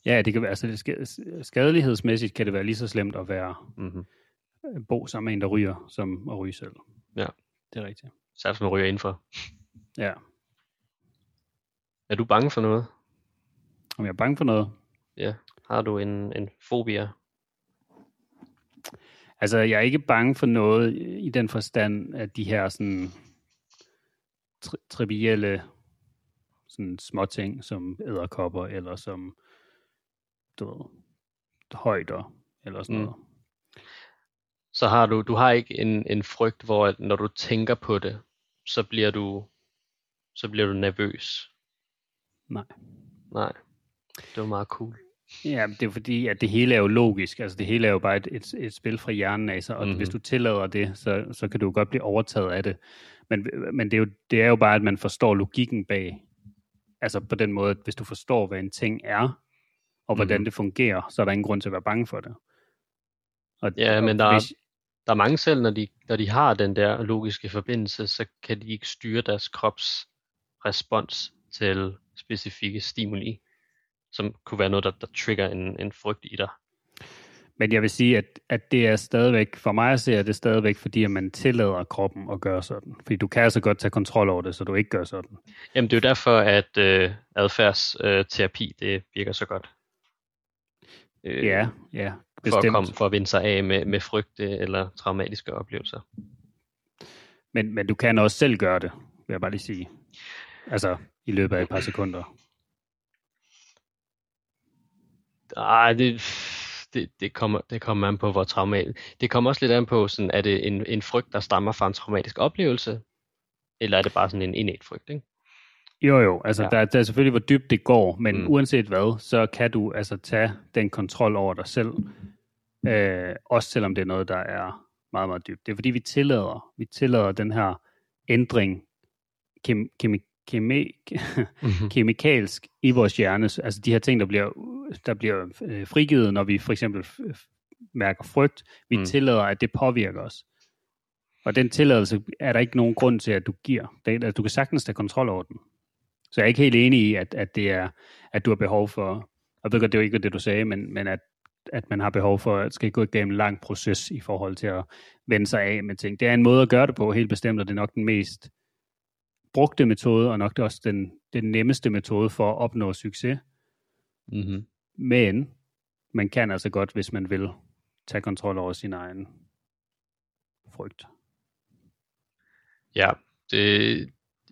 Ja, det kan være, altså det ska- skadelighedsmæssigt kan det være lige så slemt at være Mm-hmm. bo sammen med en, der ryger, som at ryge selv. Ja. Det er rigtigt. Særligt man ryger indenfor. Ja. Er du bange for noget? Om jeg er bange for noget? Ja. Har du en, en fobia? Altså, jeg er ikke bange for noget i den forstand, at de her sådan tri- trivielle sådan småting, som æderkopper, eller som du ved, højder, eller sådan Mm. noget. Så har du, du har ikke en, en frygt, hvor at når du tænker på det, så bliver du, så bliver du nervøs. Nej. Nej. Det var meget cool. Ja, det er fordi, at det hele er jo logisk. Altså, det hele er jo bare et, et, et spil fra hjernen af sig, og Mhm. mm-hmm. hvis du tillader det, så, så kan du jo godt blive overtaget af det. Men, men det, er jo, det er jo bare, at man forstår logikken bag. Altså på den måde, at hvis du forstår, hvad en ting er, og hvordan Mhm. det fungerer, så er der ingen grund til at være bange for det. Og, Ja, og men der er- hvis, Der er mange selv, når de, når de har den der logiske forbindelse, så kan de ikke styre deres krops respons til specifikke stimuli, som kunne være noget, der, der trigger en, en frygt i dig. Men jeg vil sige, at, at det er stadigvæk, for mig at se, er det stadigvæk, fordi at man tillader kroppen at gøre sådan. Fordi du kan altså godt tage kontrol over det, så du ikke gør sådan. Jamen det er jo derfor, at øh, adfærdsterapi, øh, det virker så godt. Øh, Ja, ja, for at, bestemt. komme, for at vinde sig af med, med frygt øh, eller traumatiske oplevelser. Men, men du kan også selv gøre det, vil jeg bare lige sige. Altså, i løbet af et par sekunder. Ej, det, det, det, kommer, det kommer an på, hvor traumatisk. Det kommer også lidt an på, sådan, er det en, en frygt, der stammer fra en traumatisk oplevelse, eller er det bare sådan en indet frygt, ikke? Jo, jo, altså Ja. der, der er selvfølgelig, hvor dybt det går, men Mm. uanset hvad, så kan du altså tage den kontrol over dig selv, øh, også selvom det er noget, der er meget, meget dybt. Det er fordi, vi tillader, vi tillader den her ændring kem, kemi, kemi, Mhm. kemikalsk i vores hjerne. Altså de her ting, der bliver, der bliver øh, frigivet, når vi for eksempel mærker frygt. Vi Mm. tillader, at det påvirker os. Og den tilladelse er der ikke nogen grund til, at du giver. Det, at du kan sagtens tage kontrol over den. Så jeg er ikke helt enig i, at, at det er, at du har behov for, og ved godt, det er jo ikke det, du sagde, men, men at, at man har behov for at skal gå igennem en lang proces i forhold til at vende sig af med ting. Det er en måde at gøre det på, helt bestemt, og det er nok den mest brugte metode, og nok det også den, den nemmeste metode for at opnå succes. Mm-hmm. Men man kan altså godt, hvis man vil, tage kontrol over sin egen frygt. Ja, det,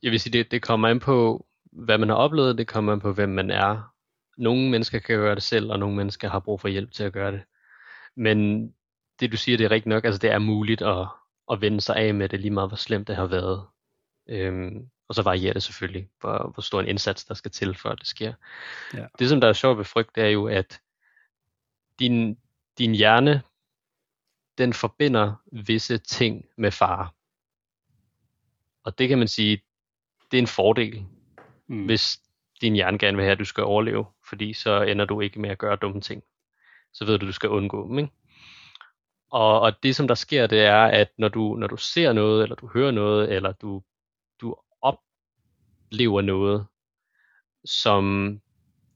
jeg vil sige, det, det kommer an på, hvad man har oplevet, det kommer an på, hvem man er. Nogle mennesker kan gøre det selv, og nogle mennesker har brug for hjælp til at gøre det. Men det du siger, det er rigtigt nok, altså det er muligt at, at vende sig af med det, lige meget hvor slemt det har været. Øhm, og så varierer det selvfølgelig, hvor, hvor stor en indsats der skal til, for at det sker. Ja. Det som der er sjovt ved frygt, det er jo, at din, din hjerne, den forbinder visse ting med fare. Og det kan man sige, det er en fordel, mm. hvis din hjerne gerne vil have, at du skal overleve, fordi så ender du ikke med at gøre dumme ting. Så ved du, at du skal undgå dem. Ikke? Og, og det som der sker, det er, at når du, når du ser noget, eller du hører noget, eller du, du oplever noget, som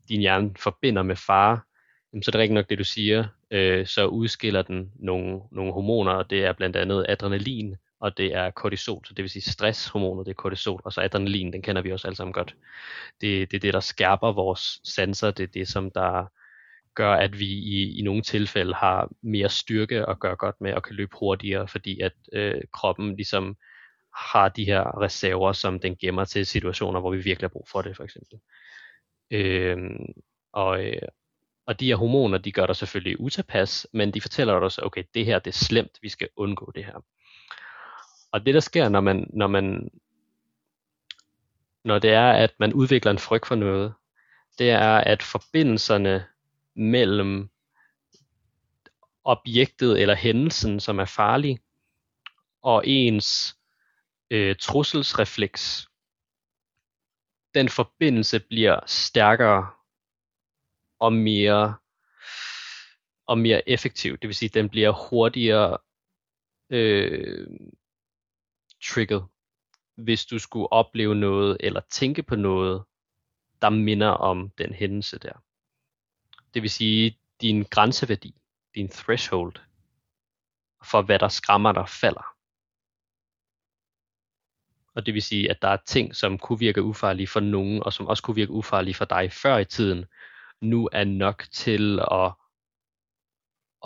din hjerne forbinder med fare, jamen, så er det rigtig nok det, du siger. Øh, så udskiller den nogle, nogle hormoner, og det er blandt andet adrenalin, og det er kortisol, så det vil sige stresshormoner, det er kortisol, og så adrenalin, den kender vi også alle sammen godt. Det, det er det, der skærper vores sanser, det er det, som der gør, at vi i, i nogle tilfælde har mere styrke og gør godt med at kan løbe hurtigere, fordi at øh, kroppen ligesom har de her reserver, som den gemmer til situationer, hvor vi virkelig har brug for det, for eksempel. Øhm, øh, og, og de her hormoner, de gør dig selvfølgelig utilpas, men de fortæller dig også, okay, det her det er slemt, vi skal undgå det her. Og det der sker, når man, når man når det er, at man udvikler en frygt for noget, det er, at forbindelserne mellem objektet eller hændelsen, som er farlig, og ens øh, trusselsrefleks, den forbindelse bliver stærkere og mere og mere effektiv. Det vil sige, at den bliver hurtigere øh, trigget, hvis du skulle opleve noget eller tænke på noget, der minder om den hændelse der. Det vil sige, din grænseværdi, din threshold, for hvad der skræmmer dig, falder. Og det vil sige, at der er ting, som kunne virke ufarlige for nogen, og som også kunne virke ufarlige for dig før i tiden, nu er nok til at,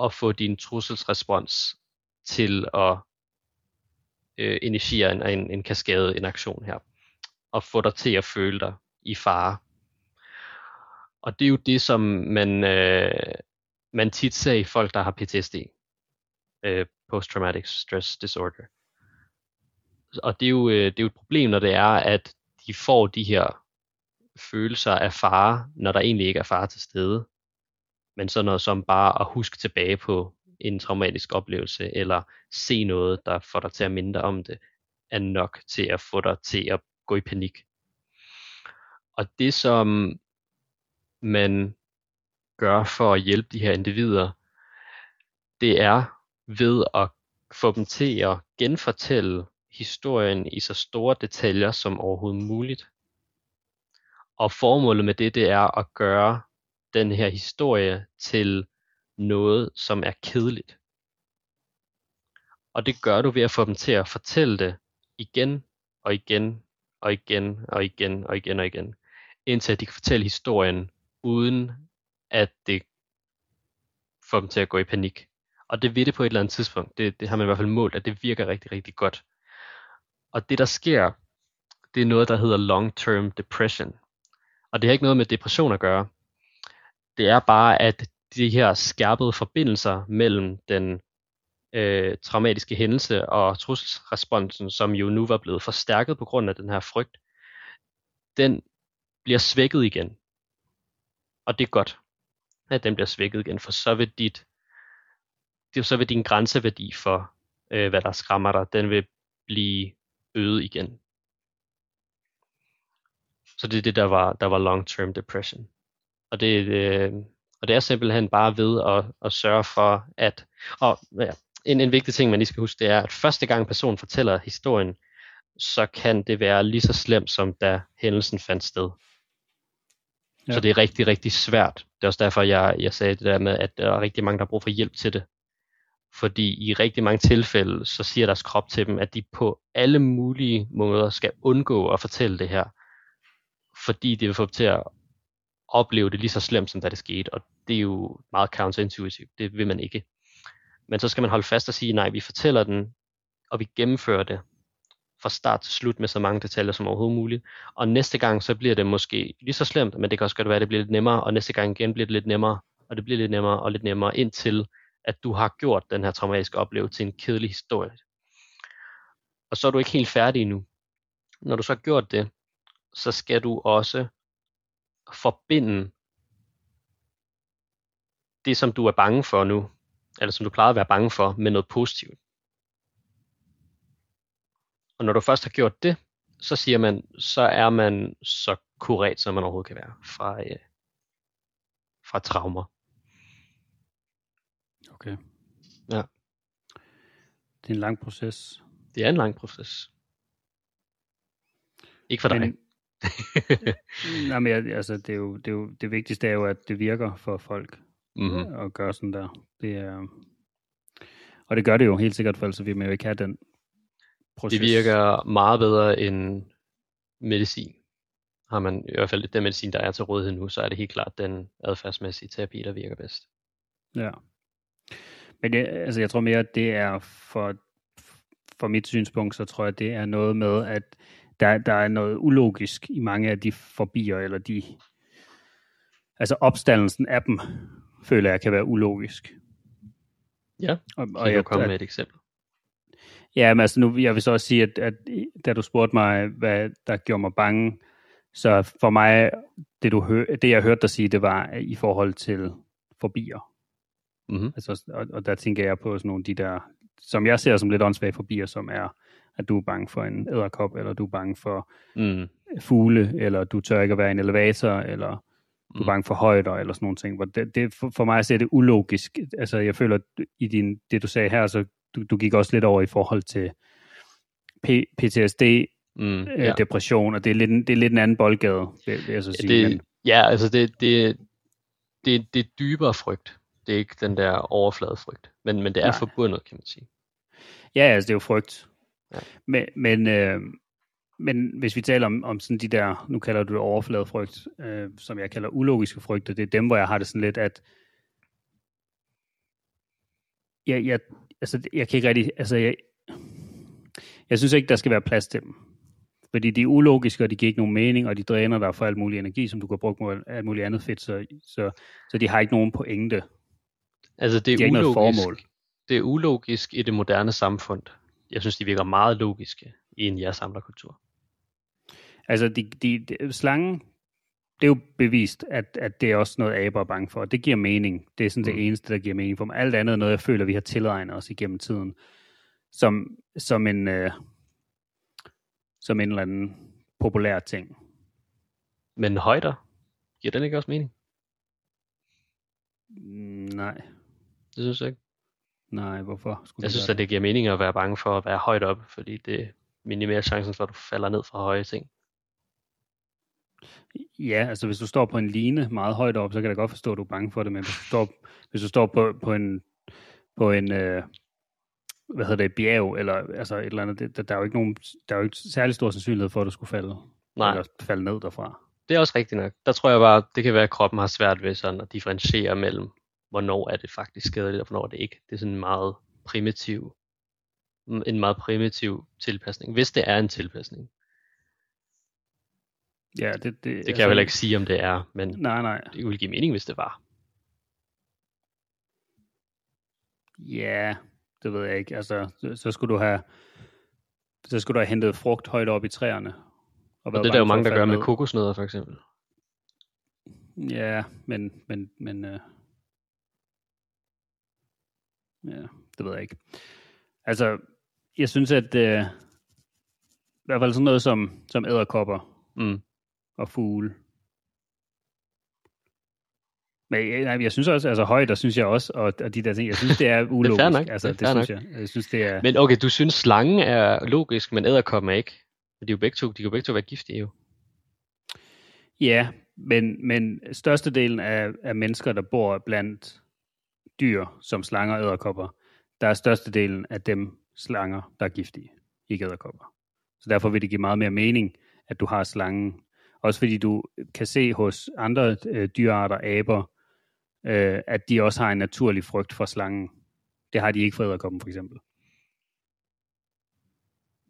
at få din trusselsrespons til at øh, initiere en, en, en kaskade, en aktion her, og få dig til at føle dig i fare. Og det er jo det, som man, øh, man tit ser i folk, der har PTSD, øh, Post-Traumatic Stress Disorder. Og det er, jo, øh, det er jo et problem, når det er, at de får de her følelser af fare, når der egentlig ikke er fare til stede. Men sådan noget som bare at huske tilbage på en traumatisk oplevelse, eller se noget, der får dig til at minde dig om det, er nok til at få dig til at gå i panik. Og det som man gør for at hjælpe de her individer, det er ved at få dem til at genfortælle historien i så store detaljer som overhovedet muligt. Og formålet med det, det er at gøre den her historie til noget, som er kedeligt. Og det gør du ved at få dem til at fortælle det igen og igen og igen og igen og igen og igen, indtil de kan fortælle historien uden at det får dem til at gå i panik. Og det vil det på et eller andet tidspunkt. Det, det har man i hvert fald målt, at det virker rigtig, rigtig godt. Og det der sker, det er noget, der hedder long-term depression. Og det har ikke noget med depression at gøre. Det er bare, at de her skærpede forbindelser mellem den øh, traumatiske hændelse og trusselsresponsen, som jo nu var blevet forstærket på grund af den her frygt, den bliver svækket igen. Og det er godt, at den bliver svækket igen, for så vil dit det så vil din grænseværdi for, øh, hvad der skræmmer dig, den vil blive øget igen. Så det er det, der var, der var long-term depression. Og det, øh, og det er simpelthen bare ved at, at sørge for, at... Og ja, en, en vigtig ting, man lige skal huske, det er, at første gang personen fortæller historien, så kan det være lige så slemt, som da hændelsen fandt sted. Ja. Så det er rigtig, rigtig svært. Det er også derfor, jeg, jeg sagde det der med, at der er rigtig mange, der har brug for hjælp til det. Fordi i rigtig mange tilfælde, så siger deres krop til dem, at de på alle mulige måder skal undgå at fortælle det her. Fordi det vil få dem til at opleve det lige så slemt, som da det skete. Og det er jo meget counterintuitivt. Det vil man ikke. Men så skal man holde fast og sige, nej, vi fortæller den, og vi gennemfører det fra start til slut med så mange detaljer som overhovedet muligt. Og næste gang, så bliver det måske lige så slemt, men det kan også godt være, at det bliver lidt nemmere, og næste gang igen bliver det lidt nemmere, og det bliver lidt nemmere og lidt nemmere, indtil at du har gjort den her traumatiske oplevelse til en kedelig historie. Og så er du ikke helt færdig endnu. Når du så har gjort det, så skal du også forbinde det, som du er bange for nu, eller som du plejede at være bange for, med noget positivt. Og når du først har gjort det, så siger man, så er man så kuret, som man overhovedet kan være fra, øh, fra traumer. Okay. Ja. Det er en lang proces. Det er en lang proces. Ikke for dig. Men, [LAUGHS] nej, men altså, det, er jo, det, er jo, det vigtigste er jo, at det virker for folk mm-hmm. at gøre sådan der. Det er, og det gør det jo helt sikkert, for ellers vi jo ikke have den proces. Det virker meget bedre end medicin. Har man i hvert fald den medicin, der er til rådighed nu, så er det helt klart den adfærdsmæssige terapi, der virker bedst. Ja. Men det, altså, jeg tror mere, at det er for, for mit synspunkt, så tror jeg, at det er noget med, at der, der er noget ulogisk i mange af de forbier, eller de, altså opstandelsen af dem, føler jeg kan være ulogisk. Ja, og, og kan jeg, komme med et eksempel? Ja, men altså nu, jeg vil så også sige, at, at da du spurgte mig, hvad der gjorde mig bange, så for mig, det, du hør, det jeg hørte dig sige, det var i forhold til forbier. Mm-hmm. Altså, og, og der tænker jeg på sådan nogle af de der, som jeg ser som lidt åndssvage forbier, som er, at du er bange for en æderkop, eller du er bange for mm. fugle, eller du tør ikke at være i en elevator, eller du er mm. bange for højder, eller sådan nogle ting. Det, det, for, for mig ser det ulogisk. Altså, jeg føler, at i din, det du sagde her, så du, du gik også lidt over i forhold til P- PTSD, mm, øh, ja. depression, og det er, lidt, det er lidt en anden boldgade, vil, vil jeg så sige. Det. Ja, altså det, det, det, det er dybere frygt. Det er ikke den der overflade frygt, men, men det er Nej. forbundet, kan man sige. Ja, altså det er jo frygt. Ja. Men, men, øh, men hvis vi taler om, om sådan de der, nu kalder du det overfladefrygt, øh, som jeg kalder ulogiske frygter, det er dem, hvor jeg har det sådan lidt, at jeg, jeg, altså, jeg kan ikke rigtig, altså, jeg, jeg synes ikke, der skal være plads til dem. Fordi de er ulogiske, og de giver ikke nogen mening, og de dræner dig for alt mulig energi, som du kan bruge på alt muligt andet fedt, så, så, så de har ikke nogen pointe. Altså, det er, de ulogisk, formål. det er ulogisk i det moderne samfund. Jeg synes, de virker meget logiske i en jægersamlerkultur. Altså, de, de, de, slangen, det er jo bevist, at, at det er også noget, aber er bange for. Det giver mening. Det er sådan mm. det eneste, der giver mening for mig. Alt andet er noget, jeg føler, vi har tilegnet os igennem tiden. Som, som en, øh, som en eller anden populær ting. Men højder, giver den ikke også mening? Mm, nej. Det synes jeg ikke. Nej, hvorfor? Skulle jeg synes, at det giver mening at være bange for at være højt op, fordi det minimerer chancen for, at du falder ned fra høje ting. Ja, altså hvis du står på en line meget højt op, så kan jeg godt forstå, at du er bange for det, men hvis du står, hvis du står på, på en, på en øh, hvad hedder det, bjerg, eller altså et eller andet, det, der, der, er jo ikke nogen, der er jo ikke særlig stor sandsynlighed for, at du skulle falde, Nej. eller falde ned derfra. Det er også rigtigt nok. Der tror jeg bare, det kan være, at kroppen har svært ved sådan at differentiere mellem, hvornår er det faktisk skadeligt, og hvornår er det ikke. Det er sådan en meget primitiv, en meget primitiv tilpasning, hvis det er en tilpasning. Ja, det, det, det kan altså, jeg vel ikke sige, om det er, men nej, nej. det ville give mening, hvis det var. Ja, det ved jeg ikke. Altså, så skulle du have, så skulle du have hentet frugt højt op i træerne. Og, og det er der jo mange, der gør med kokosnødder, for eksempel. Ja, men, men, men øh, ja, det ved jeg ikke. Altså, jeg synes, at øh, i hvert fald sådan noget som, som æderkopper, mm og fugle. Men jeg, jeg synes også, altså højt, der synes jeg også, og, og de der ting, jeg synes, det er ulogisk. [LAUGHS] det er nok. Altså, det, det synes nok. jeg. Jeg synes, det er... Men okay, du synes, slangen er logisk, men æderkoppen er ikke. Men de er jo begge to, de kan jo begge to være giftige jo. Ja, Men, men størstedelen af, af mennesker, der bor blandt dyr som slanger og æderkopper, der er størstedelen af dem slanger, der er giftige, ikke æderkopper. Så derfor vil det give meget mere mening, at du har slangen. Også fordi du kan se hos andre øh, dyrearter, aber, øh, at de også har en naturlig frygt for slangen. Det har de ikke for æderkoppen for eksempel.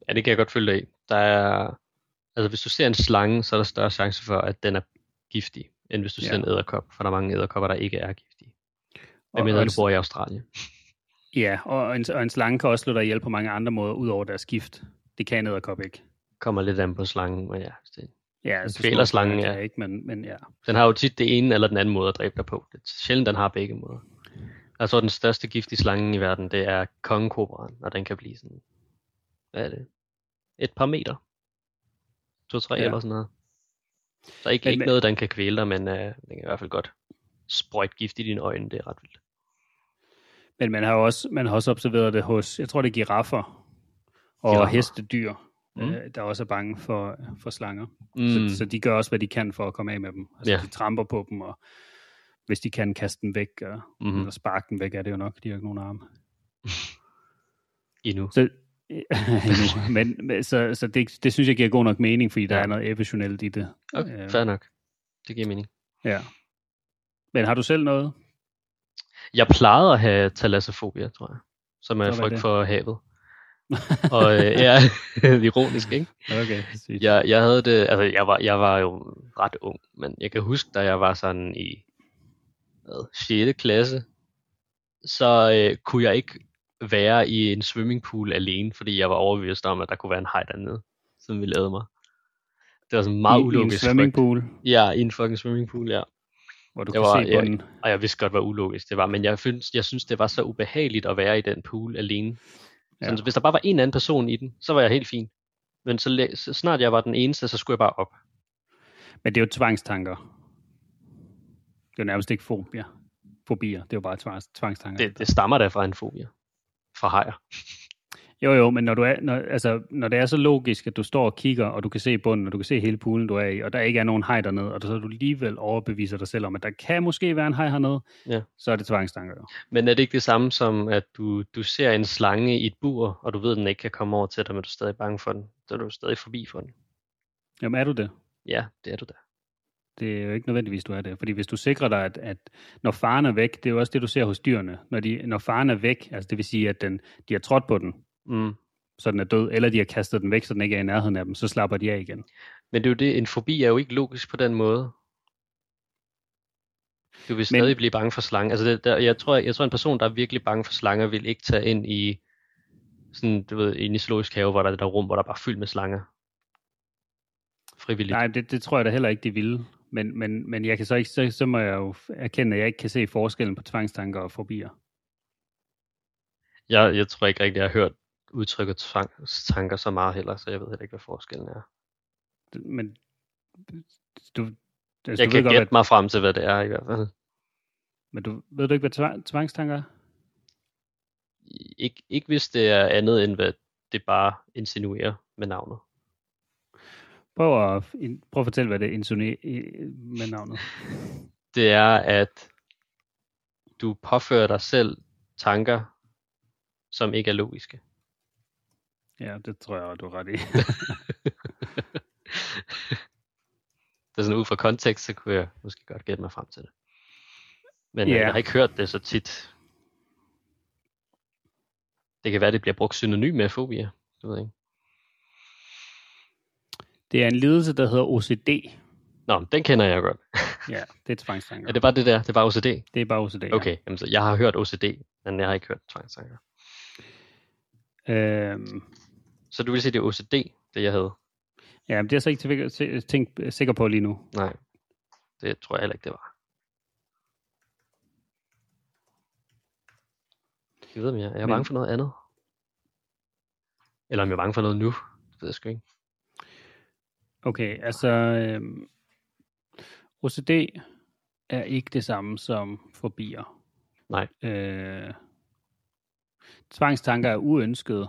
Ja, det kan jeg godt følge dig i. Der er, altså hvis du ser en slange, så er der større chance for, at den er giftig, end hvis du ja. ser en æderkop, for der er mange æderkopper, der ikke er giftige. Hvad mener du bor i Australien? Ja, og en, og en slange kan også slå dig ihjel på mange andre måder, udover deres gift. Det kan en ikke. Kommer lidt an på slangen, men ja. Det, ja, altså kvæler slangen, ja. Ikke, men, men ja. Den har jo tit det ene eller den anden måde at dræbe dig på. Det er sjældent, den har begge måder. Jeg tror, den største giftige slange i verden, det er kongekobraen, og den kan blive sådan, hvad er det? Et par meter. To-tre ja. eller sådan noget. Så ikke, men, ikke noget, den kan kvæle dig, men uh, den kan i hvert fald godt sprøjte gift i dine øjne. Det er ret vildt. Men man har også, man har også observeret det hos, jeg tror det er giraffer og giraffer. hestedyr, mm. øh, der også er bange for, for slanger. Mm. Så, så de gør også, hvad de kan for at komme af med dem. Altså ja. de tramper på dem, og hvis de kan kaste dem væk, og, mm. eller sparke dem væk, er det jo nok. De har ikke nogen arme. [LAUGHS] Endnu. Så, [LAUGHS] men, men så, så det, det synes jeg giver god nok mening, fordi der ja. er noget evolutionelt i det. Okay, fair nok. Det giver mening. Ja. Men har du selv noget? Jeg plejede at have thalassofobia, tror jeg. Som er frygt for havet. [LAUGHS] og øh, ja, [LAUGHS] ironisk, ikke? Okay, jeg, jeg havde det, altså jeg var, jeg var jo ret ung, men jeg kan huske, da jeg var sådan i hvad, 6. klasse, så øh, kunne jeg ikke være i en swimmingpool alene, fordi jeg var overbevist om, at der kunne være en hej dernede, som ville æde mig. Det var sådan meget I, ulogisk. I en swimmingpool? Ja, i en fucking swimmingpool, ja. Hvor du det kan var, se bunden. Jeg, og jeg vidste godt, hvor ulogisk det var, men jeg synes, jeg synes, det var så ubehageligt at være i den pool alene. Ja. Så hvis der bare var en anden person i den, så var jeg helt fin. Men så, så snart jeg var den eneste, så skulle jeg bare op. Men det er jo tvangstanker. Det er jo nærmest ikke fobier. Fobier, det er jo bare tvangstanker. Det, det stammer da fra en fobia. Fra hajer. Jo, jo, men når, du er, når, altså, når det er så logisk, at du står og kigger, og du kan se bunden, og du kan se hele poolen, du er i, og der ikke er nogen hej dernede, og så du alligevel overbeviser dig selv om, at der kan måske være en hej hernede, ja. så er det tvangstanker. Jo. Men er det ikke det samme som, at du, du ser en slange i et bur, og du ved, at den ikke kan komme over til dig, men du er stadig bange for den, så er du stadig forbi for den? Jamen er du det? Ja, det er du da. Det er jo ikke nødvendigvis, du er det. Fordi hvis du sikrer dig, at, at når faren er væk, det er jo også det, du ser hos dyrene. Når, de, når faren er væk, altså det vil sige, at den, de har trådt på den, mm så den er død, eller de har kastet den væk, så den ikke er i nærheden af dem, så slapper de af igen. Men det er jo det, en fobi er jo ikke logisk på den måde. Du vil stadig Men, blive bange for slanger. Altså det, der, jeg, tror, jeg tror, en person, der er virkelig bange for slanger, vil ikke tage ind i sådan, du ved, en zoologisk have, hvor der er det der rum, hvor der er bare fyldt med slanger. Frivilligt. Nej, det, det tror jeg da heller ikke, de ville. Men, men, men jeg kan så ikke, så, så må jeg jo erkende, at jeg ikke kan se forskellen på tvangstanker og fobier. Jeg, jeg tror ikke rigtig, jeg har hørt udtrykker tvangstanker så meget heller, så jeg ved heller ikke, hvad forskellen er. Men du, altså, jeg du kan gætte hvad... mig frem til, hvad det er i hvert fald. Men du ved du ikke, hvad tvangstanker er? Ik- ikke hvis det er andet, end hvad det bare insinuerer med navnet. Prøv at, prøv at fortælle, hvad det insinuerer med navnet. [LAUGHS] Det er, at du påfører dig selv tanker, som ikke er logiske. Ja, det tror jeg, du er ret i. [LAUGHS] det er sådan ud fra kontekst, så kunne jeg måske godt gætte mig frem til det. Men yeah. jeg har ikke hørt det så tit. Det kan være, det bliver brugt synonym med fobia. Det ved jeg ikke. Det er en lidelse, der hedder OCD. Nå, den kender jeg godt. ja, det er tvangstanker. [LAUGHS] Er det bare det der? Det er bare OCD? Det er bare OCD, Okay, ja. jamen, så jeg har hørt OCD, men jeg har ikke hørt tvangstanker. Øhm, så du vil sige, det er OCD, det jeg havde? Ja, men det er jeg så ikke tænkt, sikker på lige nu. Nej, det tror jeg heller ikke, det var. Jeg ved, om jeg, jeg er bange for noget andet. Eller om jeg er bange for noget nu. Det ved jeg sgu ikke. Okay, altså... Øhm, OCD er ikke det samme som fobier. Nej. Øh, tvangstanker er uønskede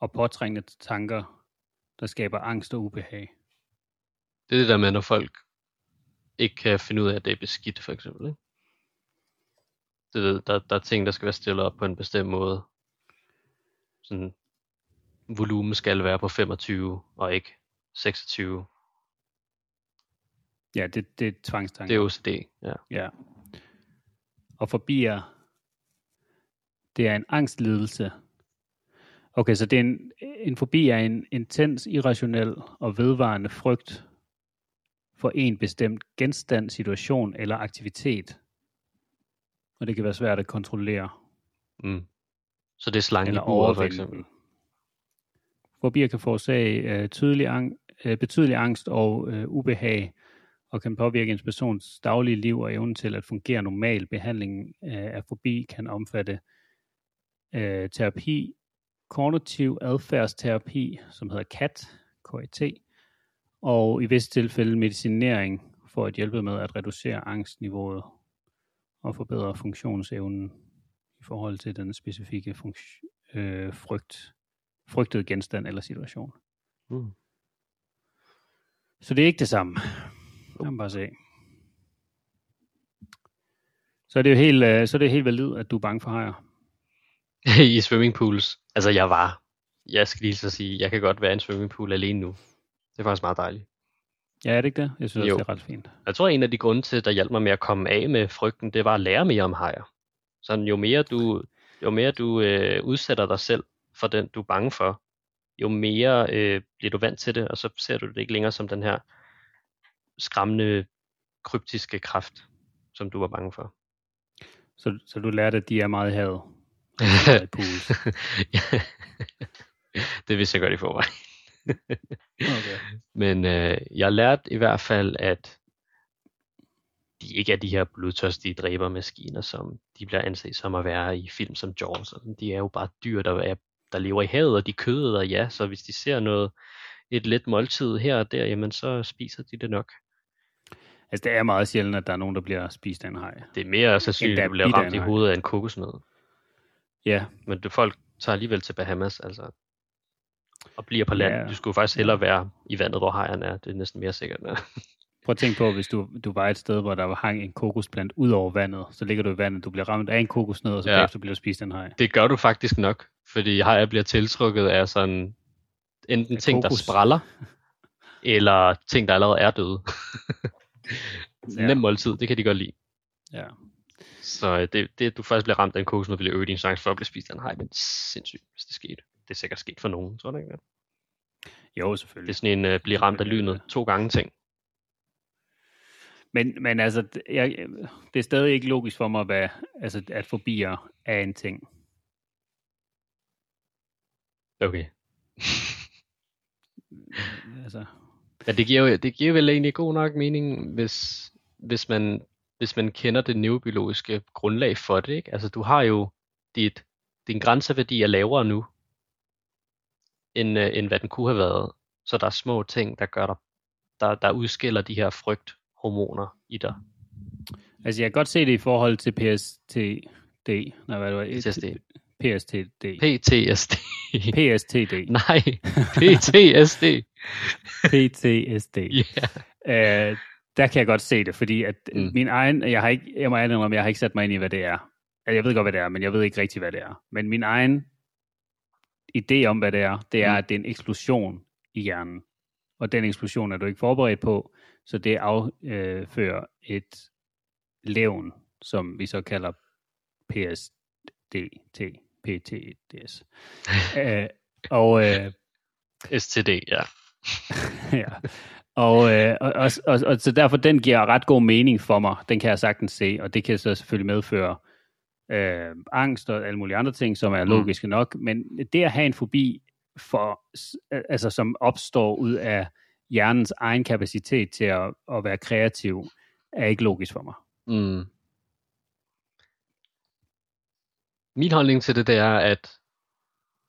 og påtrængende tanker, der skaber angst og ubehag. Det er det der med, når folk ikke kan finde ud af, at det er beskidt, for eksempel. Ikke? Det, der, der er ting, der skal være stillet op på en bestemt måde. Sådan, volumen skal være på 25, og ikke 26. Ja, det, det er tvangstanker. Det er OCD, ja. Ja. Og fobier, det er en angstlidelse. Okay, så det er en, en fobi er en intens, irrationel og vedvarende frygt for en bestemt genstand, situation eller aktivitet. Og det kan være svært at kontrollere Mm. Så det er slangen eller buret, for eksempel. Fobier kan forårsage øh, tydelig ang- øh, betydelig angst og øh, ubehag, og kan påvirke en persons daglige liv og evne til at fungere normalt. Behandlingen øh, af fobi kan omfatte øh, terapi, kognitiv adfærdsterapi, som hedder CAT, KAT, og i visse tilfælde medicinering for at hjælpe med at reducere angstniveauet og forbedre funktionsevnen i forhold til den specifikke funks- øh, frygt, frygtede genstand eller situation. Mm. Så det er ikke det samme. Lad mig bare se. Så er det jo helt, øh, så er det helt validt, at du er bange for hajer. [LAUGHS] I swimmingpools. Altså, jeg var. Jeg skal lige så sige, jeg kan godt være i en swimmingpool alene nu. Det er faktisk meget dejligt. Ja, er det ikke det? Jeg synes Jo. også, det er ret fint. Jeg tror, en af de grunde til, der hjalp mig med at komme af med frygten, det var at lære mere om hajer. Så jo mere du, jo mere du øh, udsætter dig selv for den, du er bange for, jo mere øh, bliver du vant til det, og så ser du det ikke længere som den her skræmmende, kryptiske kraft, som du var bange for. Så, så du lærte, at de er meget i havet. [LAUGHS] det vidste jeg godt i forvejen. Okay. [LAUGHS] Men øh, jeg lærte i hvert fald, at de ikke er de her blodtørstige dræbermaskiner, som de bliver anset som at være i film som Jaws. De er jo bare dyr, der, er, der lever i havet, og de køder, ja. Så hvis de ser noget, et let måltid her og der, jamen så spiser de det nok. Altså, det er meget sjældent, at der er nogen, der bliver spist af en haj. Det er mere sandsynligt, at du bliver ramt i hovedet af en kokosnød. Ja, Men det, folk tager alligevel til Bahamas, altså. Og bliver på land. Ja. Du skulle faktisk hellere være i vandet, hvor hajerne er. Det er næsten mere sikkert. Ja. prøv at tænke på, hvis du, du var et sted, hvor der var hang en kokosplant ud over vandet, så ligger du i vandet, du bliver ramt af en kokosnød, og så Ja. bliver du spist af en haj. Det gør du faktisk nok, fordi hajer bliver tiltrukket af sådan enten Af ting, der kokos. spræller, eller ting, der allerede er døde. [LAUGHS] Ja. Nem måltid, det kan de godt lide. Ja. Så øh, det, det, at du faktisk bliver ramt af en kokosnød, vil øge din chance for at blive spist af en haj, men sindssygt, hvis det skete. Det er sikkert sket for nogen, tror du ikke det? Jo, Det er selvfølgelig. sådan en uh, blive ramt af lynet to gange ting. Men, men altså, jeg, det er stadig ikke logisk for mig, hvad, altså, at fobier er en ting. Okay. Altså, Men det giver, jo, det giver vel egentlig god nok mening, hvis, hvis, man, hvis man kender det neurobiologiske grundlag for det. Ikke? Altså du har jo dit, din grænseværdi er lavere nu, end, øh, end hvad den kunne have været. Så der er små ting, der gør dig, der, der udskiller de her frygthormoner i dig. altså, jeg kan godt se det i forhold til PSTD. Nej, hvad det var? PTSD. PSTD. PTSD. PSTD. [LAUGHS] Nej, PTSD. PTSD. [LAUGHS] Ja. Øh, der kan jeg godt se det, fordi at Mm. min egen, jeg har ikke, jeg må indrømme, jeg har ikke sat mig ind i, hvad det er. Altså, Jeg ved godt, hvad det er, men jeg ved ikke rigtig, hvad det er. Men min egen idé om, hvad det er, det er, Mm. at det er en eksplosion i hjernen. Og den eksplosion er du ikke forberedt på, så det affører et levn, som vi så kalder PSDT, PTDS. [LAUGHS] øh, og øh, STD, ja. [LAUGHS] ja. Og, øh, og, og, og, og så derfor den giver ret god mening for mig. Den kan jeg sagtens se, og det kan så selvfølgelig medføre øh, angst og alle mulige andre ting, som er Mm. logiske nok. Men det at have en fobi, for, altså, som opstår ud af hjernens egen kapacitet til at, at være kreativ, er ikke logisk for mig. Mm. Min holdning til det, det er, at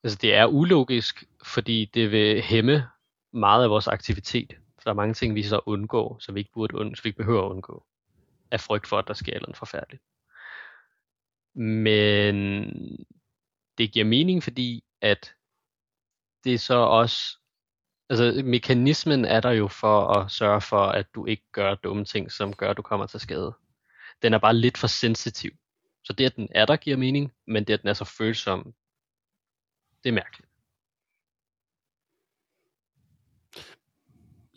altså, det er ulogisk, fordi det vil hæmme meget af vores aktivitet. Der er mange ting, vi så undgår, som vi ikke burde undgå, som vi ikke behøver at undgå, af frygt for, at der sker noget forfærdeligt. Men det giver mening, fordi at det så også Altså, mekanismen er der jo for at sørge for, at du ikke gør dumme ting, som gør, at du kommer til skade. Den er bare lidt for sensitiv. Så det, at den er der, giver mening, men det, at den er så følsom, det er mærkeligt.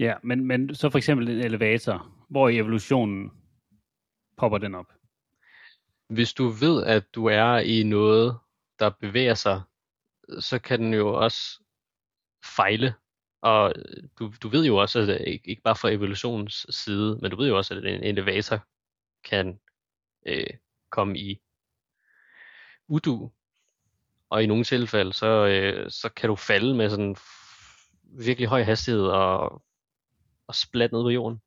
Ja, men, men så for eksempel en elevator, hvor i evolutionen popper den op. Hvis du ved, at du er i noget, der bevæger sig, så kan den jo også fejle. Og du, du ved jo også, at ikke, ikke bare fra evolutionens side, men du ved jo også, at en elevator kan øh, komme i udu. Og i nogle tilfælde, så, øh, så kan du falde med sådan virkelig høj hastighed og, og splat ned på jorden.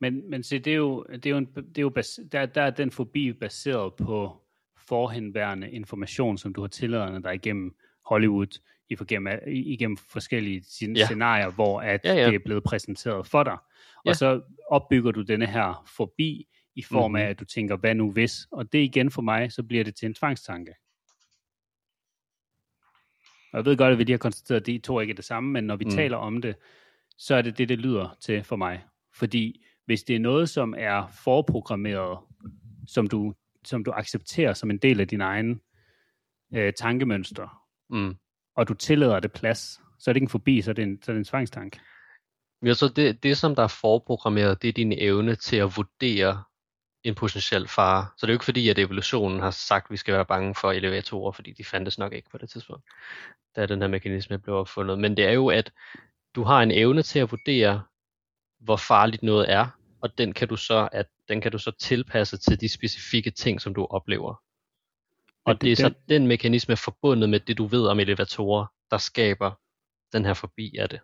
Men, men se, det er jo, det er jo, en, det er jo bas, der, der er den fobi baseret på forhenværende information, som du har tilladet dig igennem Hollywood, igennem, igennem forskellige ja. scenarier, hvor at ja, ja. det er blevet præsenteret for dig. Ja. Og så opbygger du denne her fobi i form af, mm-hmm. at du tænker, hvad nu hvis? Og det igen for mig, så bliver det til en tvangstanke. Og jeg ved godt, at vi lige har konstateret, at de to ikke er det samme, men når vi mm. taler om det, så er det det, det lyder til for mig. Fordi hvis det er noget, som er forprogrammeret, som du, som du accepterer som en del af din egen øh, tankemønster, mm. og du tillader det plads, så er det ikke en forbi, så er det en, så er det en tvangstank. Ja, så det, det, som der er forprogrammeret, det er din evne til at vurdere en potentiel fare. Så det er jo ikke fordi, at evolutionen har sagt, at vi skal være bange for elevatorer, fordi de fandtes nok ikke på det tidspunkt, da den her mekanisme blev opfundet. Men det er jo, at du har en evne til at vurdere, hvor farligt noget er, og den kan du så, at den kan du så tilpasse til de specifikke ting, som du oplever. Og det, det er så den mekanisme forbundet med det, du ved om elevatorer, der skaber den her forbi af det.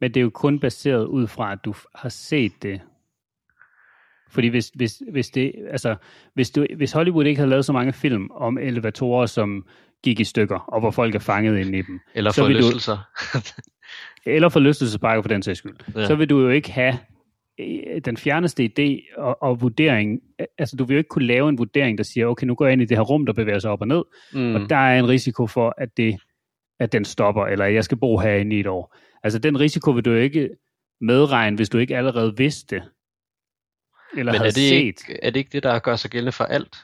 Men det er jo kun baseret ud fra, at du har set det. Fordi hvis, hvis, hvis, det, altså, hvis, du, hvis Hollywood ikke havde lavet så mange film om elevatorer, som gik i stykker, og hvor folk er fanget inde i dem. Eller. Du, [LAUGHS] eller forlystelsesparker for den sags skyld. Ja. Så vil du jo ikke have øh, den fjerneste idé og, og vurdering, altså du vil jo ikke kunne lave en vurdering, der siger, okay, nu går jeg ind i det her rum, der bevæger sig op og ned, mm. og der er en risiko for, at, det, at den stopper, eller jeg skal bo herinde i et år. Altså den risiko vil du jo ikke medregne, hvis du ikke allerede vidste eller Men havde er det, set. ikke, er det ikke det, der gør sig gældende for alt?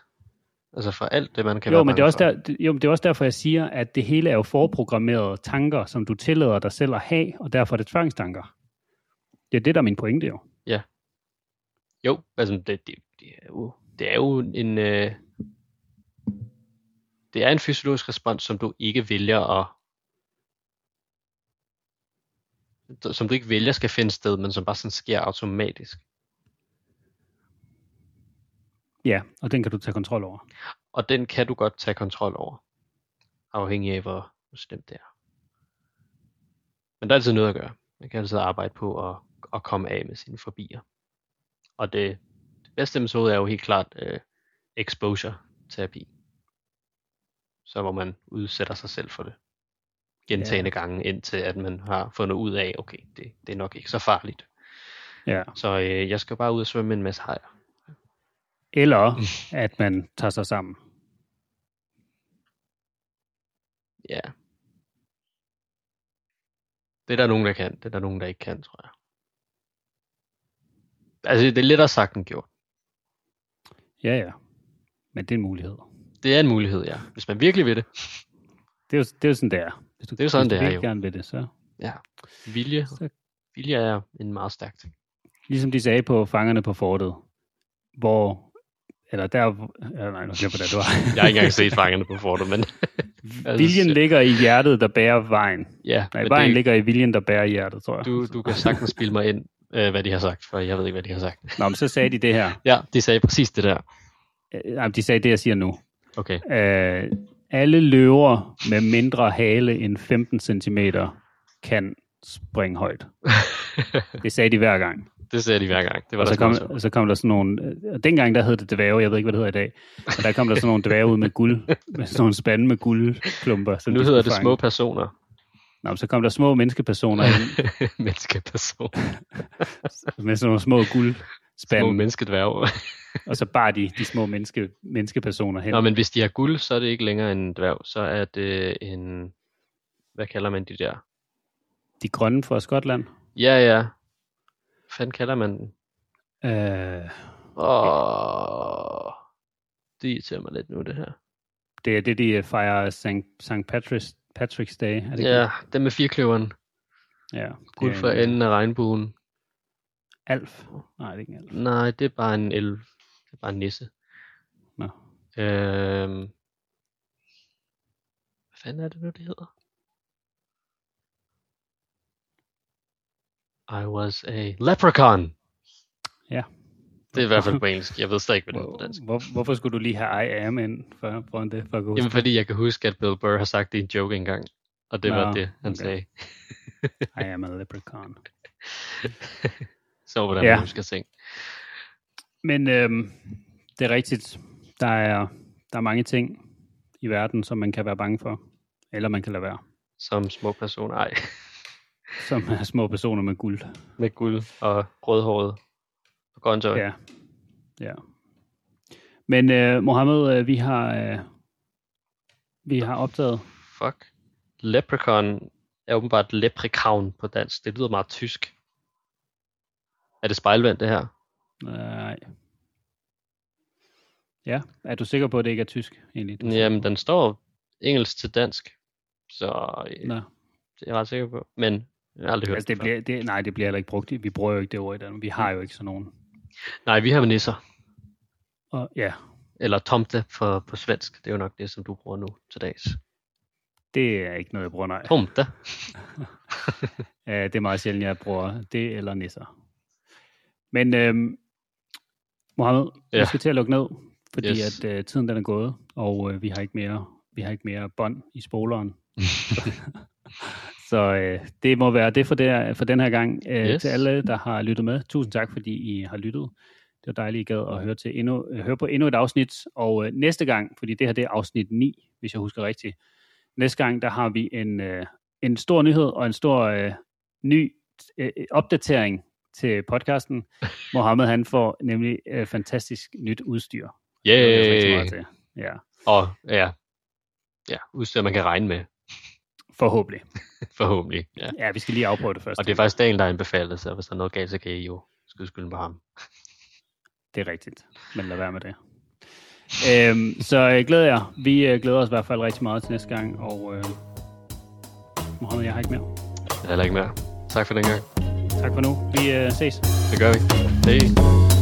Altså for alt det, man kan jo, være men det er også for. der, jo, men det er også derfor, jeg siger, at det hele er jo forprogrammerede tanker, som du tillader dig selv at have, og derfor er det tvangstanker. Det er det, der er min pointe jo. Ja. Jo, altså det, det, det, er, jo, det er jo en... Øh, det er en fysiologisk respons, som du ikke vælger at som du ikke vælger skal finde sted, men som bare sådan sker automatisk. Ja, og den kan du tage kontrol over. Og den kan du godt tage kontrol over, afhængig af hvor slemt det er. Men der er altid noget at gøre. Man kan altid arbejde på at, at komme af med sine forbier. Og det, det bedste metode er jo helt klart uh, exposure terapi. Så hvor man udsætter sig selv for det gentagende ja. gange, indtil at man har fundet ud af, okay, det, det er nok ikke så farligt. Ja. Så øh, jeg skal bare ud og svømme en masse hajer. Eller at man tager sig sammen. Ja. Det er der nogen, der kan. Det er der nogen, der ikke kan, tror jeg. Altså, det er lettere sagt end gjort. Ja, ja. Men det er en mulighed. Det er en mulighed, ja. Hvis man virkelig vil det. Det er jo, det er jo sådan, det er. Hvis du, det er sådan, hvis det er jo. gerne vil det, så... Ja. Vilje. Så... Vilje er en meget stærk ting. Ligesom de sagde på Fangerne på Fortet, hvor eller der, ja, nej, nu glemmer det, du har. jeg har ikke engang set fangerne på fortet, men... [LAUGHS] viljen ligger i hjertet, der bærer vejen. Ja, nej, vejen det... ligger i viljen, der bærer hjertet, tror jeg. Du, du kan sagtens spille mig ind, øh, hvad de har sagt, for jeg ved ikke, hvad de har sagt. Nå, men så sagde de det her. [LAUGHS] ja, de sagde præcis det der. Øh, de sagde det, jeg siger nu. Okay. Øh, alle løver med mindre hale end 15 cm kan springe højt. [LAUGHS] det sagde de hver gang. Det ser de hver gang. Det var og så kom, så kom der sådan nogle, og dengang der hed det dværge, jeg ved ikke, hvad det hedder i dag, og der kom der sådan nogle dværge ud med guld, med sådan nogle spande med guldklumper. Nu de hedder det fange. små personer. Nå, så kom der små menneskepersoner ind. [LAUGHS] menneskepersoner. [LAUGHS] med sådan nogle små guld Små menneskedværge. [LAUGHS] og så bare de, de små menneske, menneskepersoner hen. Nå, men hvis de har guld, så er det ikke længere en dværg. Så er det en, hvad kalder man de der? De grønne fra Skotland. Ja, ja. Hvad fanden kalder man den? Øh, Åh, det irriterer mig lidt nu, det her. det er det, de øh, fejrer St. St. Patrick's, Patrick's Day. Er det ikke Ja, det? den med firkløveren. ja. Guld øh, enden af regnbuen. Alf. Nej, det er ikke en alf. Nej, det er bare en elv. Det er bare en nisse. Nå. Øhm. Hvad fanden er det nu, det hedder? I was a leprechaun. Ja. Det er i hvert fald på [LAUGHS] engelsk. Jeg ved stadig ikke, hvad det er på dansk. Hvor, hvorfor skulle du lige have I am ind for, foran det? For at Jamen, fordi jeg kan huske, at Bill Burr har sagt det i en joke engang. Og det var Nå, det, han okay. sagde. [LAUGHS] I am a leprechaun. [LAUGHS] Så hvordan Ja. man husker ting. Men øhm, det er rigtigt. Der er, der er mange ting i verden, som man kan være bange for. Eller man kan lade være. Som små personer. Ej, Som er små personer med guld. med guld og rødhåret og grønt. Ja. ja. Men øh, Mohammed, øh, vi har øh, vi har opdaget. Fuck. Leprechaun er åbenbart leprechaun på dansk. Det lyder meget tysk. Er det spejlvendt, det her? Nej. Ja, er du sikker på, at det ikke er tysk egentlig? Du? Jamen, den står engelsk til dansk. Så Nå. det er jeg ret sikker på. Men jeg har aldrig hørt Altså, det før. bliver, det, nej, det bliver heller ikke brugt. Vi bruger jo ikke det ord i Danmark. Vi har jo ikke sådan nogen. Nej, vi har nisser. Og, ja, Eller tomte for, på svensk. Det er jo nok det, som du bruger nu til dags. det er ikke noget, jeg bruger, nej. Tomte. [LAUGHS] Ja, det er meget sjældent, jeg bruger det eller nisser. Men øhm, Mohammed, ja. Vi skal til at lukke ned, fordi. Yes. at øh, tiden den er gået, og øh, vi har ikke mere vi har ikke mere bånd i spoleren. [LAUGHS] Så øh, det må være det for, det, for den her gang. Øh, Yes. Til alle, der har lyttet med, tusind tak, fordi I har lyttet. Det var dejligt, I gad at høre, til endnu, øh, høre på endnu et afsnit. Og øh, næste gang, fordi det her det er afsnit 9, hvis jeg husker rigtigt. Næste gang, der har vi en, øh, en stor nyhed og en stor øh, ny øh, opdatering til podcasten. [LAUGHS] Mohammed han får nemlig øh, fantastisk nyt udstyr. Det glæder jeg til. Ja, Og ja, ja, udstyr, man kan regne med. Forhåbentlig. [LAUGHS] Forhåbentlig. Ja. Ja, vi skal lige afprøve det først. Og det er faktisk dagen, der er anbefalet, så hvis der er noget galt, så kan I jo skyde skylden på ham. Det er rigtigt, men lad være med det. Øhm, så øh, glæder jeg. Vi øh, glæder os i hvert fald rigtig meget til næste gang, og øh, Mohammed, jeg har ikke mere. Jeg er heller ikke mere. Tak for den gang. Tak for nu. Vi øh, ses. Det gør vi. Hej.